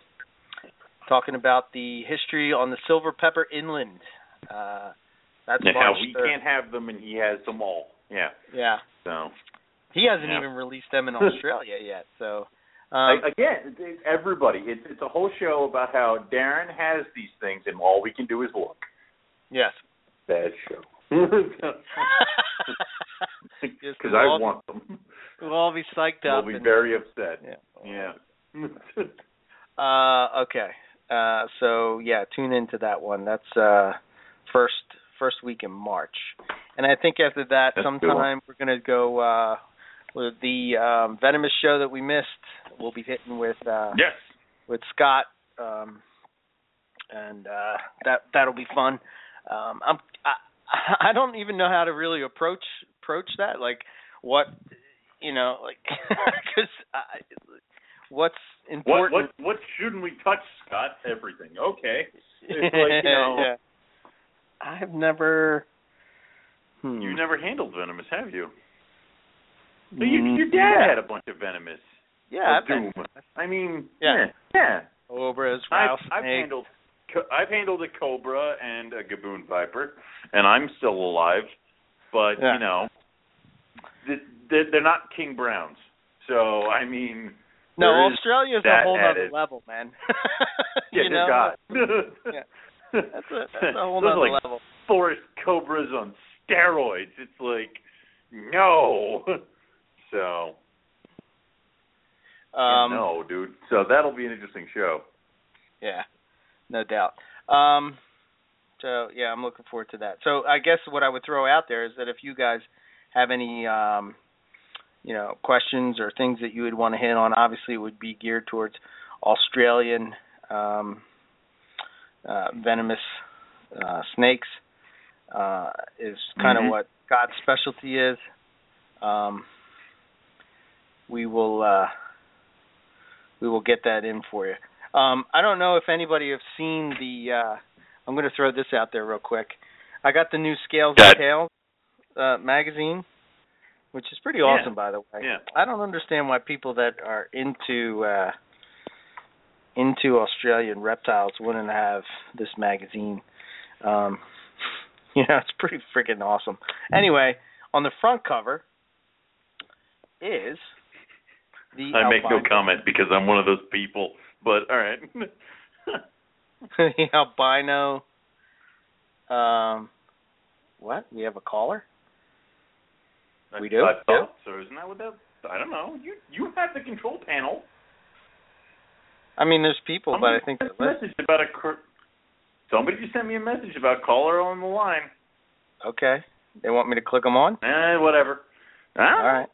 talking about the history on the Silver Pepper Inland. Uh, that's March we 3rd. can't have them, and he has them all. Yeah. Yeah, So he hasn't Yeah. even released them in [LAUGHS] Australia yet. So um, again, everybody. It's it's a whole show about how Darren has these things, and all we can do is look. yes, Bad show. Because [LAUGHS] we'll I want them. we'll all be psyched They'll be and- very upset. yeah. Yeah. [LAUGHS] Uh, okay. Uh, so yeah, tune into that one. That's uh, first first week in March, and I think after that, That's sometime we're gonna go. With the um, venomous show that we missed. We'll be hitting with uh, yes with Scott, um, and uh, that that'll be fun. Um, I'm I, [LAUGHS] I don't even know how to really approach approach that. Like what you know, like [LAUGHS] because what's important. What, what what shouldn't we touch, Scott? Everything. Okay. [LAUGHS] It's like you know. yeah. I've never. Hmm. You never handled venomous, have you? But you, mm-hmm. your dad yeah. had a bunch of venomous. Yeah, I've been. I mean, Yeah. yeah. cobras, I've, rattlesnake. I've handled I've handled a cobra and a gaboon viper, and I'm still alive. But Yeah. you know, th- they're, they're not king browns. So I mean, no, there is Australia's a whole other level, man. [LAUGHS] Yeah, you dear know, God. [LAUGHS] Yeah. that's a that's a whole [LAUGHS] Those are other like level. forest cobras on steroids. It's like no. So Um, no, dude. So that'll be an interesting show. Yeah, no doubt. Um, so yeah, I'm looking forward to that. So I guess what I would throw out there is that if you guys have any, um, you know, questions or things that you would want to hit on, obviously it would be geared towards Australian um, uh, venomous uh, snakes. Uh, is kind Mhm. of what Scott's specialty is. Um, we will uh, we will get that in for you. Um, I don't know if anybody have seen the. Uh, I'm going to throw this out there real quick. I got the new Scales and. Tails uh, magazine, which is pretty Yeah. awesome, by the way. Yeah. I don't understand why people that are into uh, into Australian reptiles wouldn't have this magazine. Um, [LAUGHS] you know, it's pretty freaking awesome. Anyway, on the front cover is the I make no comment because I'm one of those people. But all right. the [LAUGHS] albino. Um, what? We have a caller. We do? I thought so. Isn't that what that? I don't know. You you have the control panel. I mean, there's people, but I think a message about a. cr- Somebody just sent me a message about caller on the line. Okay. They want me to click them on. Eh, whatever. Ah, All right.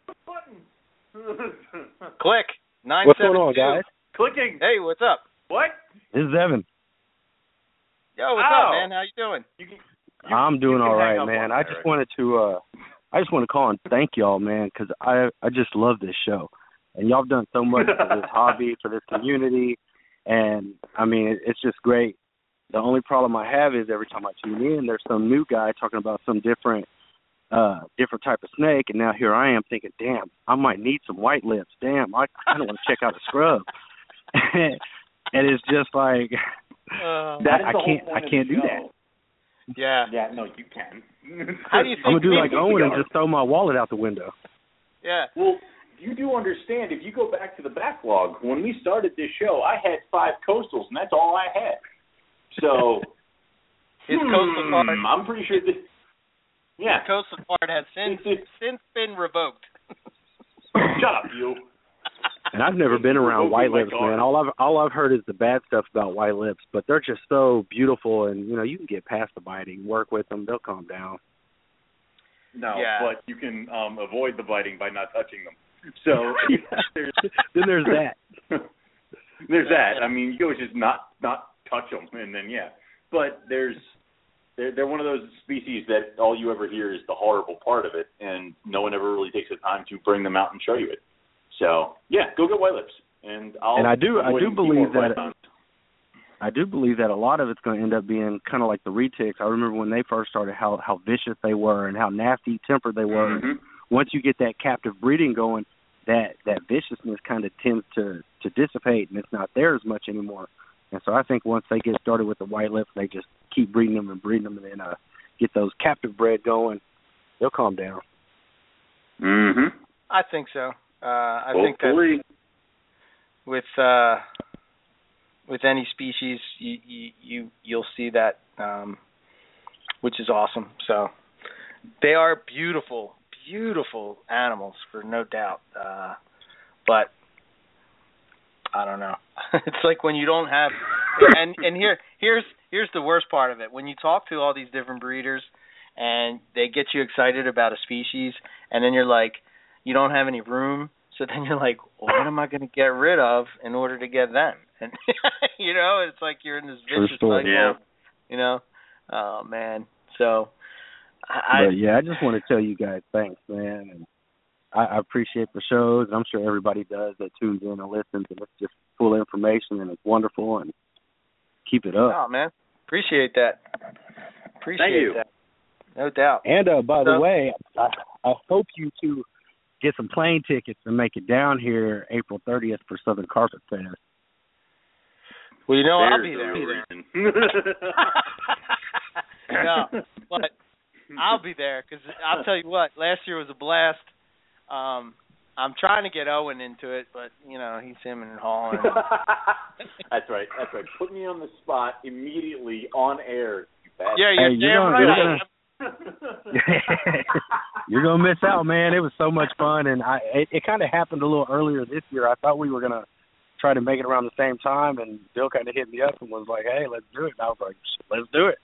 Button. [LAUGHS] Click. Nine What's seven going on, two. guys? Clicking. Hey, what's up? What? This is Evan. Yo, what's Ow. up, man? How you doing? You can, you, I'm doing you can all hang right, up man. I just Eric. wanted to uh I just want to call and thank y'all, man, cuz I I just love this show. And y'all have done so much for this [LAUGHS] hobby, for this community, and I mean, it, it's just great. The only problem I have is every time I tune in, there's some new guy talking about some different uh different type of snake and now here I am thinking, "Damn, I might need some white lips. Damn, I kind of want to check out a scrub." [LAUGHS] and it's just like Uh, That is I can't- I can't do show. that. yeah. Yeah, no, you can. [LAUGHS] How do you [LAUGHS] think I'm gonna do like people Owen and just throw my wallet out the window. Yeah. Well, you do understand if you go back to the backlog, when we started this show, I had five coastals, and that's all I had. So His hmm, coastal card. I'm pretty sure this. Yeah. His coastal card has since [LAUGHS] since been revoked. Shut up, you. And I've never been around white lips, man. All I've all I've heard is the bad stuff about white lips, but they're just so beautiful, and you know you can get past the biting, work with them, they'll calm down. No, Yeah. but you can um avoid the biting by not touching them. So [LAUGHS] there's [LAUGHS] then there's that. there's that. I mean, you can always just not not touch them, and then yeah. But there's they're they're one of those species that all you ever hear is the horrible part of it, and no one ever really takes the time to bring them out and show you it. So yeah, go get white lips, and I'll. And I do- I do believe that- pythons. I do believe that a lot of it's going to end up being kind of like the retics. I remember when they first started, how how vicious they were and how nasty tempered they were. Mhm. Once you get that captive breeding going, that that viciousness kind of tends to to dissipate, and it's not there as much anymore. And so I think once they get started with the white lips, they just keep breeding them and breeding them, and then uh, get those captive bred going. They'll calm down. Mhm. I think so. Uh, I think that with uh, with any species, you, you you you'll see that, um, which is awesome. So they are beautiful, beautiful animals for no doubt. Uh, but I don't know. [LAUGHS] it's like when you don't have, and and here here's here's the worst part of it. When you talk to all these different breeders, and they get you excited about a species, and then you're like, you don't have any room. So then you're like, well, what am I going to get rid of in order to get them? [LAUGHS] And you know, it's like you're in this vicious cycle. Yeah. You know, oh man. So I, but yeah, I just want to tell you guys thanks, man, and I, I appreciate the shows. I'm sure everybody does that tunes in and listens, and it's just full of information and it's wonderful. And keep it up. Oh man, appreciate that. Appreciate Thank you. that. No doubt. And uh, by the way, I, I hope you two get some plane tickets and make it down here April 30th for Southern Carpet Fest. Well, you know, I'll There's be the there. real reason. [LAUGHS] no, but I'll be there because I'll tell you what. Last year was a blast. Um, I'm trying to get Owen into it, but you know he's him and Hall. [LAUGHS] And, that's right. That's right. Put me on the spot immediately on air. You bad yeah, you're Hey, you're damn gonna- right. you're I gonna- You're gonna miss out, man. It was so much fun, and I it, it kind of happened a little earlier this year. I thought we were gonna try to make it around the same time, and Bill kind of hit me up and was like, "Hey, let's do it." And I was like, "Let's do it."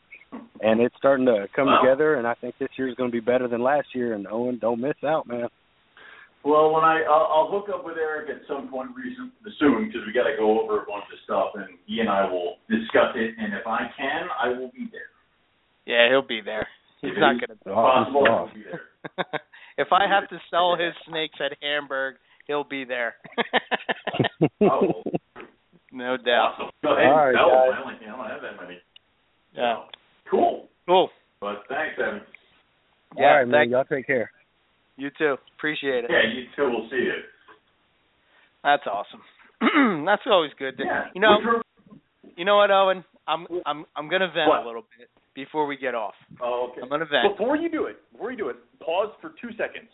And it's starting to come Well- together, and I think this year's going to be better than last year. And Owen, don't miss out, man. Well, when I I'll, I'll hook up with Eric at some point recent, soon because we got to go over a bunch of stuff, and he and I will discuss it. And if I can, I will be there. Yeah, he'll be there. He's If not gonna. Possible, I'll be there. [LAUGHS] if I have to sell his snakes at Hamburg, he'll be there. [LAUGHS] Oh, no doubt. awesome. Go ahead. All right, Sell them. guys. I only, I don't have that many. Yeah. Cool. Cool. But thanks, Evan. Yeah. All right, man. Y'all take care. You too. Appreciate it. Yeah, you too. We'll see you. That's awesome. [CLEARS THROAT] That's always good. To, Yeah. You know, you know what, Owen? I'm I'm I'm gonna vent What? a little bit before we get off. Oh, okay. I'm gonna vent. Before you do it, before you do it, pause for two seconds.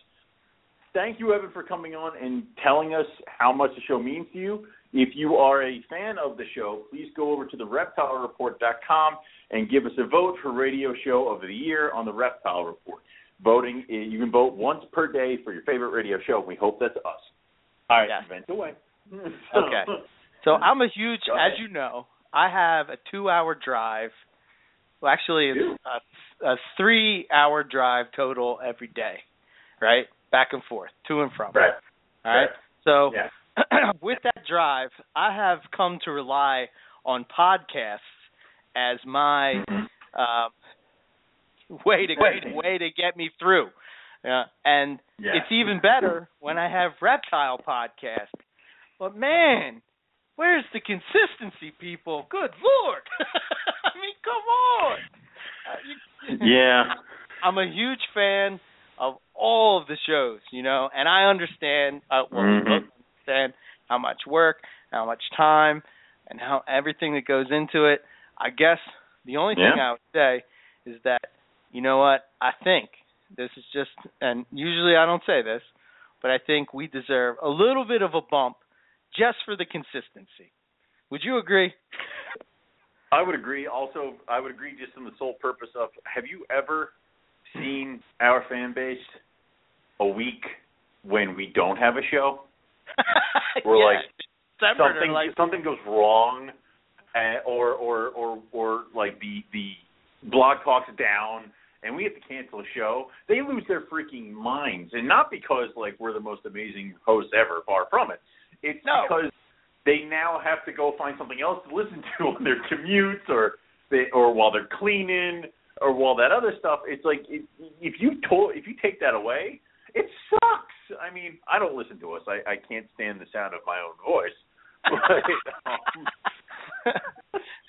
Thank you, Evan, for coming on and telling us how much the show means to you. If you are a fan of the show, please go over to the reptilereport.com and give us a vote for Radio Show of the Year on the Reptile Report. Voting, eh, you can vote once per day for your favorite radio show. We hope that's us. All right, Yes. vent away. [LAUGHS] Okay. So I'm a huge, as you know, I have a two-hour drive. Well, actually, it's a, a three-hour drive total every day, right? Back and forth, to and from. Right. All right. So Yeah. [CLEARS THROAT] with that drive, I have come to rely on podcasts as my uh, [LAUGHS] way to Way. way to get me through. Yeah, and Yeah. it's even better when I have reptile podcast. But man, where's the consistency, people? Good lord! [LAUGHS] I mean, come on. Uh, [LAUGHS] Yeah. I'm a huge fan of all of the shows, you know, and I understand uh, well, Mhm. look, understand how much work, how much time, and how everything that goes into it. I guess the only thing I would say is that you know what I think this is just, and usually I don't say this, but I think we deserve a little bit of a bump just for the consistency. Would you agree? I would agree. Also, I would agree just on the sole purpose of have you ever seen our fan base a week when we don't have a show? [LAUGHS] We're Yeah, like something like something goes wrong, uh, or or or or like the the blog talk's down, and we have to cancel a show. They lose their freaking minds, and not because like we're the most amazing hosts ever. Far from it. It's No. because they now have to go find something else to listen to [LAUGHS] on their commutes, or they or while they're cleaning, or while that other stuff. It's like it, if you told if you take that away, it sucks. I mean, I don't listen to us. I, I can't stand the sound of my own voice. [LAUGHS] But, um, [LAUGHS]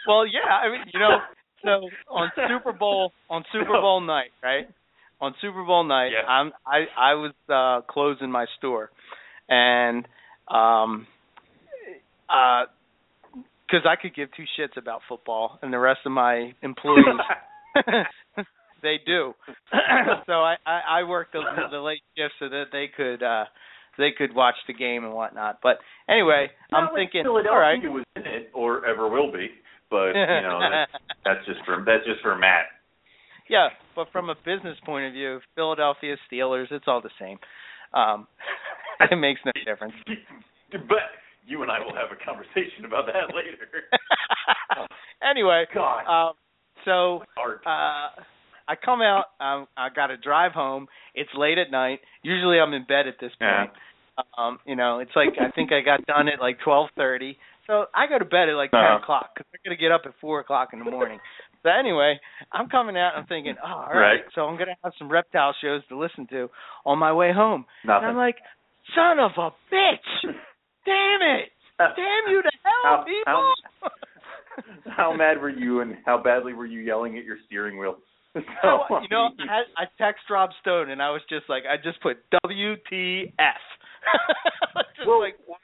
well, yeah, I mean, you know, so on Super Bowl on Super Bowl night, right? On Super Bowl night, Yeah. I'm I I was uh closing my store, and um, uh, because I could give two shits about football, and the rest of my employees [LAUGHS] [LAUGHS] they do. [CLEARS THROAT] so I I, I worked the, the late shift so that they could uh they could watch the game and whatnot. But anyway, I'm like thinking, Philadelphia all right, was in it or ever will be, but you [LAUGHS] know that's, that's just for that's just for Matt. Yeah, but from a business point of view, Philadelphia Steelers, it's all the same. Um [LAUGHS] it makes no difference. [LAUGHS] But you and I will have a conversation about that later. anyway, God, um so uh I come out. Um, I got to drive home. It's late at night. Usually, I'm in bed at this point. Yeah. Um, you know, it's like I think I got done at like twelve thirty. So I go to bed at like ten Uh-huh. o'clock because I'm gonna get up at four o'clock in the morning. but anyway, I'm coming out. And I'm thinking, oh, all right. Right. So I'm gonna have some reptile shows to listen to on my way home. Nothing. And I'm like, son of a bitch! [LAUGHS] Damn it! Damn you to hell, How- people! how mad were you, and how badly were you yelling at your steering wheel? [LAUGHS] So, So, you know, I, had- I text Rob Stone and I was just like, I just put WTF. [LAUGHS] just Well, like what?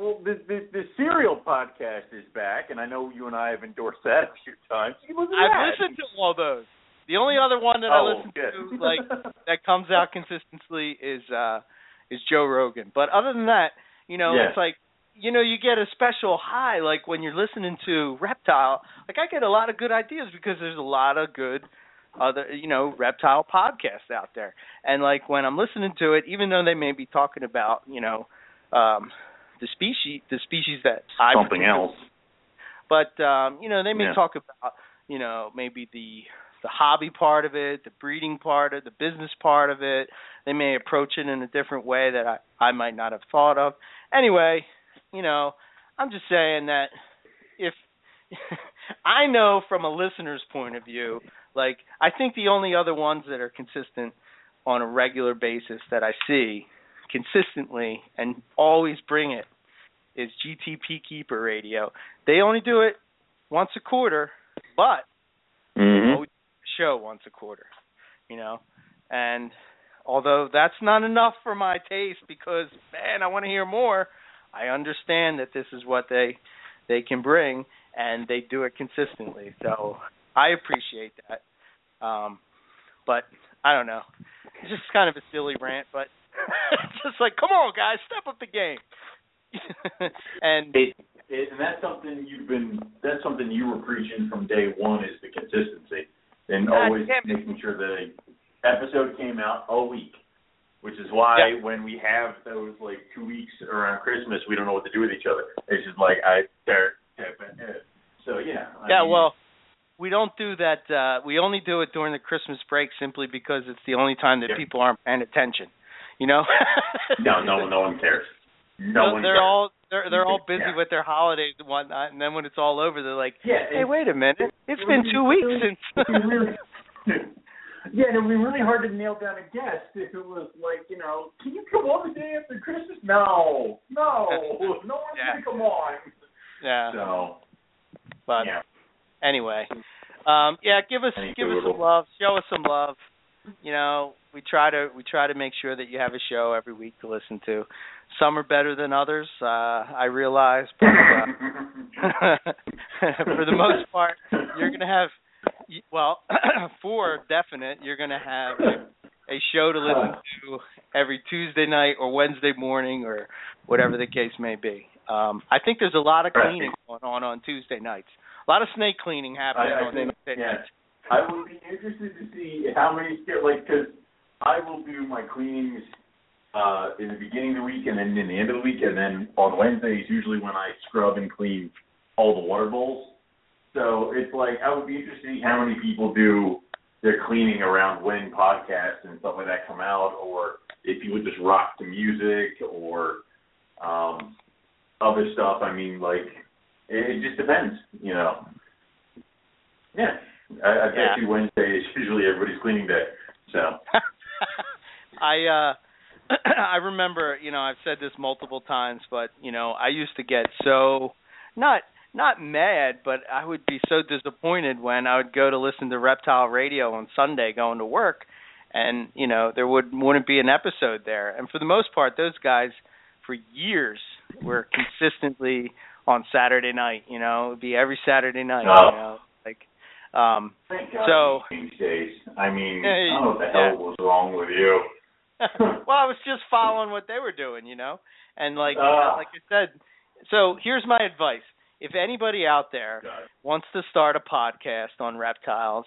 Well, the, the the serial podcast is back, and I know you and I have endorsed that [LAUGHS] a few times. You listen to I've listened to all those. The only other one that I Oh, listen good. to, like [LAUGHS] that comes out consistently, is uh is Joe Rogan. But other than that, you know, Yeah. it's like you know, you get a special high like when you're listening to Reptile. Like I get a lot of good ideas because there's a lot of good other you know reptile podcasts out there and like when i'm listening to it even though they may be talking about you know um the species the species that i Something else. but um, you know, they may Yeah. talk about you know maybe the the hobby part of it, the breeding part of it, the business part of it. They may approach it in a different way that I I might not have thought of. Anyway, you know, I'm just saying that if [LAUGHS] I know from a listener's point of view, like I think the only other ones that are consistent on a regular basis that I see consistently and always bring it is GTP Keeper Radio. They only do it once a quarter, but Mm-hmm. always show once a quarter, you know. And although that's not enough for my taste because man, I want to hear more, I understand that this is what they they can bring and they do it consistently. So I appreciate that. Um but I don't know. It's just kind of a silly rant, but [LAUGHS] [LAUGHS] just like come on guys, step up the game. [LAUGHS] and It, it, and that's something you've been. That's something you were preaching from day one is the consistency, and God always making sure that a episode came out a week. Which is why Yeah. when we have those like two weeks around Christmas, we don't know what to do with each other. It's just like I there. So yeah. I Yeah, mean, well, we don't do that. Uh, we only do it during the Christmas break simply because it's the only time that Yeah. people aren't paying attention. You know? [LAUGHS] no, no, no one cares. No one they're cares. all they're they're all busy Yeah. with their holidays and whatnot, and then when it's all over, they're like, Yeah, "Hey, wait a minute! It's it been would two weeks since." really, [LAUGHS] yeah, and it'd be really hard to nail down a guest if it was like, you know, can you come on the day after Christmas? No, no, [LAUGHS] no one's Yeah. gonna come on. yeah, So, but yeah, anyway, um, yeah, give us Any give us some love, show us some love. You know, we try to we try to make sure that you have a show every week to listen to. Some are better than others, uh, I realize, but uh, [LAUGHS] for the most part, you're gonna have y- well, [CLEARS THROAT] for definite, you're gonna have a, a show to listen to every Tuesday night or Wednesday morning or whatever the case may be. Um, I think there's a lot of cleaning going on on Tuesday nights. A lot of snake cleaning happening I- I on think- Tuesday yeah. nights. I would be interested to see how many like because I will do my cleanings uh in the beginning of the week and then in the end of the week and then on Wednesdays usually when I scrub and clean all the water bowls. So it's like I would be interested to see how many people do their cleaning around when podcasts and stuff like that come out, or if you would just rock the music or um other stuff. I mean, like it just depends, you know. Yeah, I, I bet Yeah. you Wednesday is usually everybody's cleaning day. So [LAUGHS] I uh [CLEARS THROAT] I remember, you know, I've said this multiple times, but you know, I used to get so not not mad, but I would be so disappointed when I would go to listen to Reptile Radio on Sunday going to work and, you know, there would wouldn't be an episode there. And for the most part those guys for years were consistently on Saturday night, you know, it would be every Saturday night, Oh. you know. Um thank God So- he changed days. I mean, Yeah, I don't know what the yeah. hell was wrong with you. [LAUGHS] well, I was just following what they were doing, you know, and like Ah. like I said. So here's my advice: if anybody out there wants to start a podcast on reptiles,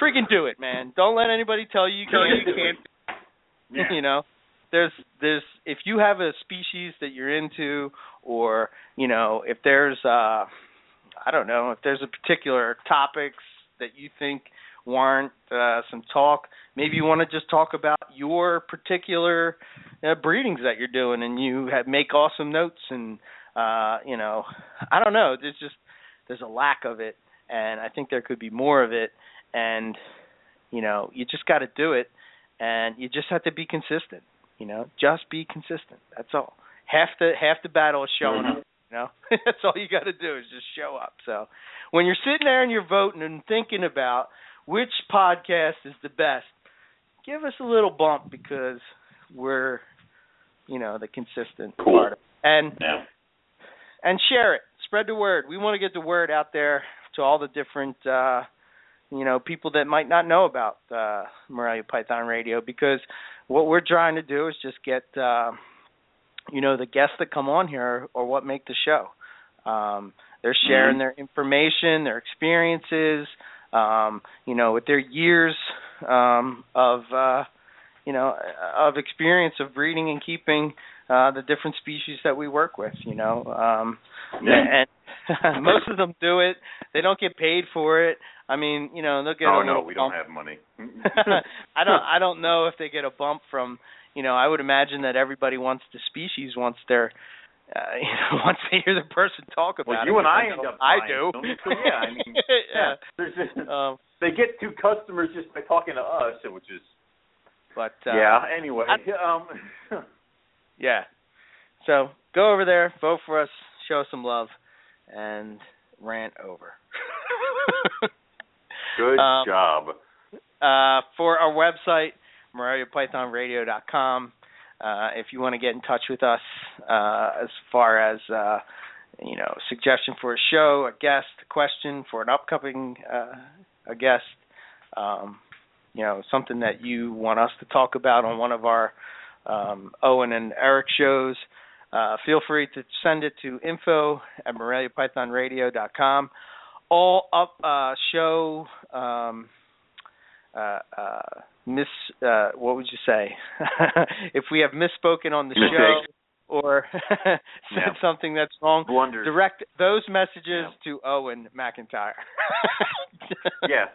freaking do it, man. Don't let anybody tell you you can't. You can't. Yeah. You [LAUGHS] know, there's there's if you have a species that you're into, or you know, if there's uh, I don't know, if there's a particular topics that you think warrant uh, some talk. Maybe you want to just talk about your particular uh, breedings that you're doing, and you have, make awesome notes. And uh, you know, I don't know. There's just there's a lack of it, and I think there could be more of it. And you know, you just got to do it, and you just have to be consistent. You know, just be consistent. That's all. Half the half the battle is showing up. You know, [LAUGHS] that's all you got to do is just show up. So, when you're sitting there and you're voting and thinking about which podcast is the best, give us a little bump because we're, you know, the consistent cool. part. Of it. And yeah. and share it. Spread the word. We want to get the word out there to all the different uh you know people that might not know about uh Morelia Python Radio because what we're trying to do is just get uh you know the guests that come on here or what make the show. Um they're sharing Mhm. their information, their experiences, um, you know, with their years um of uh you know of experience of breeding and keeping uh the different species that we work with, you know. Um Yeah. [LAUGHS] and [LAUGHS] most of them do it. They don't get paid for it. I mean, you know, they'll get oh a no, we bump. don't have money. [LAUGHS] I don't I don't know if they get a bump from you know, I would imagine that everybody wants the species once they're uh, [LAUGHS] you know, once they hear the person talk about well, it. you and I end up. I do. them, [LAUGHS] so yeah, I mean, yeah. Just, Um they get two customers just by talking to us, which is but uh yeah. Anyway, um, [LAUGHS] yeah. So go over there, vote for us, show us some love, and rant over. good Um, job. uh, for our website, MoreliaPythonRadio.com. Uh, if you want to get in touch with us uh, as far as uh, you know, suggestion for a show, a guest, a question for an upcoming uh, a guest, um, you know, something that you want us to talk about on one of our um, Owen and Eric shows, uh, feel free to send it to info at MoreliaPythonRadio.com. All up uh, show um, uh, uh, miss uh, what would you say [LAUGHS] if we have misspoken on the Mistake. show or [LAUGHS] said Yeah. something that's wrong Blunders. direct those messages Yeah. to Owen McIntyre [LAUGHS] Yeah.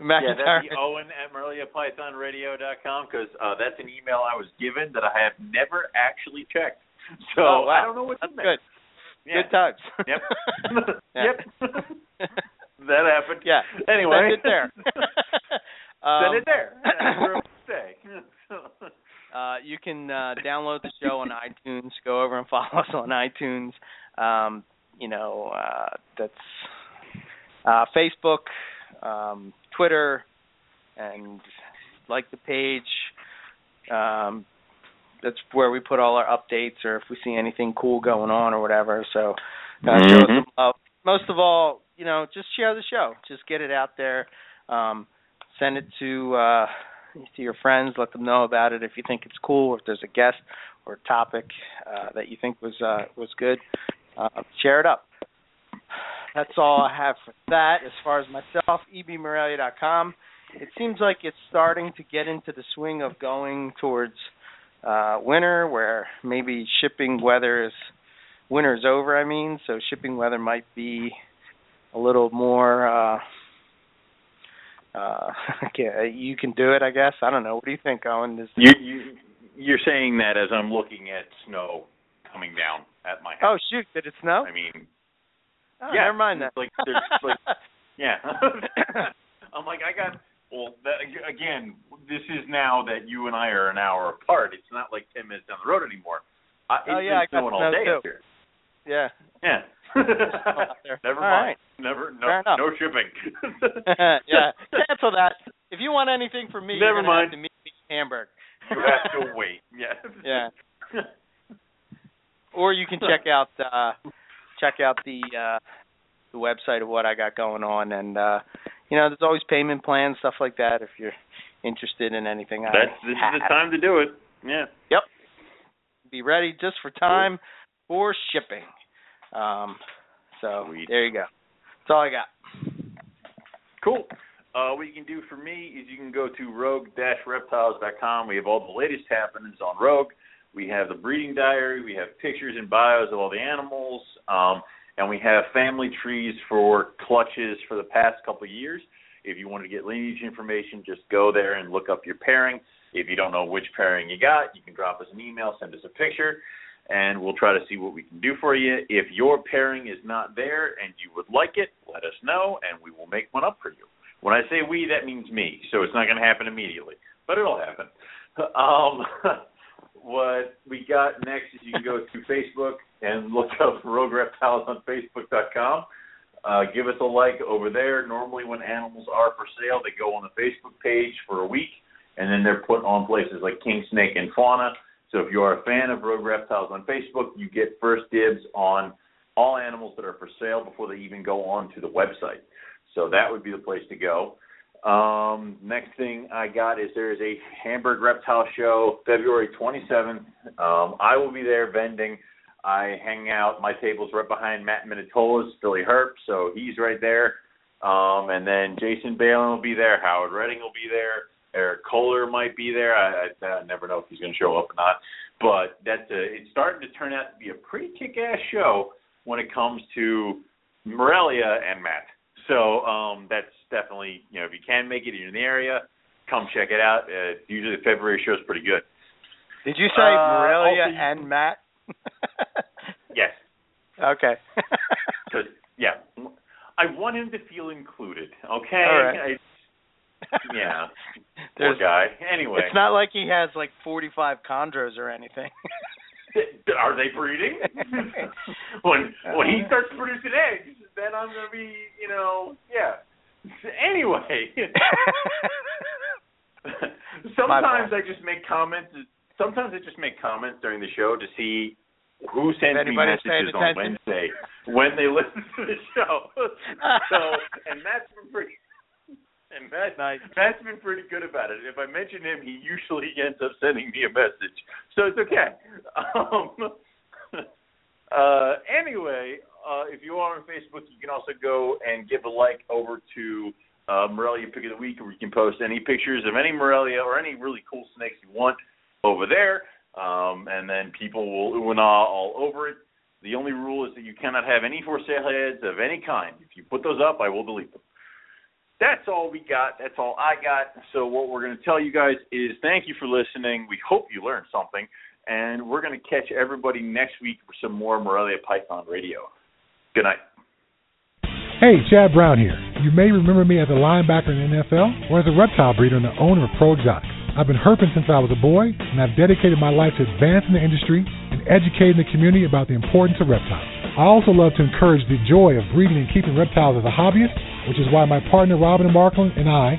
McIntyre. Yeah, that's the Owen at MoreliaPythonRadio.com because uh, that's an email I was given that I have never actually checked. So Oh, wow. I don't know what's that's in there. good Yeah. good times Yep. Yep. that happened. yeah Anyway. send it there um, Send it there. [COUGHS] Where stay. [LAUGHS] Uh, you can uh, download the show on iTunes. Go over and [LAUGHS] follow us on iTunes. Um, you know, uh, that's uh, Facebook, um, Twitter, and like the page. Um, that's where we put all our updates, or if we see anything cool going on, or whatever. So, uh, show us Mhm. some love. Most of all, you know, just share the show. Just get it out there. Um, send it to uh, to your friends. Let them know about it if you think it's cool, or if there's a guest or a topic uh, that you think was uh, was good. Uh, share it up. That's all I have for that. As far as myself, ebmorelia.com. It seems like it's starting to get into the swing of going towards uh, winter, where maybe shipping weather is winter's over. I mean, so shipping weather might be a little more. Uh, uh, [LAUGHS] okay, you can do it, I guess. I don't know. What do you think, Owen? Is you, you, you're saying that as I'm looking at snow coming down at my house. oh shoot, did it snow? I mean, Oh, yeah, never mind that. Like there's like [LAUGHS] yeah. [LAUGHS] I'm like I got well that, again. This is now that you and I are an hour apart. It's not like ten minutes down the road anymore. I, it's Oh, yeah, I been got snowing all day too. up here. Yeah. Yeah. [LAUGHS] Never All mind. right. Never no no shipping. [LAUGHS] [LAUGHS] yeah, cancel that. If you want anything from me, Never mind. have to meet me in Hamburg. you have to wait. Yeah. Yeah. or you can check out uh check out the uh the website of what I got going on and uh you know, there's always payment plans, stuff like that if you're interested in anything I That's this is the time to do it. Yeah. Yep. Be ready just for time for shipping. Um so Sweet. there you go. That's all I got. Cool. Uh, what you can do for me is you can go to rogue-reptiles.com. We have all the latest happenings on Rogue. We have the breeding diary. We have pictures and bios of all the animals. Um, and we have family trees for clutches for the past couple of years. If you want to get lineage information, just go there and look up your pairing. If you don't know which pairing you got, you can drop us an email, send us a picture, and we'll try to see what we can do for you. If your pairing is not there and you would like it, let us know, and we will make one up for you. When I say we, that means me, so it's not going to happen immediately, but it'll happen. [LAUGHS] Um, [LAUGHS] what we got next is you can go to Facebook and look up Rogue Reptiles on Facebook.com. Uh, give us a like over there. Normally, when animals are for sale, they go on the Facebook page for a week, and then they're put on places like King Snake and Fauna. So if you are a fan of Rogue Reptiles on Facebook, you get first dibs on all animals that are for sale before they even go on to the website. So that would be the place to go. Um, next thing I got is there is a Hamburg Reptile Show February 27th. Um, I will be there vending. I hang out. My table's right behind Matt Minatola's Philly Herp, so he's right there. Um, and then Jason Balin will be there. Howard Redding will be there. Eric Kohler might be there. I, I, I never know if he's going to show up or not. But that's a, it's starting to turn out to be a pretty kick-ass show when it comes to Morelia and Matt. So um, that's definitely you know if you can make it, you're in the area, come check it out. Uh, usually the February show is pretty good. Did you say Uh, Morelia also- and Matt? [LAUGHS] Yes. okay. Yeah, I want him to feel included. Okay. All right. I- yeah. [LAUGHS] There's- Poor guy. Anyway, It's not like he has like 45 chondros or anything. [LAUGHS] Are they breeding? [LAUGHS] when when he uh-huh. starts producing eggs, then I'm gonna be, you know, yeah. Anyway, sometimes I just make comments. Sometimes I just make comments during the show to see who sends me messages on. Wednesday when they listen to the show. so, and been pretty. And Matt, Matt's been pretty good about it. If I mention him, he usually [LAUGHS] ends up sending me a message, so it's okay. Um, [LAUGHS] uh, anyway, uh, if you are on Facebook, you can also go and give a like over to uh, Morelia Pick of the Week, where you can post any pictures of any Morelia or any really cool snakes you want over there, um, and then people will ooh and ah all over it. The only rule is that you cannot have any for sale heads of any kind. If you put those up, I will delete them. That's all we got. That's all I got. So what we're going to tell you guys is thank you for listening. We hope you learned something, and we're going to catch everybody next week for some more Morelia Python Radio. Good night. Hey, Chad Brown here. You may remember me as a linebacker in the NFL or as a reptile breeder and the owner of Pro Exotics. I've been herping since I was a boy, and I've dedicated my life to advancing the industry and educating the community about the importance of reptiles. I also love to encourage the joy of breeding and keeping reptiles as a hobbyist, which is why my partner Robin Markland and I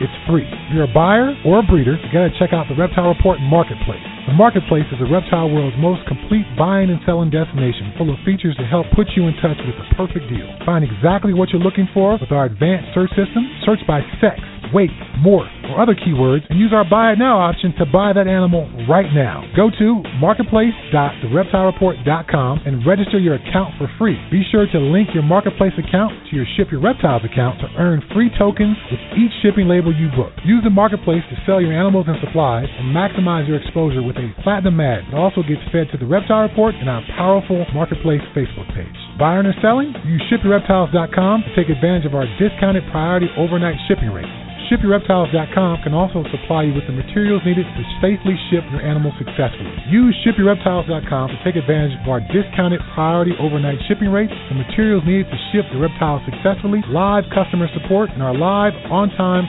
it's free. If you're a buyer or a breeder, you gotta check out the Reptile Report Marketplace. The Marketplace is the reptile world's most complete buying and selling destination, full of features to help put you in touch with the perfect deal. Find exactly what you're looking for with our advanced search system. Search by sex, weight, morph, or other keywords, and use our Buy It Now option to buy that animal right now. Go to marketplace.thereptilereport.com and register your account for free. Be sure to link your Marketplace account to your Ship Your Reptiles account to earn free tokens with each shipping label you book. Use the Marketplace to sell your animals and supplies and maximize your exposure with a platinum ad that also gets fed to the Reptile Report and our powerful Marketplace Facebook page. Buying or selling? Use ShipYourReptiles.com to take advantage of our discounted priority overnight shipping rate. ShipYourReptiles.com can also supply you with the materials needed to safely ship your animals successfully. Use ShipYourReptiles.com to take advantage of our discounted priority overnight shipping rates, the materials needed to ship the reptiles successfully, live customer support, and our live, on-time